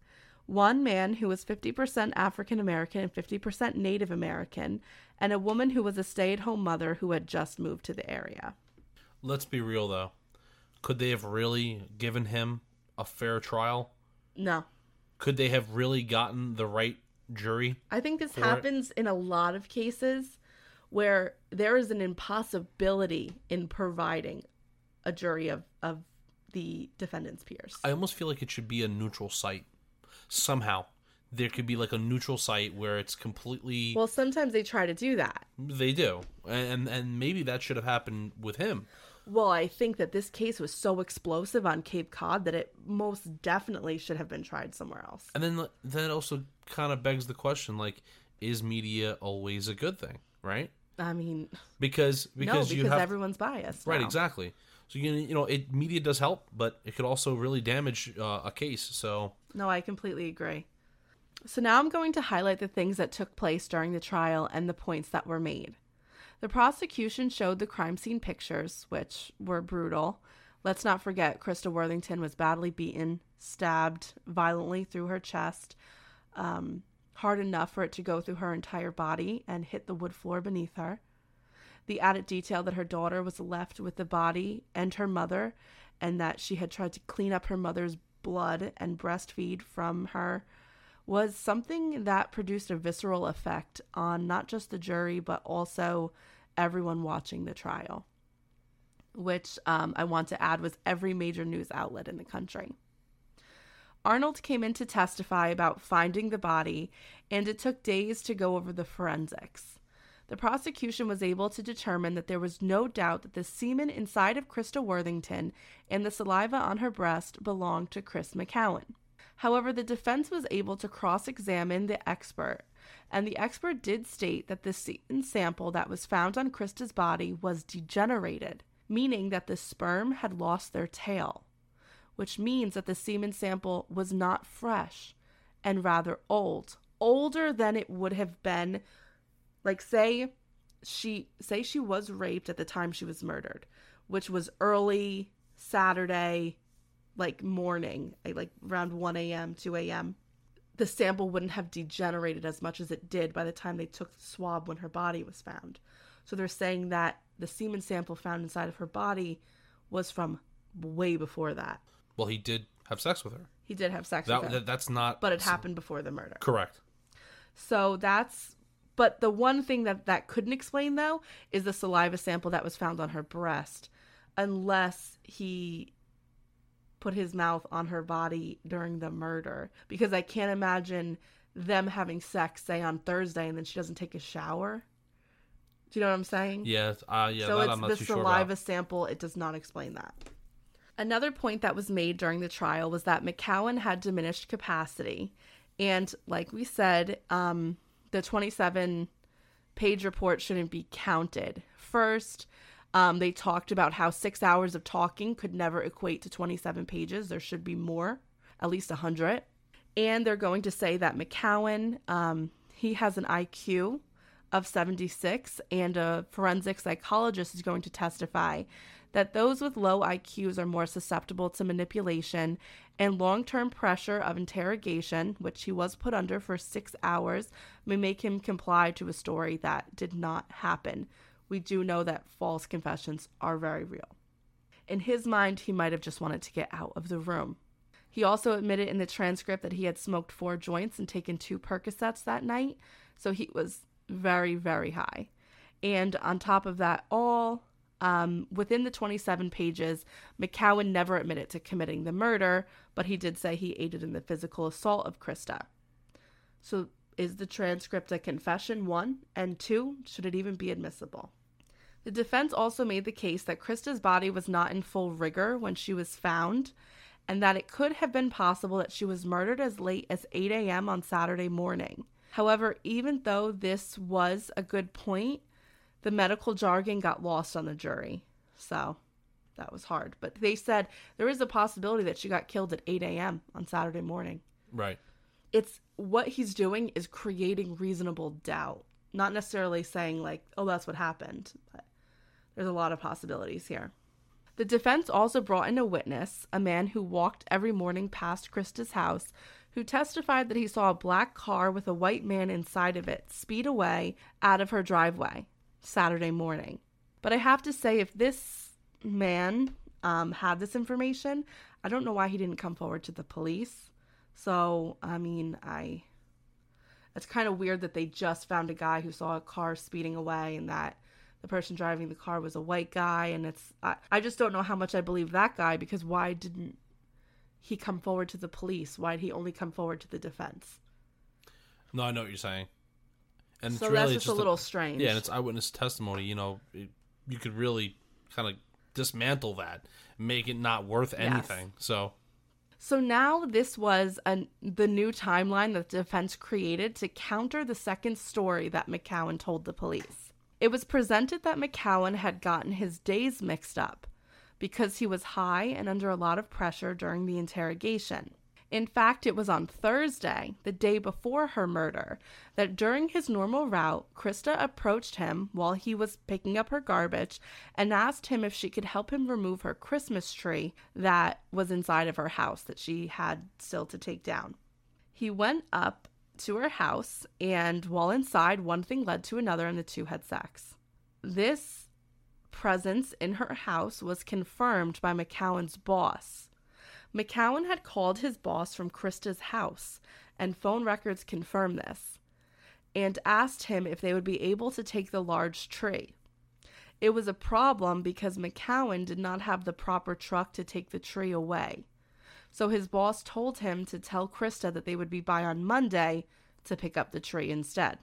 One man who was 50% African American and 50% Native American, and a woman who was a stay at home mother who had just moved to the area. Let's be real though. Could they have really given him a fair trial? No. Could they have really gotten the right jury? I think this For it? happens in a lot of cases where there is an impossibility in providing a jury of, of the defendant's peers. I almost feel like it should be a neutral site. Somehow. There could be like a neutral site where it's completely well, sometimes they try to do that. they do. And and maybe that should have happened with him. Well, I think that this case was so explosive on Cape Cod that it most definitely should have been tried somewhere else. And then that also kind of begs the question like is media always a good thing, right? I mean, Because no, because because you have everyone's biased. Right, now. exactly. So you you know, it media does help, but it could also really damage uh, a case. So No, I completely agree. So now I'm going to highlight the things that took place during the trial and the points that were made. The prosecution showed the crime scene pictures, which were brutal. Let's not forget Christa Worthington was badly beaten, stabbed violently through her chest, um, hard enough for it to go through her entire body and hit the wood floor beneath her. The added detail that her daughter was left with the body and her mother, and that she had tried to clean up her mother's blood and breastfeed from her was something that produced a visceral effect on not just the jury, but also everyone watching the trial, which um, I want to add was every major news outlet in the country. Arnold came in to testify about finding the body, and it took days to go over the forensics. the prosecution was able to determine that there was no doubt that the semen inside of Christa Worthington and the saliva on her breast belonged to Chris McCowen. However, the defense was able to cross examine the expert, and the expert did state that the semen sample that was found on Christa's body was degenerated, meaning that the sperm had lost their tail, which means that the semen sample was not fresh and rather old, older than it would have been like say she say she was raped at the time she was murdered, which was early Saturday, like morning, eh, like around 1 a.m., 2 a.m. The sample wouldn't have degenerated as much as it did by the time they took the swab when her body was found. So they're saying that the semen sample found inside of her body was from way before that. Well, he did have sex with her. He did have sex That, with her, that's not. but it happened before the murder. Correct. So that's but the one thing that that couldn't explain though is the saliva sample that was found on her breast unless he put his mouth on her body during the murder because I can't imagine them having sex say on Thursday and then she doesn't take a shower. Do you know what I'm saying? Yes. Uh, yeah. so it's I'm not the too sure saliva about. sample. It does not explain that. Another point that was made during the trial was that McCowen had diminished capacity. And like we said, um, the 27 page report shouldn't be counted. First, um, they talked about how six hours of talking could never equate to 27 pages. There should be more, at least 100. And they're going to say that McCowen, um, he has an IQ of 76, and a forensic psychologist is going to testify that those with low IQs are more susceptible to manipulation and long term pressure of interrogation, which he was put under for six hours, may make him comply to a story that did not happen. We do know that false confessions are very real. In his mind, he might have just wanted to get out of the room. He also admitted in the transcript that he had smoked four joints and taken two Percocets that night, so he was very, very high. And on top of that, all um, within the 27 pages, McCowen never admitted to committing the murder, but he did say he aided in the physical assault of Christa. So, is the transcript a confession? One. And two, should it even be admissible? The defense also made the case that Christa's body was not in full rigor when she was found, and that it could have been possible that she was murdered as late as 8 a.m. on Saturday morning. However, even though this was a good point, the medical jargon got lost on the jury. So that was hard. But they said there is a possibility that she got killed at 8 a.m. on Saturday morning. Right. It's what he's doing is creating reasonable doubt, not necessarily saying, like, oh, that's what happened. But there's a lot of possibilities here. The defense also brought in a witness, a man who walked every morning past Christa's house, who testified that he saw a black car with a white man inside of it speed away out of her driveway Saturday morning. But I have to say, if this man um, had this information, I don't know why he didn't come forward to the police. So, I mean, I. It's kind of weird that they just found a guy who saw a car speeding away and that the person driving the car was a white guy. And it's. I, I just don't know how much I believe that guy because why didn't he come forward to the police? Why did he only come forward to the defense? No, I know what you're saying. And So it's really that's just a little strange. Yeah, and it's eyewitness testimony. You know, it, you could really kind of dismantle that, make it not worth anything. So So now this was an, the new timeline that the defense created to counter the second story that McCowen told the police. It was presented that McCowen had gotten his days mixed up because he was high and under a lot of pressure during the interrogation. In fact, it was on Thursday, the day before her murder, that during his normal route, Christa approached him while he was picking up her garbage and asked him if she could help him remove her Christmas tree that was inside of her house that she had still to take down. He went up to her house, and while inside, one thing led to another, and the two had sex. This presence in her house was confirmed by McCowen's boss. McCowen had called his boss from Christa's house, and phone records confirm this, and asked him if they would be able to take the large tree. It was a problem because McCowen did not have the proper truck to take the tree away. So his boss told him to tell Christa that they would be by on Monday to pick up the tree instead.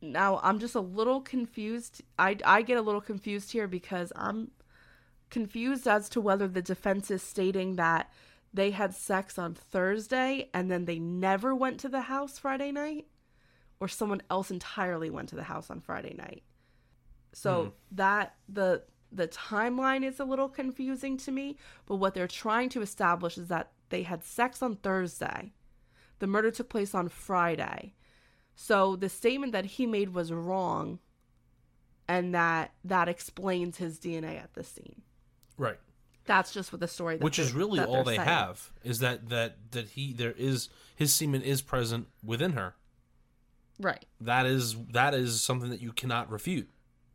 Now, I'm just a little confused. I, I get a little confused here because I'm confused as to whether the defense is stating that they had sex on Thursday and then they never went to the house Friday night or someone else entirely went to the house on Friday night. So hmm. that the the timeline is a little confusing to me, but what they're trying to establish is that they had sex on Thursday. The murder took place on Friday. So the statement that he made was wrong and that that explains his DNA at the scene. Right. That's just what the story that Which is really all they saying. have is that that that he there is his semen is present within her. Right. That is that is something that you cannot refute.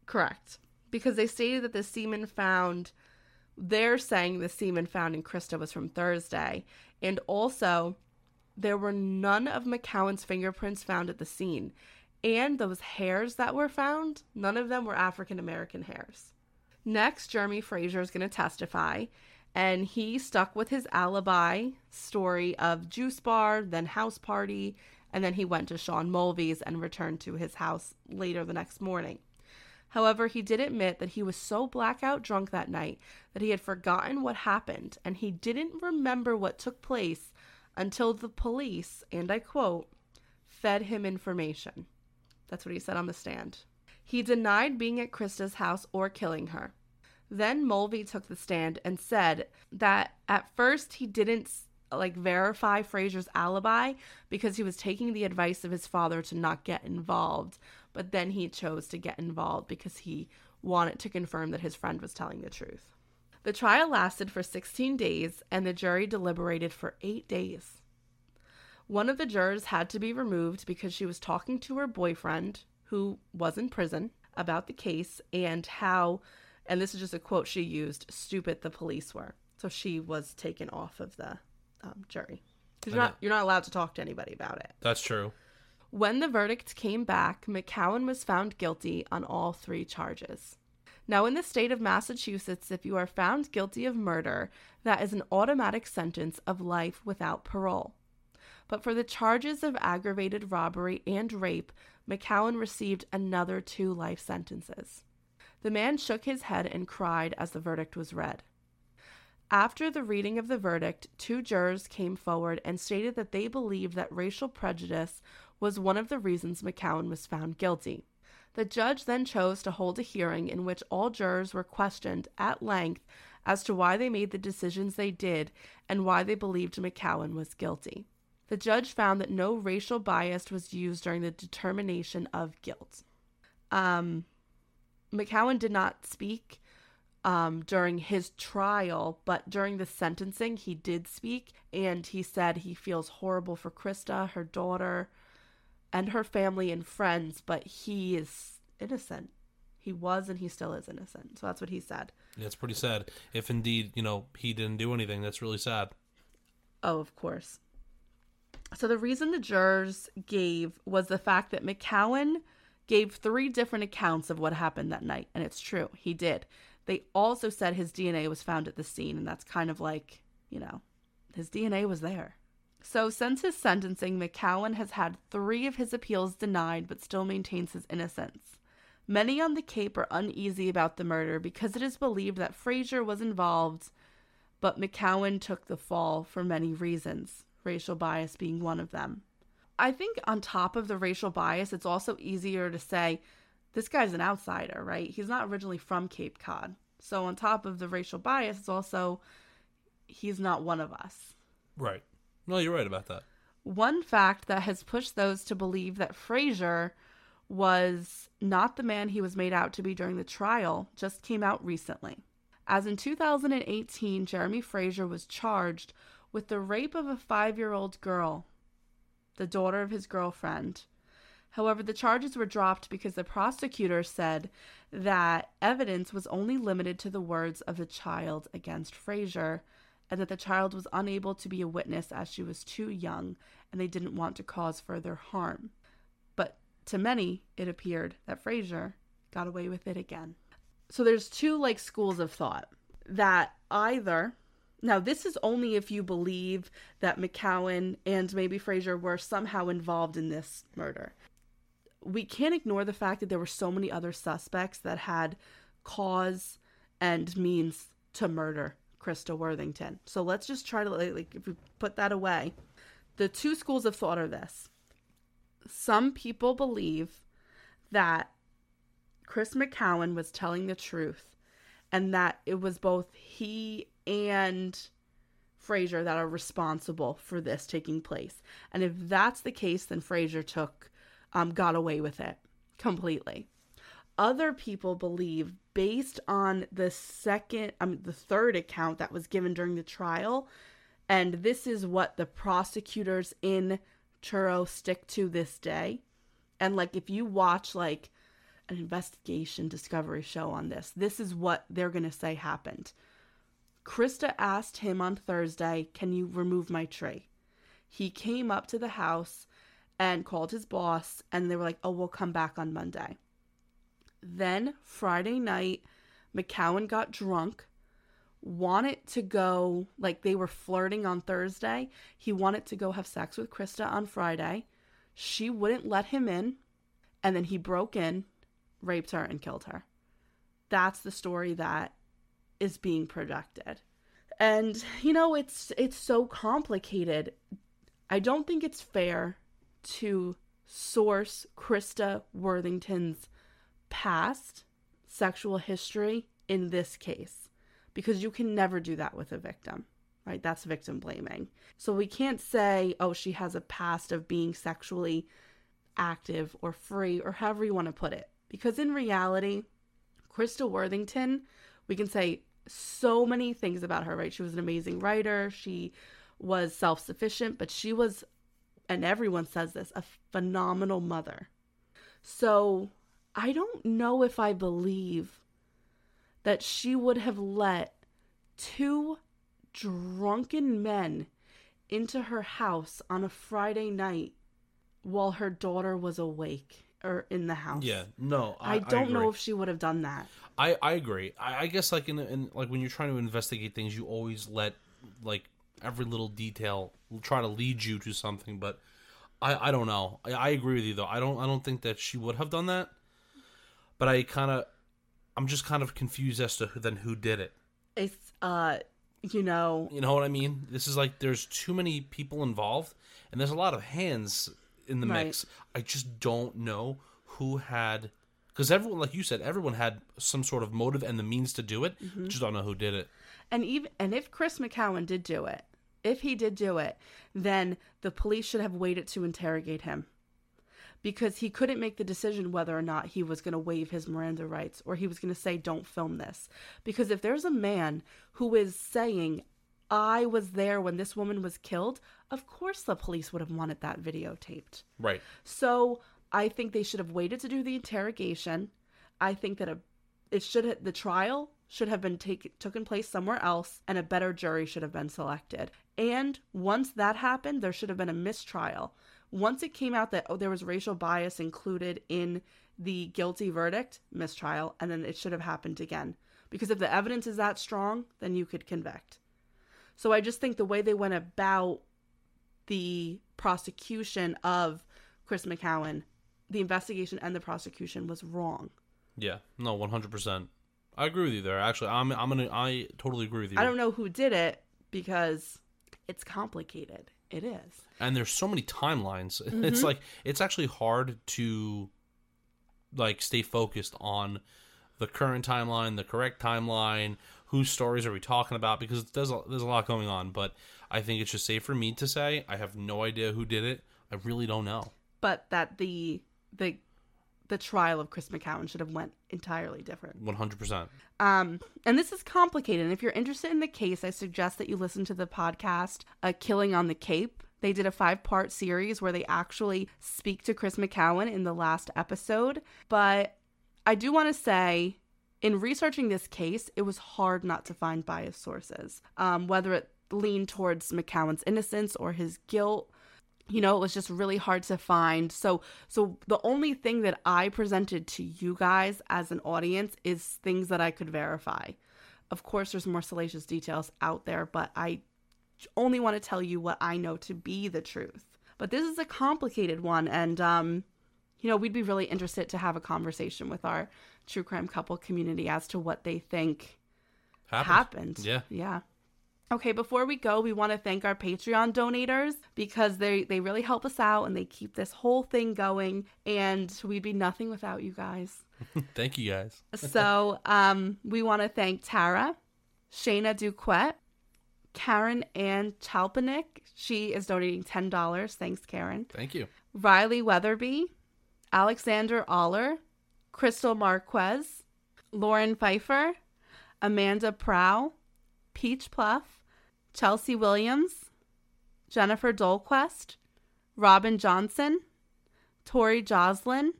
Correct. Because they stated that the semen found, they're saying the semen found in Christa was from Thursday. And also, there were none of McCowen's fingerprints found at the scene. And those hairs that were found, none of them were African American hairs. Next, Jeremy Frazier is going to testify. And he stuck with his alibi story of juice bar, then house party, and then he went to Sean Mulvey's and returned to his house later the next morning. However, he did admit that he was so blackout drunk that night that he had forgotten what happened and he didn't remember what took place until the police, and I quote, fed him information. That's what he said on the stand. He denied being at Christa's house or killing her. Then Mulvey took the stand and said that at first he didn't like verify Frazier's alibi because he was taking the advice of his father to not get involved, but then he chose to get involved because he wanted to confirm that his friend was telling the truth. The trial lasted for 16 days and the jury deliberated for 8 days. One of the jurors had to be removed because she was talking to her boyfriend, who was in prison, about the case and how, and this is just a quote she used, stupid the police were. So she was taken off of the um, jury. You're not, you're not allowed to talk to anybody about it. That's true. When the verdict came back, McCowen was found guilty on all three charges. Now, in the state of Massachusetts, if you are found guilty of murder, that is an automatic sentence of life without parole. But for the charges of aggravated robbery and rape, McCowen received another two life sentences. The man shook his head and cried as the verdict was read. After the reading of the verdict, two jurors came forward and stated that they believed that racial prejudice was one of the reasons McCowen was found guilty. The judge then chose to hold a hearing in which all jurors were questioned at length as to why they made the decisions they did and why they believed McCowen was guilty. The judge found that no racial bias was used during the determination of guilt. Um, McCowen did not speak um, during his trial, but during the sentencing, he did speak and he said he feels horrible for Christa, her daughter, and her family and friends, but he is innocent. He was and he still is innocent. So that's what he said. It's pretty sad. If indeed, you know, he didn't do anything, that's really sad. Oh, of course. So the reason the jurors gave was the fact that McCowen gave three different accounts of what happened that night, and it's true, he did. They also said his DNA was found at the scene, and that's kind of like, you know, his DNA was there. So since his sentencing, McCowen has had three of his appeals denied but still maintains his innocence. Many on the Cape are uneasy about the murder because it is believed that Frazier was involved but McCowen took the fall for many reasons, racial bias being one of them. I think on top of the racial bias, it's also easier to say this guy's an outsider, right? He's not originally from Cape Cod. So on top of the racial bias, it's also he's not one of us. Right. No, you're right about that. One fact that has pushed those to believe that Frazier was not the man he was made out to be during the trial just came out recently. As in 2018, Jeremy Frazier was charged with the rape of a five year old girl, the daughter of his girlfriend. However, the charges were dropped because the prosecutor said that evidence was only limited to the words of the child against Frazier and that the child was unable to be a witness as she was too young and they didn't want to cause further harm. But to many, it appeared that Frazier got away with it again. So there's two like schools of thought that either now this is only if you believe that McCowen and maybe Frazier were somehow involved in this murder. we can't ignore the fact that there were so many other suspects that had cause and means to murder Christa Worthington. So let's just try to like if we put that away. The two schools of thought are this. Some people believe that Chris McCowen was telling the truth and that it was both he and Frazier that are responsible for this taking place. And if that's the case, then Frazier took um, got away with it completely. Other people believe, based on the second, I mean, the third account that was given during the trial, and this is what the prosecutors in Truro stick to this day. And like, if you watch like an investigation discovery show on this, this is what they're going to say happened. Krista asked him on Thursday, Can you remove my tree? He came up to the house and called his boss, and they were like, Oh, we'll come back on Monday. Then Friday night, McCowen got drunk, wanted to go, like they were flirting on Thursday. He wanted to go have sex with Christa on Friday. She wouldn't let him in, and then he broke in, raped her, and killed her. That's the story that is being projected. And you know, it's it's so complicated. I don't think it's fair to source Christa Worthington's past sexual history in this case because you can never do that with a victim, right? That's victim blaming. So we can't say, oh, she has a past of being sexually active or free or however you want to put it. Because in reality, Christa Worthington, we can say so many things about her, right? She was an amazing writer. She was self sufficient, but she was, and everyone says this, a phenomenal mother. So I don't know if I believe that she would have let two drunken men into her house on a Friday night while her daughter was awake or in the house. Yeah, no, I, I don't I know if she would have done that. I, I agree. I, I guess like in, in like when you're trying to investigate things, you always let like every little detail try to lead you to something. But I, I don't know. I, I agree with you though. I don't I don't think that she would have done that. But I kind of I'm just kind of confused as to who, then who did it. It's uh you know, You know what I mean? This is like there's too many people involved, and there's a lot of hands in the Right. mix. I just don't know who had because everyone, like you said, everyone had some sort of motive and the means to do it. Mm-hmm. Just don't know who did it. and even and if Chris McCowen did do it, if he did do it, then the police should have waited to interrogate him. Because he couldn't make the decision whether or not he was going to waive his Miranda rights or he was going to say, don't film this. Because if there's a man who is saying, I was there when this woman was killed, of course the police would have wanted that videotaped. Right. So I think they should have waited to do the interrogation. I think that a it should have, the trial should have been take, taken place somewhere else, and a better jury should have been selected. And once that happened, there should have been a mistrial. Once it came out that oh, there was racial bias included in the guilty verdict, mistrial, and then it should have happened again. Because if the evidence is that strong, then you could convict. So I just think the way they went about the prosecution of Chris McCowen, the investigation and the prosecution was wrong. Yeah. No. One hundred percent. I agree with you there. Actually, I'm I'm gonna I totally agree with you. I don't know who did it because it's complicated. It is. and there's so many timelines Mm-hmm. it's like it's actually hard to like stay focused on the current timeline the correct timeline whose stories are we talking about because there's a, there's a lot going on but i think it's just safe for me to say i have no idea who did it i really don't know But that the the the trial of Chris McCowen should have went entirely different. 100% Um, and this is complicated. And if you're interested in the case, I suggest that you listen to the podcast, uh, Killing on the Cape. They did a five part series where they actually speak to Chris McCowen in the last episode. But I do want to say, in researching this case, it was hard not to find biased sources, um, whether it leaned towards McCowen's innocence or his guilt you know it was just really hard to find so so the only thing that i presented to you guys as an audience is things that i could verify of course there's more salacious details out there but i only want to tell you what i know to be the truth but this is a complicated one and um you know, we'd be really interested to have a conversation with our true crime couple community as to what they think Happened. happened. Yeah. Yeah. Okay, before we go, we want to thank our Patreon donators because they they really help us out and they keep this whole thing going and we'd be nothing without you guys. Thank you guys. so, um we want to thank Tara, Shayna Duquette, Karen Ann Chalpanik. She is donating $10. Thanks, Karen. Thank you. Riley Weatherby, Alexander Aller, Crystal Marquez, Lauren Pfeiffer, Amanda Prow, Peach Pluff, Chelsea Williams, Jennifer Dolquest, Robin Johnson, Tori Joslin,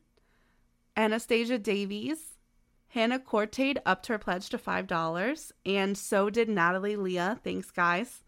Anastasia Davies, Hannah Cortade upped her pledge to $5, and so did Natalie Leah. Thanks, guys.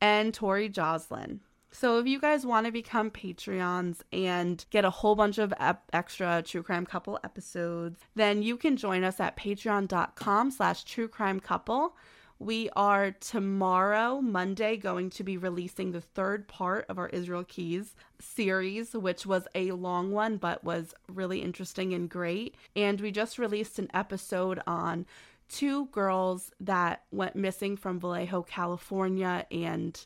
And Tori Joslin. So if you guys want to become Patreons and get a whole bunch of ep- extra True Crime Couple episodes, then you can join us at patreon.com slash true crime couple. We are tomorrow, Monday, going to be releasing the third part of our Israel Keys series, which was a long one, but was really interesting and great. And we just released an episode on two girls that went missing from Vallejo, California, and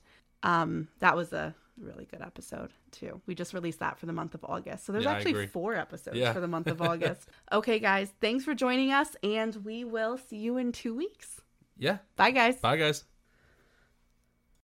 um, that was a really good episode too. We just released that for the month of August. So there's Yeah, actually four episodes Yeah. for the month of August. okay, guys, thanks for joining us, and we will see you in two weeks. Yeah. Bye, guys. Bye, guys.